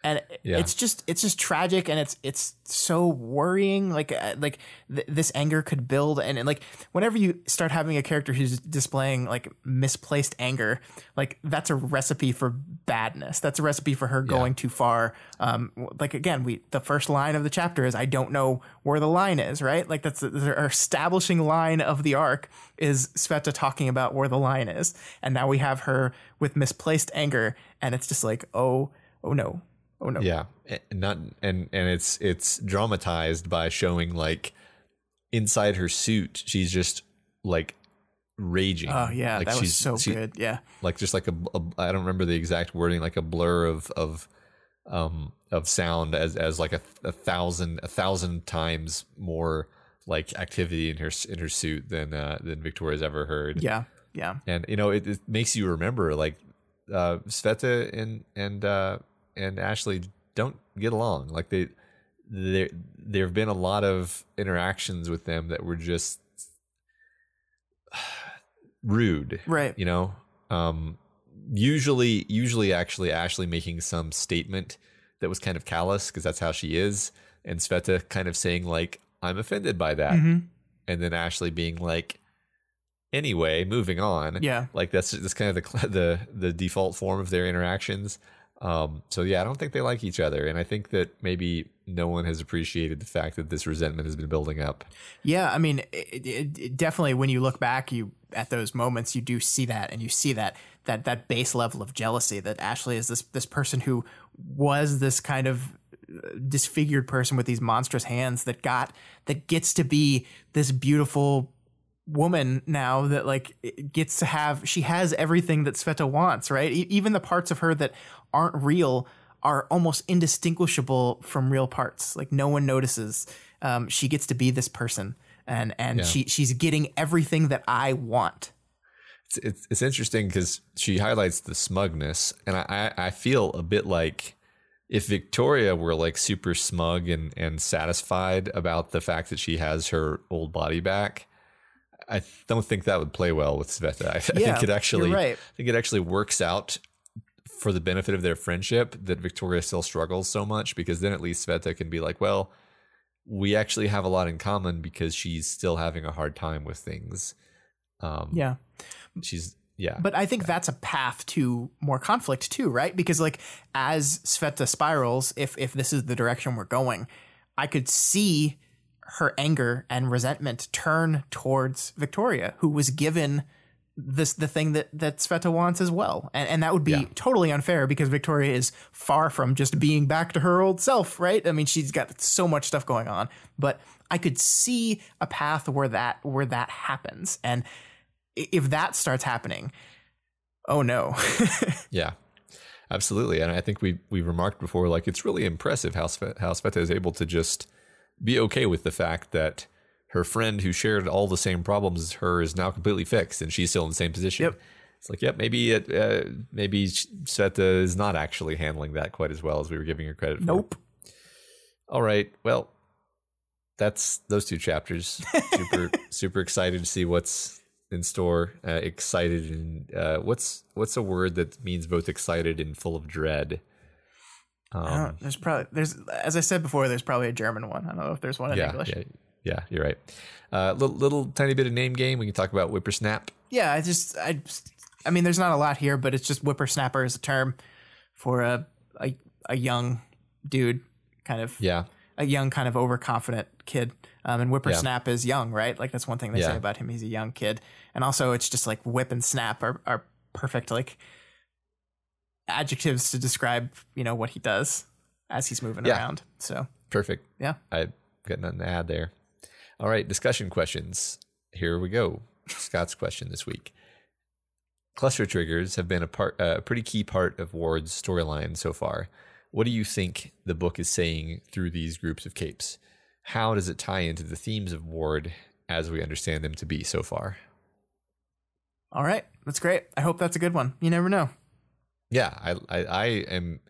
and Yeah. it's just it's just tragic and it's it's so worrying like uh, like th- this anger could build and, and like whenever you start having a character who's displaying like misplaced anger like that's a recipe for badness. That's a recipe for her going too far. Um like again we the first line of the chapter is i don't know where the line is right? Like that's the, our establishing line of the arc is sveta talking about where the line is. And now we have her with misplaced anger and it's just like oh oh no oh no Yeah, and not and and it's it's dramatized by showing like inside her suit, she's just like raging. Oh yeah, like that was so she- good. Yeah, Like just like a, a I don't remember the exact wording, like a blur of of um of sound as as like a, a thousand a thousand times more like activity in her in her suit than uh than Victoria's ever heard. yeah, yeah, and you know it, it makes you remember like uh Sveta and and uh and Ashley don't get along like they there there have been a lot of interactions with them that were just rude right. you know um usually usually actually Ashley making some statement that was kind of callous because that's how she is and Sveta kind of saying like I'm offended by that hmm and then Ashley being like, anyway, moving on. Yeah, Like that's that's kind of the the the default form of their interactions. Um, so yeah, I don't think they like each other, and I think that maybe no one has appreciated the fact that this resentment has been building up. yeah. I mean, it, it, it definitely when you look back, you at those moments, you do see that, and you see that that that base level of jealousy that Ashley is this this person who was this kind of uh, disfigured person with these monstrous hands that got that gets to be this beautiful woman now that like gets to have she has everything that Sveta wants, right? E- even the parts of her that aren't real are almost indistinguishable from real parts. Like no one notices. Um, she gets to be this person, and and Yeah. she she's getting everything that I want. It's it's, it's interesting because she highlights the smugness, and I, I I feel a bit like if Victoria were like super smug and and satisfied about the fact that she has her old body back. I don't think that would play well with Sveta. I, I think it actually, right. I think it actually works out for the benefit of their friendship that Victoria still struggles so much because then at least Sveta can be like, well, we actually have a lot in common because she's still having a hard time with things. Um, Yeah. she's yeah, But I think that's a path to more conflict too, right? Because like as Sveta spirals, if if this is the direction we're going, I could see her anger and resentment turn towards Victoria, who was given this the thing that that Sveta wants as well. And and that would be Yeah. totally unfair because Victoria is far from just being back to her old self, right? I mean, she's got so much stuff going on. But I could see a path where that where that happens. And if that starts happening, Oh no. yeah. Absolutely. And I think we we remarked before like it's really impressive how Sve- how Sveta is able to just be okay with the fact that her friend who shared all the same problems as her is now completely fixed and she's still in the same position. Yep. It's like, yep, maybe it, uh, maybe Sveta is not actually handling that quite as well as we were giving her credit for. Nope. All right. Well, that's those two chapters. Super super excited to see what's in store. Uh, excited and uh, what's what's a word that means both excited and full of dread? Um, there's probably there's as I said before, there's probably a German one. I don't know if there's one in yeah, English. Yeah, yeah, you're right. Uh, little, little tiny bit of name game. We can talk about whippersnap. Yeah, I just I I mean, there's not a lot here, but it's just whippersnapper is a term for a a, a young dude, kind of yeah, a young kind of overconfident kid. Um, and whippersnap yeah. is young, right? Like that's one thing they yeah. say about him. He's a young kid, and also it's just like whip and snap are are perfect like adjectives to describe you know what he does as he's moving yeah. around. So perfect. Yeah, I got nothing to add there. All right, discussion questions. Here we go. Scott's question this week. Cluster triggers have been a part, a uh, pretty key part of Ward's storyline so far. What do you think the book is saying through these groups of capes? How does it tie into the themes of Ward as we understand them to be so far? All right, that's great. I hope that's a good one. You never know. Yeah, I I, I am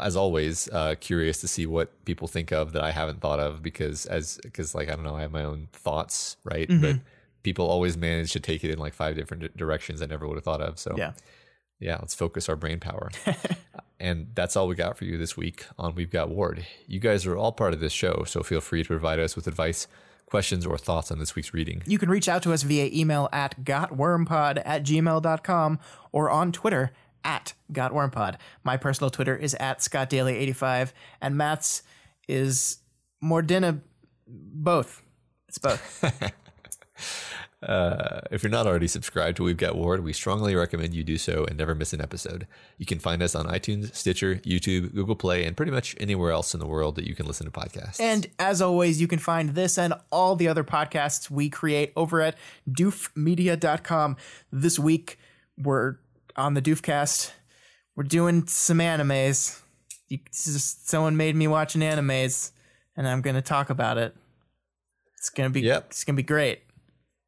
as always uh, curious to see what people think of that I haven't thought of because as because like I don't know I have my own thoughts right, mm-hmm. but people always manage to take it in like five different directions I never would have thought of. So yeah, yeah, let's focus our brain power. and that's all we got for you this week on We've Got Ward. You guys are all part of this show, so feel free to provide us with advice, questions, or thoughts on this week's reading. You can reach out to us via email at gotwormpod at gmail.com or on Twitter at gotwormpod. My personal Twitter is at scottdaily85, and Matt's is Mordina both. It's both. Uh, if you're not already subscribed to We've Got Ward, we strongly recommend you do so and never miss an episode. You can find us on iTunes, Stitcher, YouTube, Google Play, and pretty much anywhere else in the world that you can listen to podcasts. And as always, you can find this and all the other podcasts we create over at doofmedia.com. This week, we're on the Doofcast. We're doing some animes. You, just, someone made me watch an animes, and I'm going to talk about it. It's gonna be yep. it's gonna be great.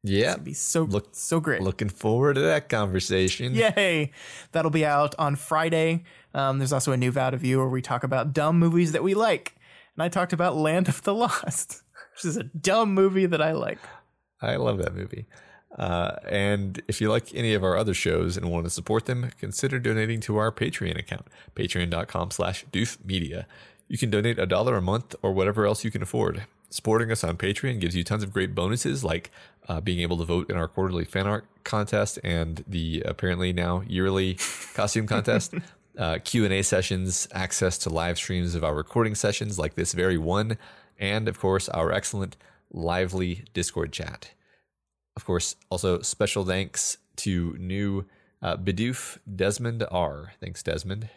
Yeah, be so Look, so great. Looking forward to that conversation. Yay! That'll be out on Friday. Um, there's also a new Vow to View where we talk about dumb movies that we like, and I talked about Land of the Lost, which is a dumb movie that I like. I love that movie. Uh, and if you like any of our other shows and want to support them, consider donating to our Patreon account, patreon.com slash doofmedia. You can donate a dollar a month or whatever else you can afford. Supporting us on Patreon gives you tons of great bonuses like uh, being able to vote in our quarterly fan art contest and the apparently now yearly costume contest, uh, Q and A sessions, access to live streams of our recording sessions like this very one, and of course our excellent lively Discord chat. Of course, also special thanks to new uh, Bidoof Desmond R. Thanks, Desmond.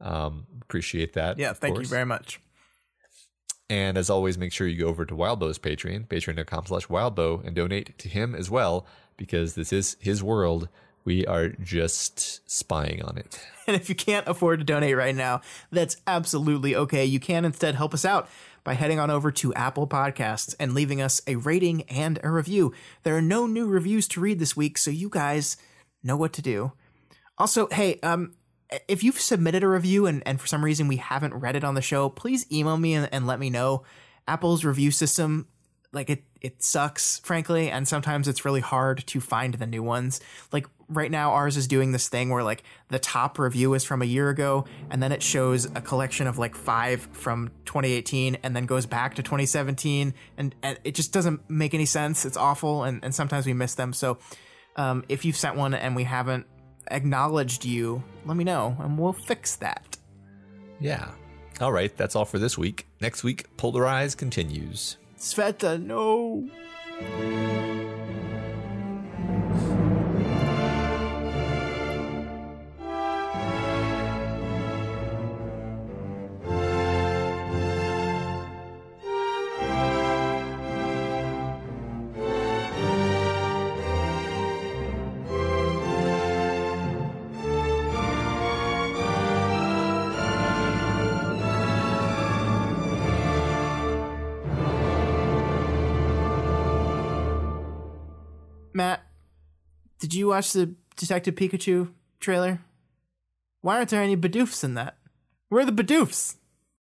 Um, appreciate that. Yeah, thank you very much. And as always, make sure you go over to Wildbow's Patreon, patreon.com slash wildbow, and donate to him as well, because this is his world. We are just spying on it. And if you can't afford to donate right now, that's absolutely okay. You can instead help us out by heading on over to Apple Podcasts and leaving us a rating and a review. There are no new reviews to read this week, so you guys know what to do. Also, hey, um, if you've submitted a review and, and for some reason we haven't read it on the show, please email me and, and let me know. Apple's review system, like it, it sucks, frankly, and sometimes it's really hard to find the new ones. Like right now, ours is doing this thing where like the top review is from a year ago, and then it shows a collection of like five from 2018, and then goes back to 2017, and, and it just doesn't make any sense. It's awful, and, and sometimes we miss them. So um, if you've sent one and we haven't acknowledged you, let me know and we'll fix that. Yeah. All right, that's all for this week. Next week, Polarize continues. Sveta, no. Matt, did you watch the Detective Pikachu trailer? Why aren't there any Bidoofs in that? Where are the Bidoofs?